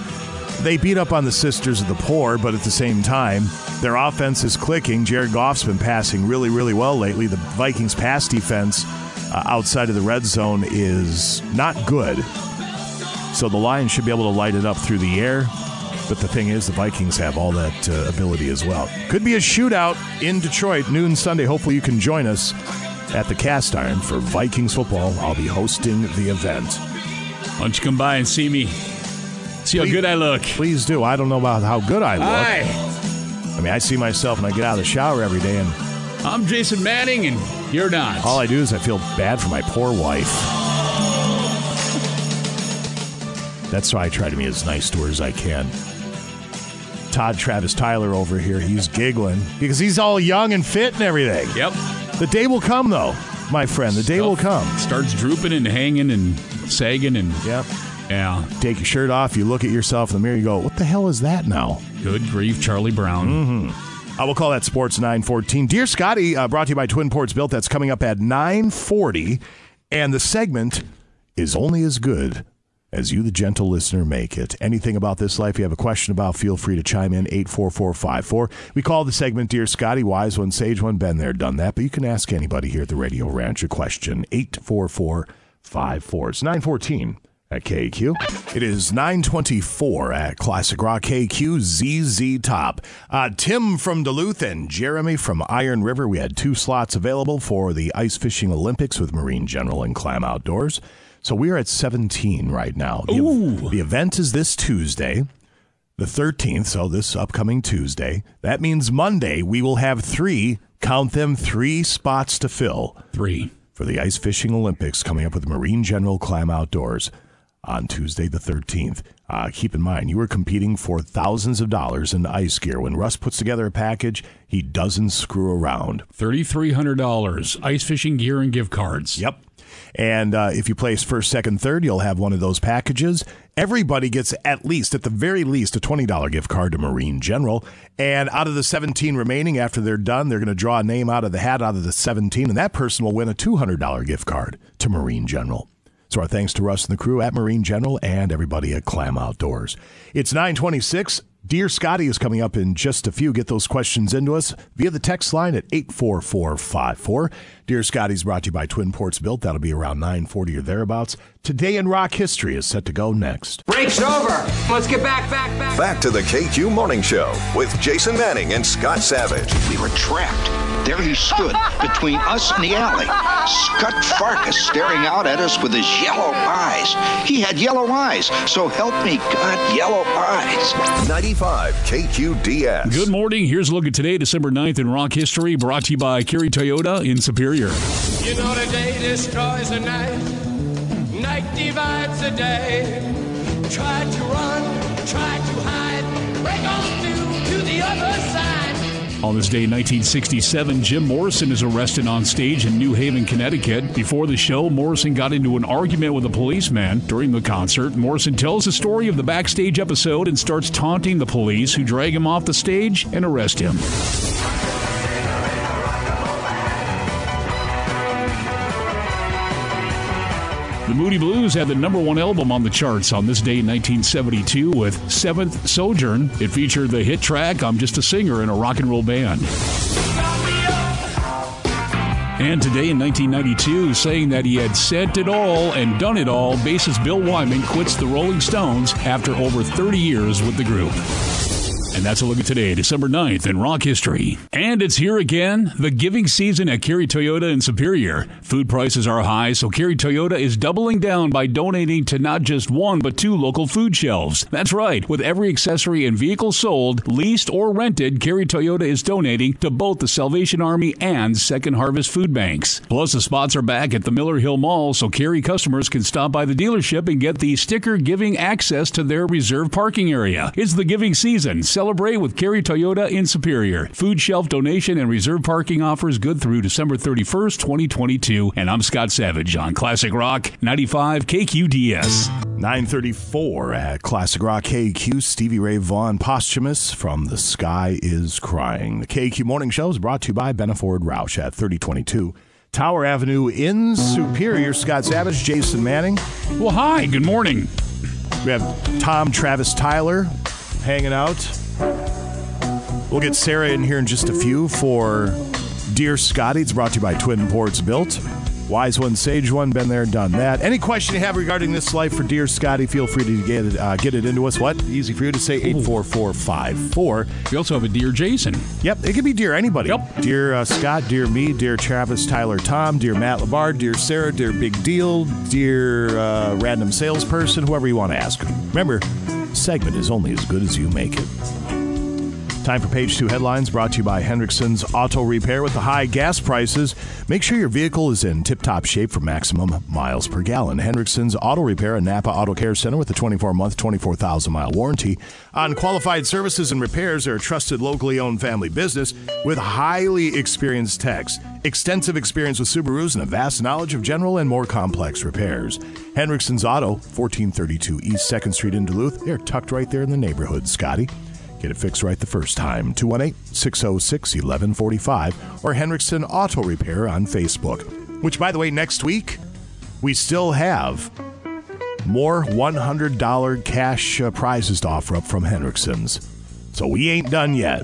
they beat up on the Sisters of the Poor, but at the same time, their offense is clicking. Jared Goff's been passing really, really well lately. The Vikings' pass defense uh, outside of the red zone is not good. So the Lions should be able to light it up through the air. But the thing is, the Vikings have all that uh, ability as well. Could be a shootout in Detroit, noon Sunday. Hopefully, you can join us at the Cast Iron for Vikings football. I'll be hosting the event. Why don't you come by and see me? See how Please- good I look. Please do. I don't know about how good I look. Hi, I mean, I see myself when I get out of the shower every day, and I'm Jason Manning, and you're not. all I do is I feel bad for my poor wife. That's why I try to be as nice to her as I can. Todd Travis Tyler over here, he's giggling because he's all young and fit and everything. Yep. The day will come, though, my friend. The day will come. Starts drooping and hanging and sagging and Yep. yeah. Take your shirt off, you look at yourself in the mirror, you go, what the hell is that now? Good grief, Charlie Brown. I will call that Sports 914. Dear Scotty, uh, brought to you by Twin Ports Built. That's coming up at 940. And the segment is only as good as you, the gentle listener, make it. Anything about this life you have a question about, feel free to chime in 84454. We call the segment Dear Scotty, wise one, sage one, been there, done that. But you can ask anybody here at the Radio Ranch a question. 84454. It's 914 at KQ. It is 924 at Classic Rock KQ ZZ Top. Uh, Tim from Duluth and Jeremy from Iron River. We had two slots available for the Ice Fishing Olympics with Marine General and Clam Outdoors. So we are at 17 right now. The, the event is this Tuesday, the 13th, so this upcoming Tuesday. That means Monday we will have three, count them, three spots to fill Three. for the Ice Fishing Olympics coming up with Marine General Clam Outdoors on Tuesday the 13th. Uh, keep in mind, you are competing for thousands of dollars in ice gear. When Russ puts together a package, he doesn't screw around. $3,300. Ice fishing gear and gift cards. Yep. And uh, if you place first, second, third, you'll have one of those packages. Everybody gets at least, at the very least, a $20 gift card to Marine General. And out of the 17 remaining, after they're done, they're going to draw a name out of the hat out of the 17, and that person will win a $200 gift card to Marine General. So our thanks to Russ and the crew at Marine General and everybody at Clam Outdoors. It's 926. Dear Scotty is coming up in just a few. Get those questions into us via the text line at 84454. Dear Scotty's brought to you by Twin Ports Built. That'll be around 940 or thereabouts. Today in Rock History is set to go next. Break's over. Let's get back, back, back. Back to the KQ Morning Show with Jason Manning and Scott Savage. We were trapped. There he stood between us and the alley. Scut Farkus staring out at us with his yellow eyes. He had yellow eyes, so help me God, yellow eyes. 95 KQDS. Good morning. Here's a look at today, December 9th in rock history, brought to you by Kerry Toyota in Superior. You know the day destroys the night, night divides the day. Try to run, try to hide, break on through to the other side. On this day in 1967, Jim Morrison is arrested on stage in New Haven, Connecticut. Before the show, Morrison got into an argument with a policeman. During the concert, Morrison tells the story of the backstage episode and starts taunting the police who drag him off the stage and arrest him. The Moody Blues had the number one album on the charts on this day in 1972 with Seventh Sojourn. It featured the hit track I'm Just a Singer in a Rock and Roll Band. And today in 1992, saying that he had said it all and done it all, bassist Bill Wyman quits the Rolling Stones after over 30 years with the group. And that's a look at today, December 9th in rock history. And it's here again, the giving season at Kerry Toyota in Superior. Food prices are high, so Kerry Toyota is doubling down by donating to not just one, but two local food shelves. That's right, with every accessory and vehicle sold, leased, or rented, Kerry Toyota is donating to both the Salvation Army and Second Harvest Food Banks. Plus, the spots are back at the Miller Hill Mall, so Kerry customers can stop by the dealership and get the sticker giving access to their reserved parking area. It's the giving season. Celebrate with Kerry Toyota in Superior. Food shelf donation and reserve parking offers good through December 31st, 2022. And I'm Scott Savage on Classic Rock 95 KQDS. 934 at Classic Rock KQ. Stevie Ray Vaughan posthumous from The Sky is Crying. The KQ Morning Show is brought to you by Benaford Roush at 3022 Tower Avenue in Superior. Scott Savage, Jason Manning. Well, hi, good morning. We have Tom Travis Tyler hanging out. We'll get Sarah in here in just a few for Dear Scotty. It's brought to you by Twin Ports Built. Wise one, sage one, been there, done that. Any question you have regarding this life for Dear Scotty, feel free to get it, uh, get it into us. What? Easy for you to say 84454. We also have a Dear Jason. Yep, it could be Dear anybody. Yep. Dear uh, Scott, Dear me, Dear Travis, Tyler, Tom, Dear Matt Labar, Dear Sarah, Dear Big Deal, Dear uh, Random Salesperson, whoever you want to ask. Remember, segment is only as good as you make it. Time for page two headlines brought to you by Hendrickson's Auto Repair. With the high gas prices, make sure your vehicle is in tip top shape for maximum miles per gallon. Hendrickson's Auto Repair and Napa Auto Care Center with a 24 month, 24,000 mile warranty on qualified services and repairs. They're a trusted, locally owned family business with highly experienced techs, extensive experience with Subarus, and a vast knowledge of general and more complex repairs. Hendrickson's Auto, 1432 East 2nd Street in Duluth. They're tucked right there in the neighborhood, Scotty. Get it fixed right the first time. 218 606 1145 or Hendrickson Auto Repair on Facebook. Which, by the way, next week, we still have more $100 cash uh, prizes to offer up from Hendrickson's. So we ain't done yet.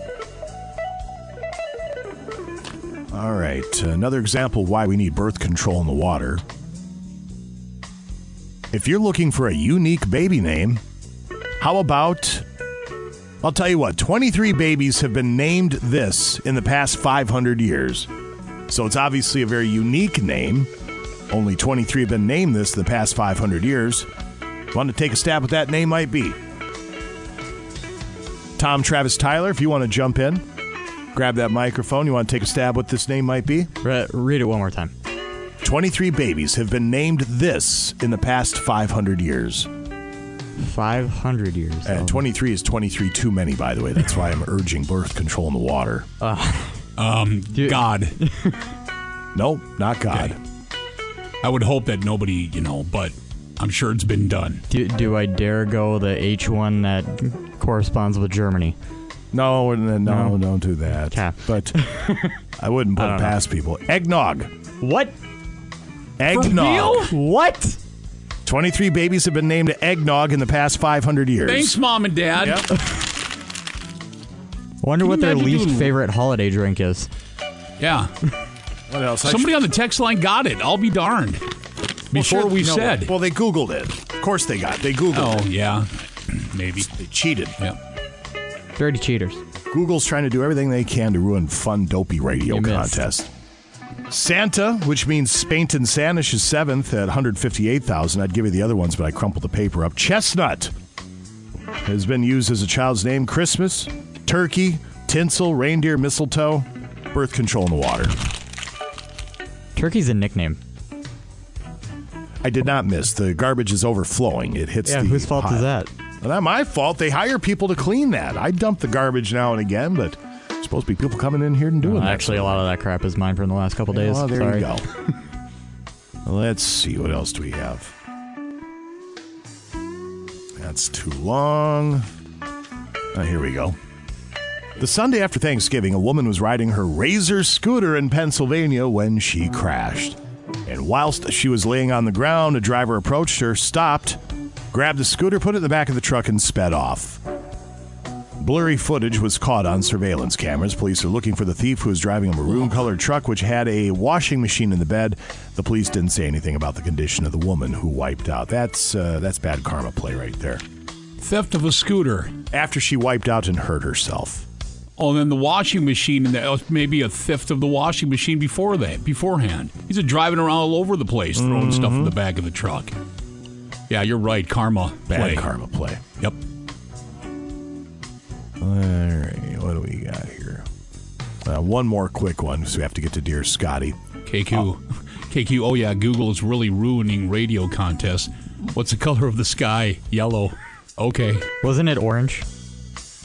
All right, another example why we need birth control in the water. If you're looking for a unique baby name, how about I'll tell you what, 23 babies have been named this in the past 500 years. So it's obviously a very unique name. Only 23 have been named this in the past 500 years. Want to take a stab at what that name might be? Tom Travis Tyler, if you want to jump in, grab that microphone. You want to take a stab what this name might be? read it one more time. 23 babies have been named this in the past 500 years. 500 years. And 23 is 23 too many, by the way. That's why I'm urging birth control in the water. Um, God. no, not God. I would hope that nobody, you know, but I'm sure it's been done. Do, do I dare go the H1 that corresponds with Germany? No, no, no, don't do that. Okay. But I wouldn't put I it don't know. past people. Eggnog. What? Eggnog. What? 23 babies have been named eggnog in the past 500 years. Thanks, Mom and Dad. Wonder Can what their least doing- favorite holiday drink is. Yeah. What else? Somebody on the text line got it. I'll be darned. Well, Before sure, we no, said. Well, they Googled it. Of course they got. They Googled Oh, it. yeah. Maybe. They cheated. Yeah. Dirty cheaters. Google's trying to do everything they can to ruin fun, dopey radio You missed. contest. Santa, which means Spainton Sanish, is seventh at 158,000. I'd give you the other ones, but I crumpled the paper up. Chestnut has been used as a child's name. Christmas, turkey, tinsel, reindeer, mistletoe, birth control in the water. Turkey's a nickname. I did not miss. The garbage is overflowing. It hits Yeah, the. whose fault is that? Well, not my fault. They hire people to clean that. I dump the garbage now and again, but there's supposed to be people coming in here and doing Well, that. actually, a lot of that crap is mine from the last couple days. Oh, there Sorry. you go. Let's see. What else do we have? That's too long. Ah, here we go. The Sunday after Thanksgiving, a woman was riding her Razor scooter in Pennsylvania when she crashed. And whilst she was laying on the ground, a driver approached her, stopped, grabbed the scooter, put it in the back of the truck, and sped off. Blurry footage was caught on surveillance cameras. Police are looking for the thief who was driving a maroon colored truck which had a washing machine in the bed. The police didn't say anything about the condition of the woman who wiped out. That's uh, that's bad karma play right there. Theft of a scooter. After she wiped out and hurt herself. Oh, and then the washing machine, and that maybe a theft of the washing machine before that, beforehand. He's a driving around all over the place, throwing stuff in the back of the truck. Yeah, you're right. Karma Bad play. karma play. Yep. All right, what do we got here? Uh, one more quick one, so we have to get to Dear Scotty. KQ. KQ, oh yeah, Google is really ruining radio contests. What's the color of the sky? Yellow. Okay. Wasn't it orange?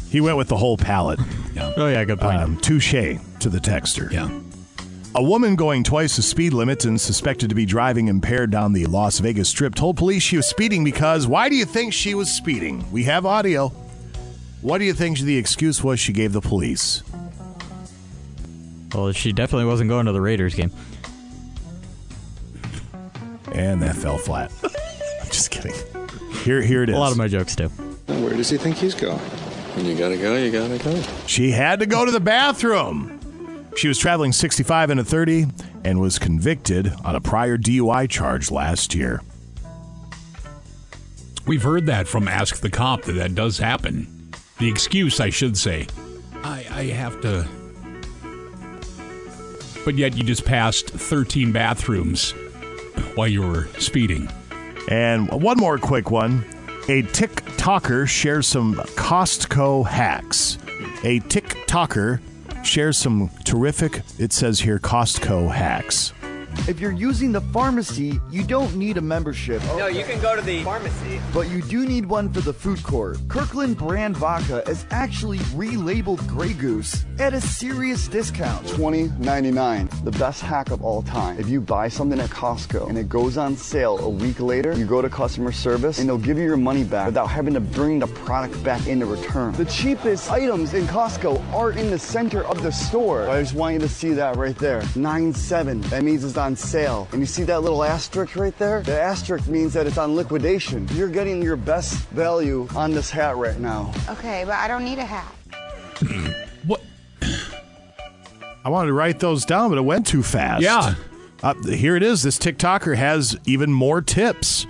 He went with the whole palette. Yeah. Oh yeah, good point. Um, touche to the texter. Yeah. A woman going twice the speed limit and suspected to be driving impaired down the Las Vegas Strip told police she was speeding because why do you think she was speeding? We have audio. What do you think the excuse was she gave the police? Well, she definitely wasn't going to the Raiders game. And that fell flat. I'm just kidding. Here, here it is. A lot of my jokes too. Where does he think he's going? When you gotta go, you gotta go. She had to go to the bathroom. She was traveling 65 and a 30 and was convicted on a prior DUI charge last year. We've heard that from Ask the Cop that that does happen. The excuse, I should say. I, I have to. But yet you just passed 13 bathrooms while you were speeding. And one more quick one. A TikToker shares some Costco hacks. A TikToker shares some terrific, it says here, Costco hacks. If you're using the pharmacy, you don't need a membership. No, you can go to the pharmacy. But you do need one for the food court. Kirkland brand vodka is actually relabeled Grey Goose at a serious discount. Twenty ninety nine, the best hack of all time. If you buy something at Costco and it goes on sale a week later, you go to customer service and they'll give you your money back without having to bring the product back in to return. The cheapest items in Costco are in the center of the store. I just want you to see that right there. Nine seven. That means it's on sale. And you see that little asterisk right there? The asterisk means that it's on liquidation. You're getting your best value on this hat right now. Okay, but I don't need a hat. What? I wanted to write those down, but it went too fast. Yeah. Uh, here it is. This TikToker has even more tips.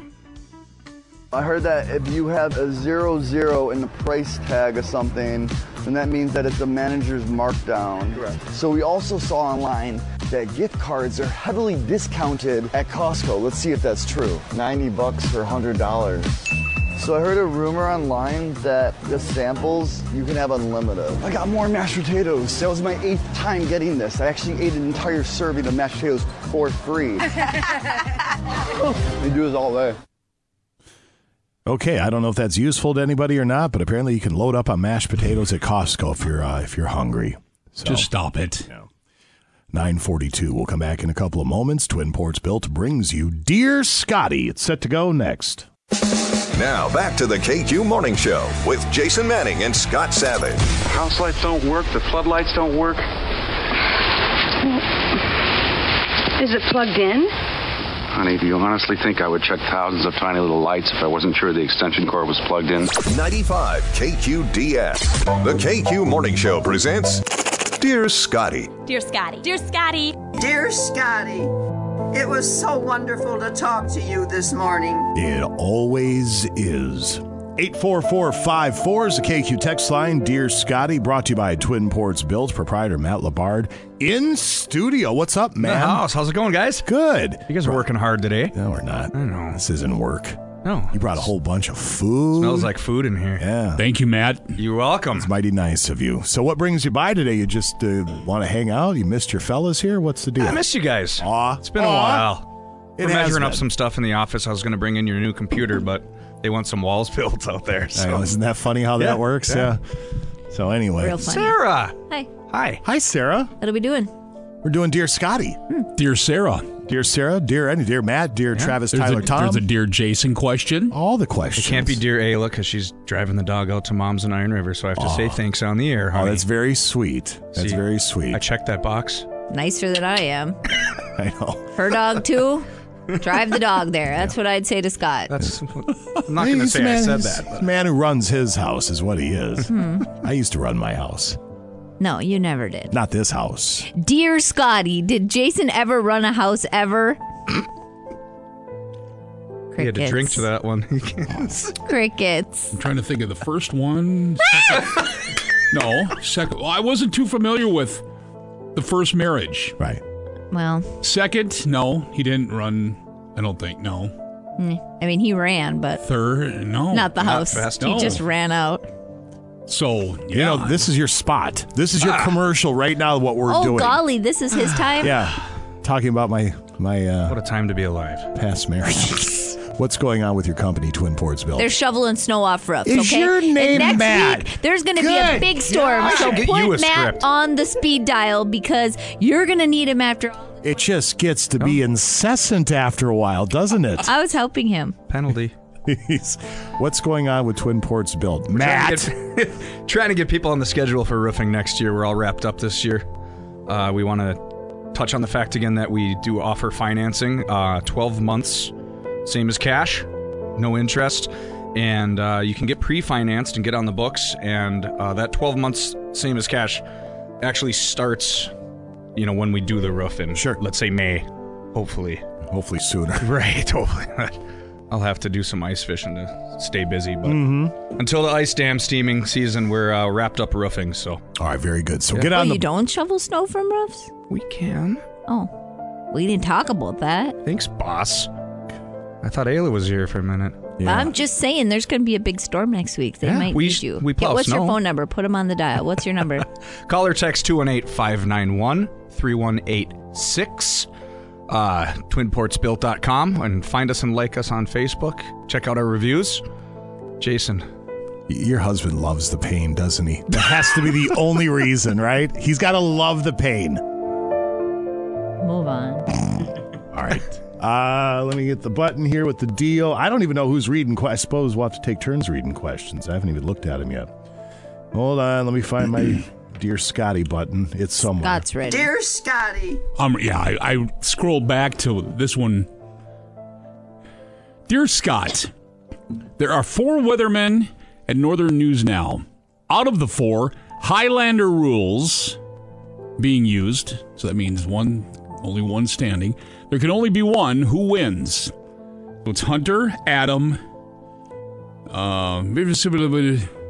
I heard that if you have a zero zero in the price tag of something, then that means that it's a manager's markdown. Correct. So we also saw online that gift cards are heavily discounted at Costco. Let's see if that's true. 90 bucks for $100. So I heard a rumor online that the samples you can have unlimited. I got more mashed potatoes. That was my eighth time getting this. I actually ate an entire serving of mashed potatoes for free. they do this all day. Okay, I don't know if that's useful to anybody or not, but apparently you can load up on mashed potatoes at Costco if you're uh, if you're hungry. So, Just stop it. 942. We'll come back in a couple of moments. Twin Ports Built brings you Dear Scotty. It's set to go next. Now back to the KQ Morning Show with Jason Manning and Scott Savage. House lights don't work. The floodlights don't work. Is it plugged in? Honey, do you honestly think I would check thousands of tiny little lights if I wasn't sure the extension cord was plugged in? 95 KQDS. The KQ Morning Show presents Dear Scotty. Dear Scotty. Dear Scotty. Dear Scotty, it was so wonderful to talk to you this morning. It always is. 84454 is the KQ text line. Dear Scotty, brought to you by Twin Ports Built, proprietor Matt Labard in studio. What's up, In the man? house. How's it going, guys? Good. You guys are working hard today. No, we're not. I know. This isn't work. No. You brought a whole bunch of food. Smells like food in here. Yeah. Thank you, Matt. You're welcome. It's mighty nice of you. So, what brings you by today? You just uh, want to hang out? You missed your fellas here? What's the deal? I missed you guys. Aw. It's been a while. It We're has measuring up been. some stuff in the office. I was going to bring in your new computer, but they want some walls built out there. I So. know, isn't that funny how Yeah, that works? yeah. Yeah. So, anyway. Real funny. Sarah. Hi. Hi. Hi, Sarah. What are we doing? We're doing Dear Scotty. Dear Sarah. Dear Sarah, dear Eddie, dear Matt, dear Travis, There's Tyler, a, Tom. There's a Dear Jason question. All the questions. It can't be dear Ayla because she's driving the dog out to mom's in Iron River, so I have to say thanks on the air. Oh, that's very sweet. That's See, very sweet. I checked that box. Nicer than I am. I know. Her dog too. Drive the dog there. That's what I'd say to Scott. That's. I'm not going to He's say the I man- said that. the man who runs his house is what he is. Hmm. I used to run my house, No, you never did. not this house. Dear Scotty, did Jason ever run a house ever? He had to drink Crickets. to that one. Crickets. I'm trying to think of the first one. Second. no, second. Well, I wasn't too familiar with the first marriage. Right. Well, Second, no, he didn't run. I don't think. No. mm, I mean, he ran, but Third, no. not the house. fast. He just ran out. So yeah, You know, this is your spot. This is your commercial right now. What we're oh, doing. Oh golly, this is his time? Yeah, talking about my my uh, what a time to be alive. past marriage. What's going on with your company, Twin Ports Built? They're shoveling snow off roofs. Is okay? your And name next Matt? Week, there's going to be a big storm, God. so get put you a Matt script. on the speed dial because you're going to need him after. all. It just gets to be incessant after a while, doesn't it? I was helping him. Penalty. What's going on with Twin Ports Built? Trying Matt. to, get, trying to get people on the schedule for roofing next year. We're all wrapped up this year. Uh, we want to touch on the fact again that we do offer financing, uh, 12 months, same as cash, no interest, and uh, you can get pre-financed and get on the books. And uh, that 12 months, same as cash, actually starts, you know, when we do the roof in sure. let's say May, hopefully. Hopefully sooner. Right. Hopefully. I'll have to do some ice fishing to stay busy, but Mhm. until the ice dam steaming season, we're uh, wrapped up roofing. So, all right, very good. So get Oh, you don't shovel snow from roofs? We can. Oh, we didn't talk about that. Thanks, boss. I thought Ayla was here for a minute. Yeah. I'm just saying, there's going to be a big storm next week. They Yeah, might we need sh- you. we yeah, plow what's your phone number? Put them on the dial. What's your number? Call or text 218 591 3186. Uh, twinportsbuilt.com and find us and like us on Facebook. Check out our reviews. Jason. Your husband loves the pain, doesn't he? That has to be the only reason, right? He's got to love the pain. Move on. All right. Uh, let me get the button here with the deal. I don't even know who's reading. Que- I suppose we'll have to take turns reading questions. I haven't even looked at them yet. Hold on. Let me find my Dear Scotty button. It's somewhere. Scott's ready. Dear Scotty, Um, yeah, I, I scrolled back to this one. Dear Scott, there are four weathermen at Northern News Now. Out of the four, Highlander rules being used, so that means one, only one standing. There can only be one who wins. So it's Hunter, Adam, uh,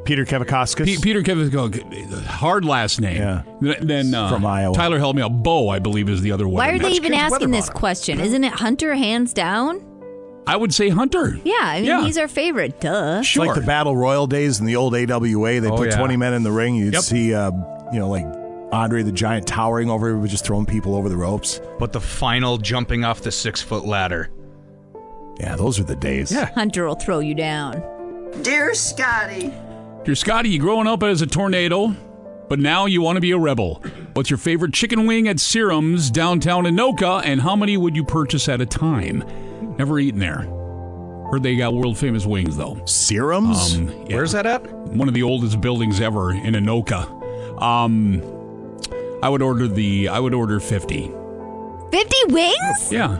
Peter Kevakoskas. Pe- Peter Kevakoskas, hard last name. Yeah. Then uh, From Iowa. Tyler helped me out. Bo, I believe, is the other one. Why are they even asking this question? Isn't it Hunter hands down? I would say Hunter. Yeah, I mean, Yeah. he's our favorite. Duh. It's like the Battle Royal days in the old AWA. They Oh, put yeah. 20 men in the ring. You'd Yep. see, uh, you know, like Andre the Giant towering over, everybody, just throwing people over the ropes. But the final jumping off the six foot ladder. Yeah, those are the days. Yeah. Hunter will throw you down. dear Scotty, You're Scotty, you growing up as a tornado, but now you want to be a rebel. What's your favorite chicken wing at Serum's downtown Anoka, and how many would you purchase at a time? Never eaten there. Heard they got world famous wings though. Serums? Um, yeah. Where's that at? One of the oldest buildings ever in Anoka. Um, I would order the. I would order fifty. 50 wings? Yeah.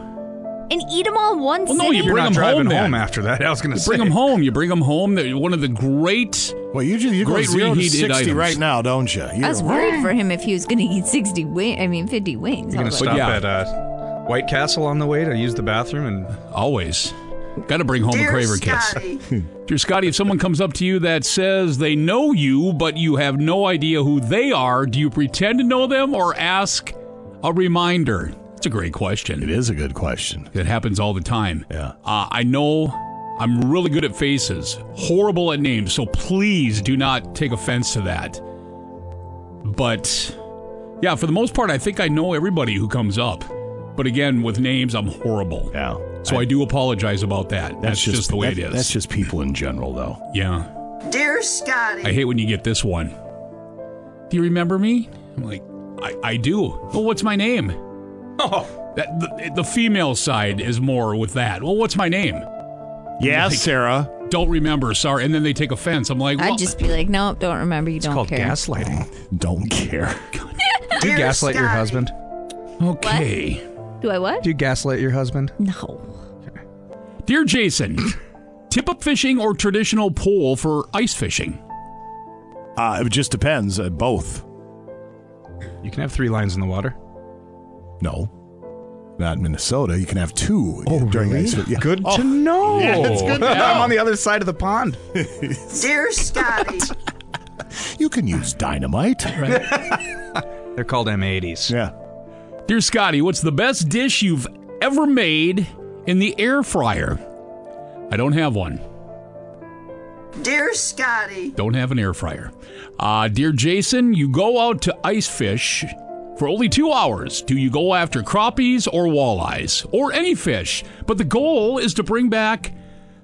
And eat them all in one Well, no, sitting? you You're bring them home, then. home after that. I was going to say. bring them home. You bring them home. They're one of the great. Well, usually you go great zero to reheated 60 items. right now, don't you? I was worried for him if he was going to eat 60 wings. I mean, 50 wings. You're going to stop yeah. at uh, White Castle on the way to use the bathroom and Always. Got to bring home dear a Craver Scotty, kiss. Dear Scotty, if someone comes up to you that says they know you, but you have no idea who they are, do you pretend to know them or ask a reminder? It's a great question. It is a good question. It happens all the time. Yeah. Uh, I know I'm really good at faces, horrible at names, so please do not take offense to that. But yeah, for the most part, I think I know everybody who comes up. But again, with names, I'm horrible. Yeah. So I, do apologize about that. That's, just, the way that- it is. That's just people in general, though. yeah. dear Scotty, I hate when you get this one. Do you remember me? I'm like, I, I do. Well, what's my name? Oh. That, the, the female side is more with that. Well, what's my name? Yeah, Like, Sarah. Don't remember. Sorry. And then they take offense. I'm like, well, I'd just be like, no, don't remember. You don't called care. gaslighting. Don't care. Do you Dear gaslight your husband? okay. Do I what? Do you gaslight your husband? No. Dear Jason, tip up fishing or traditional pole for ice fishing? Uh, it just depends. Uh, both. You can have three lines in the water. No. Not in Minnesota. You can have two during really? ice. Yeah. Good Oh, to know. Yeah, it's good to know. I'm on the other side of the pond. Dear Scotty, You can use dynamite. They're called M80s. Yeah. Dear Scotty, what's the best dish you've ever made in the air fryer? I don't have one. dear Scotty, Don't have an air fryer. Uh, dear Jason, you go out to ice fish for only two hours. Do you go after crappies or walleyes or any fish? But the goal is to bring back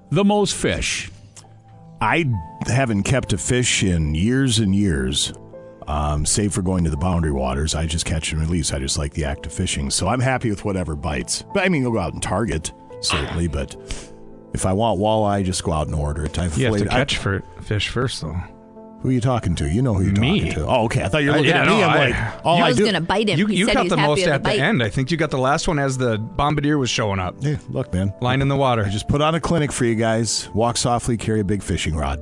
the most fish. I haven't kept a fish in years and years. Um, save for going to the boundary waters, I just catch and release. I just like the act of fishing, so I'm happy with whatever bites. But I mean, you'll go out and target certainly, but if I want walleye, just go out and order it. I've You have to flayed- I- catch for fish first, though. Who are you talking to? You know who you're Me. talking to. Oh, okay. I thought you were Uh, looking yeah, at no, me. I'm I- like, all I I was do. gonna bite him. You, he you said caught he's the most at the the end. I think you got the last one as the bombardier was showing up. Hey, look, man. Line in the water. I just put on a clinic for you guys. Walk softly, carry a big fishing rod.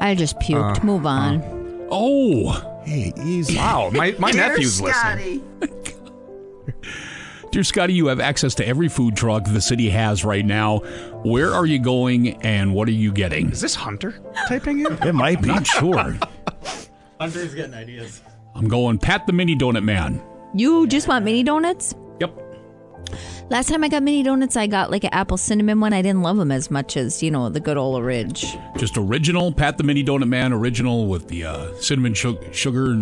I just puked. Uh, Move on. Oh, Hey, easy. Wow, my, my dear nephew's listening. Scotty, dear Scotty, you have access to every food truck the city has right now. Where are you going and what are you getting? Is this Hunter typing in? It might be. Not sure. Hunter's getting ideas. I'm going Pat the Mini Donut Man. You just want mini donuts? Yep. Last time I got mini donuts, I got like an apple cinnamon one. I didn't love them as much as, you know, the good old Ridge. Just original Pat the Mini Donut Man, original with the uh, cinnamon su- sugar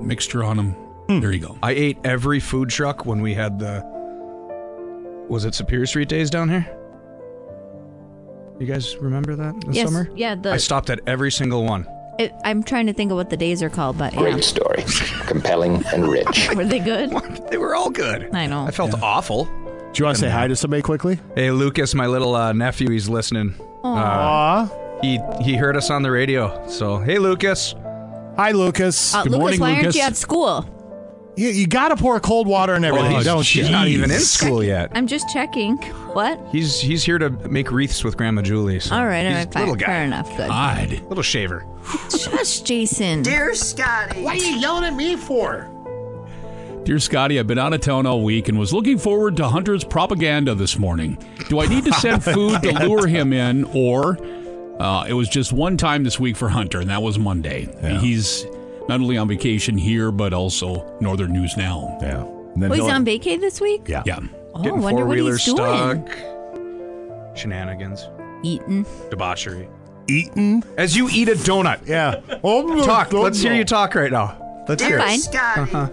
mixture on them. There you go. I ate every food truck when we had the. Was it Superior Street Days down here? You guys remember that this Yes, summer? yeah, the- I stopped at every single one. It, I'm trying to think of what the days are called, but yeah. Great story. Compelling and rich. Were they good? They were all good. I know. I felt awful. Do you want to say hi to somebody quickly? Hey, Lucas, my little uh, nephew, he's listening. Uh, he he heard us on the radio. So, hey, Lucas. Hi, Lucas. Uh, Good Lucas, morning, why aren't you at school? You, you got to pour cold water and everything, Oh, don't you? He's not even in school yet. I'm just checking. What? He's he's here to make wreaths with Grandma Julie. So All right, all he's right, a fine. little guy, Fair enough. Good. God. little shaver. Shush, Jason. dear Scotty, What are you yelling at me for? Dear Scotty, I've been out of town all week and was looking forward to Hunter's propaganda this morning. Do I need to send food to lure him in, or uh, it was just one time this week for Hunter, and that was Monday? And he's not only on vacation here, but also Northern News Now. Yeah. And then Oh, he's on vacay this week? Yeah. Yeah. Oh, Getting wonder what wheelers he's doing. stuck. Shenanigans. Eating. Debauchery. Eating. As you eat a donut. Yeah. Oh, Talk. Let's hear you talk right now. Let's hear it. Fine. Scotty,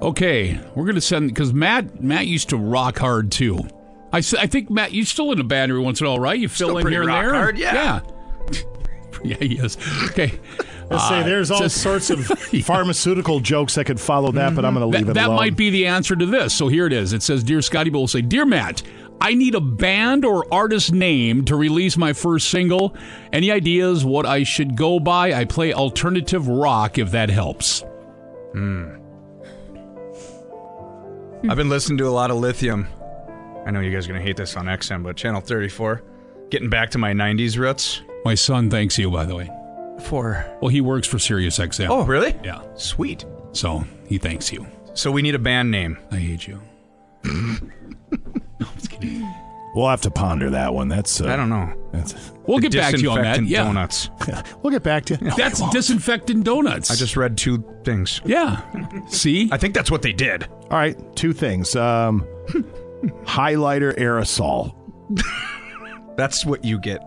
Okay, we're gonna send because Matt Matt used to rock hard too. I, I think Matt, you're still in a band every once in a while, right? You fill Still in here and rock there. hard, yeah. yeah, yeah, he is. Okay, Let's say Uh, there's all just- sorts of pharmaceutical jokes that could follow that, but I'm going to leave that, it that alone. might be the answer to this. So here it is. It says, "Dear Scotty," but will say, "Dear Matt." I need a band or artist name to release my first single. Any ideas what I should go by? I play alternative rock if that helps. Hmm. I've been listening to a lot of Lithium. I know you guys are going to hate this on XM, but Channel 34. Getting back to my 90s roots. My son thanks you, by the way. For. Well, he works for Sirius XM. Oh, really? Yeah. Sweet. So he thanks you. So we need a band name. I hate you. We'll have to ponder that one. That's. Uh, I don't know. That's, We'll get back to you on that. Yeah. Donuts. we'll get back to you. No, That's we disinfectant donuts. I just read two things. Yeah. See? I think that's what they did. All right, two things. Um, highlighter aerosol. That's what you get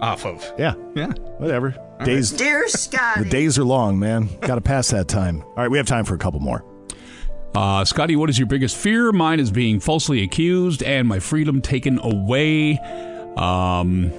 off of. Yeah, Yeah. whatever. Days. dear Scotty, The days are long, man. Got to pass that time. All right, we have time for a couple more. Uh, Scotty, what is your biggest fear? Mine is being falsely accused and my freedom taken away. Um,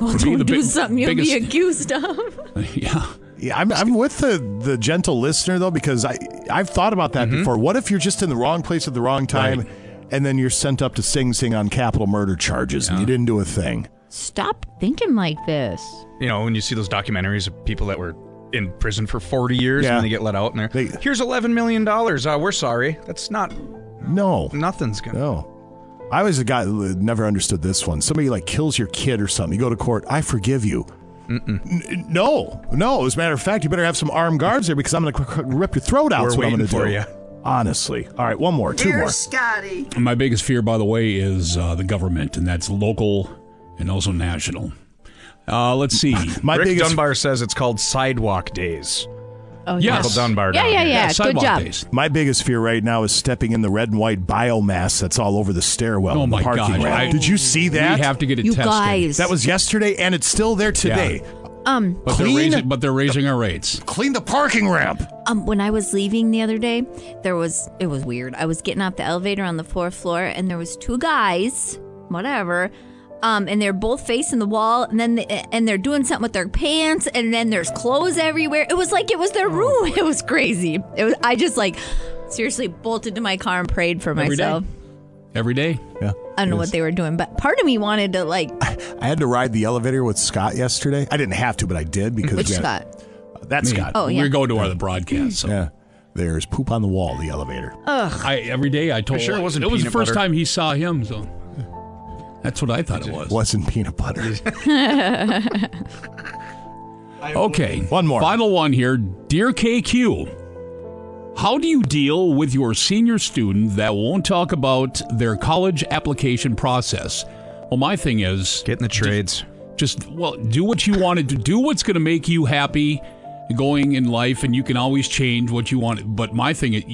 Well, don't do big- something you'll be accused of. yeah. Yeah, I'm, I'm with the, the gentle listener though because I I've thought about that before. What if you're just in the wrong place at the wrong time, Mm-hmm. Right. and then you're sent up to Sing Sing on capital murder charges, and you didn't do a thing? Stop thinking like this. You know, when you see those documentaries of people that were in prison for 40 years Yeah. and then they get let out and they're here's 11 million dollars. Uh, we're sorry. That's not No. nothing's gonna. No. I was a guy who never understood this one. Somebody like kills your kid or something. You go to court. I forgive you. N- no, no. As a matter of fact, you better have some armed guards there because I'm going to rip your throat out. We're That's what I'm waiting going to for do. ya. Honestly. All right, one more, two Dear more. Scotty. My biggest fear, by the way, is uh, the government, and that's local and also national. Uh, let's see. My Rick biggest Dunbar says it's called sidewalk days. Oh, Yes. Michael Dunbar. Yeah, down yeah, here. yeah. Good sidewalk job. days. my biggest fear right now is stepping in the red and white biomass that's all over the stairwell Oh in the my parking gosh, lot. I- Did you see that? We have to get it You tested. guys. that was yesterday, and it's still there today. Um, But they're, Clean- raising, but they're raising our rates. Clean the parking ramp. um, when I was leaving the other day, there was it was weird. I was getting off the elevator on the fourth floor, and there was two guys, whatever, um, and they're both facing the wall, and then they, and they're doing something with their pants, and then there's clothes everywhere. It was like it was their Oh, room. It was crazy. It was. I just like seriously bolted to my car and prayed for Every day. myself. Every day. Yeah. I don't know what they were doing, but part of me wanted to like. I had to ride the elevator with Scott yesterday. I didn't have to, but I did because Which we had- Scott? That Me. Scott. Oh, yeah. We're going to our broadcast. So. Yeah. There's poop on the wall, the elevator. Ugh. I every day I told. sure it wasn't It was the first butter? time he saw him, so that's what I thought it was. Wasn't peanut butter. Okay, One more. Final one here, dear KQ. How do you deal with your senior student that won't talk about their college application process? Well, my thing is Get in the trades. just well, do what you want to do. Do what's going to make you happy going in life, and you can always change what you want. But my thing is,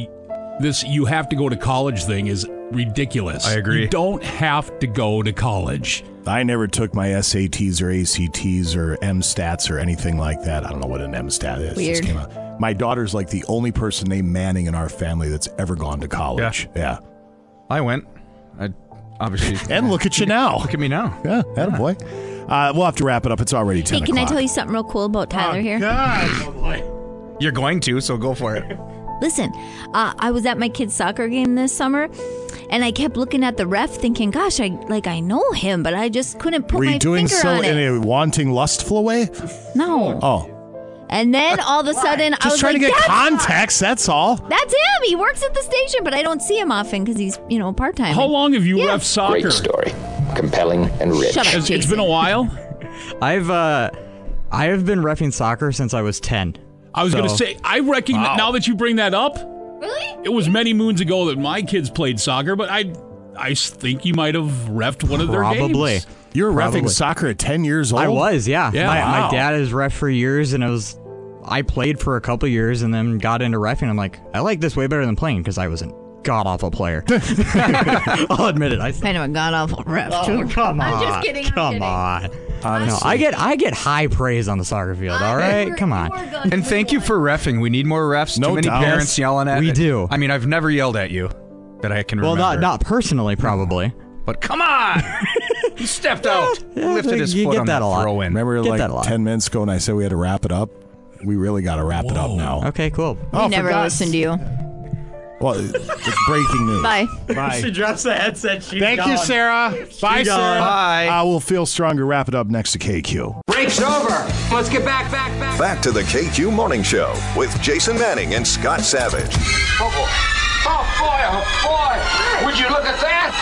this you have to go to college thing is ridiculous. I agree. You don't have to go to college. I never took my SATs or ACTs or MSTATs or anything like that. I don't know what an MSTAT is. Weird. came out. My daughter's like the only person named Manning in our family that's ever gone to college. Yeah. I went. I obviously. And look at you now. Look at me now. Yeah, that boy. Uh, we'll have to wrap it up. It's already 10 Hey, can I tell you something real cool about Tyler here? God, oh boy. You're going to, so go for it. Listen, uh, I was at my kid's soccer game this summer, and I kept looking at the ref, thinking, "Gosh, I like I know him, but I just couldn't put Were my you doing finger so on in it." a wanting, lustful way? no. Oh, And then all of a sudden, I just was trying like, to get "That's- context. That's all. That's him. He works at the station, but I don't see him often because he's, you know, part time. How long have you Yeah. left soccer? Great story. Compelling and rich. Shut up, It's- it's Jason. been a while. I've uh, I have been refing soccer since I was ten. I was going to say, I reckon that now that you bring that up, Really? it was many moons ago that my kids played soccer, but I, I think you might have refed one of their Probably. games. You were Probably. refing soccer at 10 years old? I was, yeah. Yeah, my, wow. my dad is ref for years, and it was. I played for a couple years and then got into refing. I'm like, I like this way better than playing because I was a god awful player. I'll admit it. I Kind of a god awful ref, oh, too. Oh, come on. I'm just kidding. I'm Come kidding. on. Honestly. No, I get I get high praise on the soccer field. All right, come on. And thank you for refing. We need more refs. No Too many doubt. parents yelling at We do. I mean, I've never yelled at you that I can remember. Well, remember. not not personally, probably. But come on! he stepped out. Yeah, lifted his you foot get on that that a lot. throw in. Remember Get like that a lot. 10 minutes ago and I said we had to wrap it up? We really got to wrap it up now. Okay, cool. Oh, we Oh, for never God's- listened to you. Well, it's breaking news. Bye. Bye. she drops the headset. She's Thank you, Sarah. Bye, gone. Sarah. Bye. Uh, we'll feel stronger. Wrap it up next to KQ. Break's over. Let's get back, back, back. Back to the KQ Morning Show with Jason Manning and Scott Savage. Oh, boy. Oh, boy. Oh, boy. Would you look at that?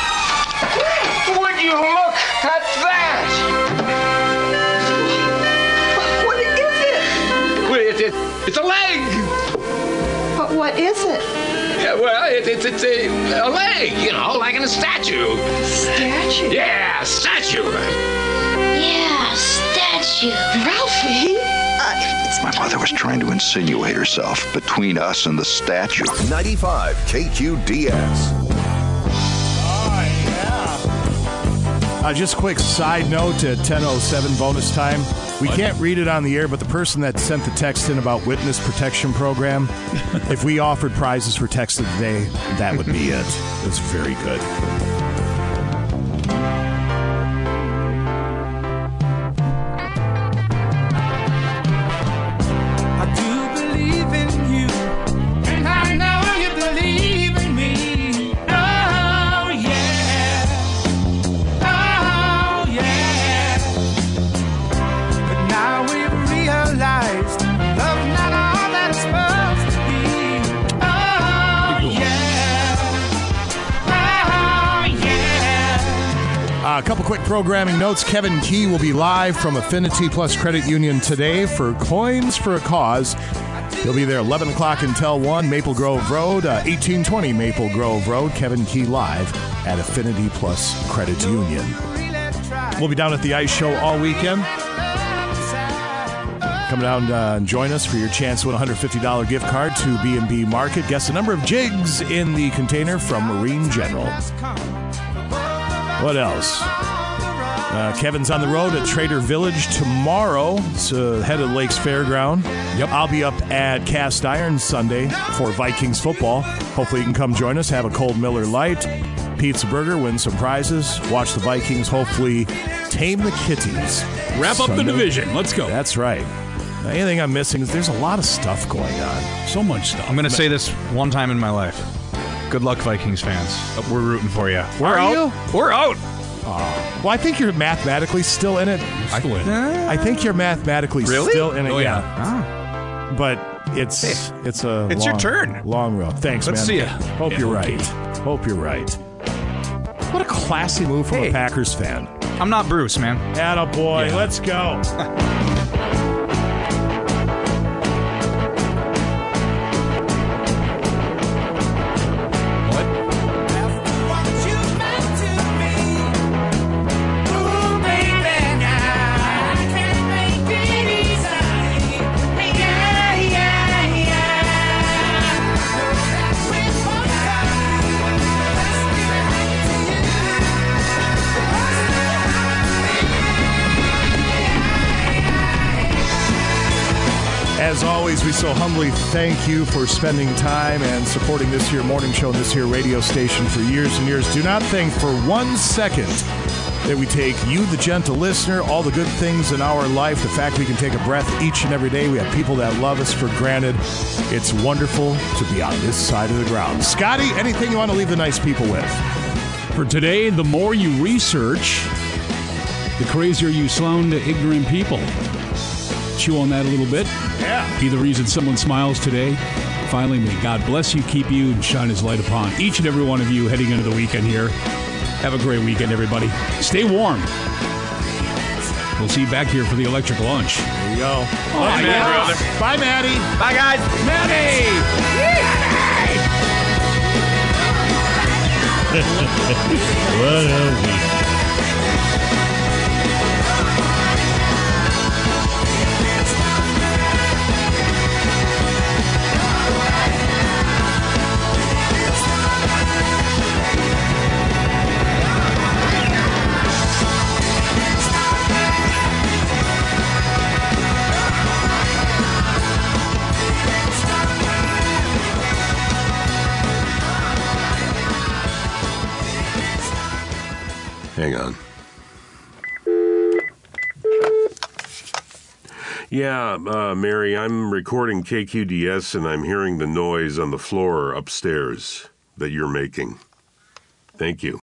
Would you look at that? What is it? Well, it, it, it's a leg. But what is it? Yeah, well, it, it, it's a, a leg, you know, like in a statue. Statue? Yeah, statue. Yeah, statue. Ralphie? Uh, it's My mother was trying to insinuate herself between us and the statue. 95 KQDS. Uh, just quick side note to 1007 bonus time. We can't read it on the air, but the person that sent the text in about witness protection program, if we offered prizes for text of the day, that would be it. It's very good. Programming notes. Kevin Key will be live from Affinity Plus Credit Union today for Coins for a Cause. He'll be there 11 o'clock until 1, Maple Grove Road, uh, 1820 Maple Grove Road. Kevin Key live at Affinity Plus Credit Union. We'll be down at the Ice Show all weekend. Come down uh, and join us for your chance to win a $150 gift card to B&B Market. Guess the number of jigs in the container from Marine General. What else? Uh, Kevin's on the road at Trader Village tomorrow. It's uh, head of Lakes Fairground. Yep. I'll be up at Cast Iron Sunday for Vikings football. Hopefully, you can come join us. Have a cold Miller Lite, pizza burger, win some prizes, watch the Vikings. Hopefully, tame the kitties. Wrap up the division. Let's go. That's right. Anything I'm missing is there's a lot of stuff going on. So much stuff. I'm going to say this one time in my life. Good luck, Vikings fans. We're rooting for you. We're Are out. you? We're out. Well, I think you're mathematically still in it. Still in. I think you're mathematically Really? still in it. Oh, yeah. yeah. Ah. But it's it's a It's your long- turn. Long road. Thanks, Let's man. see ya. Hope Yeah, you're right. Hope you're right. What a classy move from Hey. a Packers fan. I'm not Bruce, man. Atta boy. Let's go. we so humbly thank you for spending time and supporting this here morning show and this here radio station for years and years. Do not think for one second that we take you, the gentle listener, all the good things in our life, the fact we can take a breath each and every day. We have people that love us for granted. It's wonderful to be on this side of the ground. Scotty, anything you want to leave the nice people with? For today, the more you research, the crazier you sound to ignorant people. Chew on that a little bit. Yeah. Be the reason someone smiles today. Finally, may God bless you, keep you, and shine his light upon each and every one of you heading into the weekend here. Have a great weekend, everybody. Stay warm. We'll see you back here for the electric lunch. There you go. Oh, Love you, yeah. brother. Bye, Maddie. Bye, guys. Maddie! what a week. Yeah, uh, Mary, I'm recording KQDS and I'm hearing the noise on the floor upstairs that you're making. Thank you.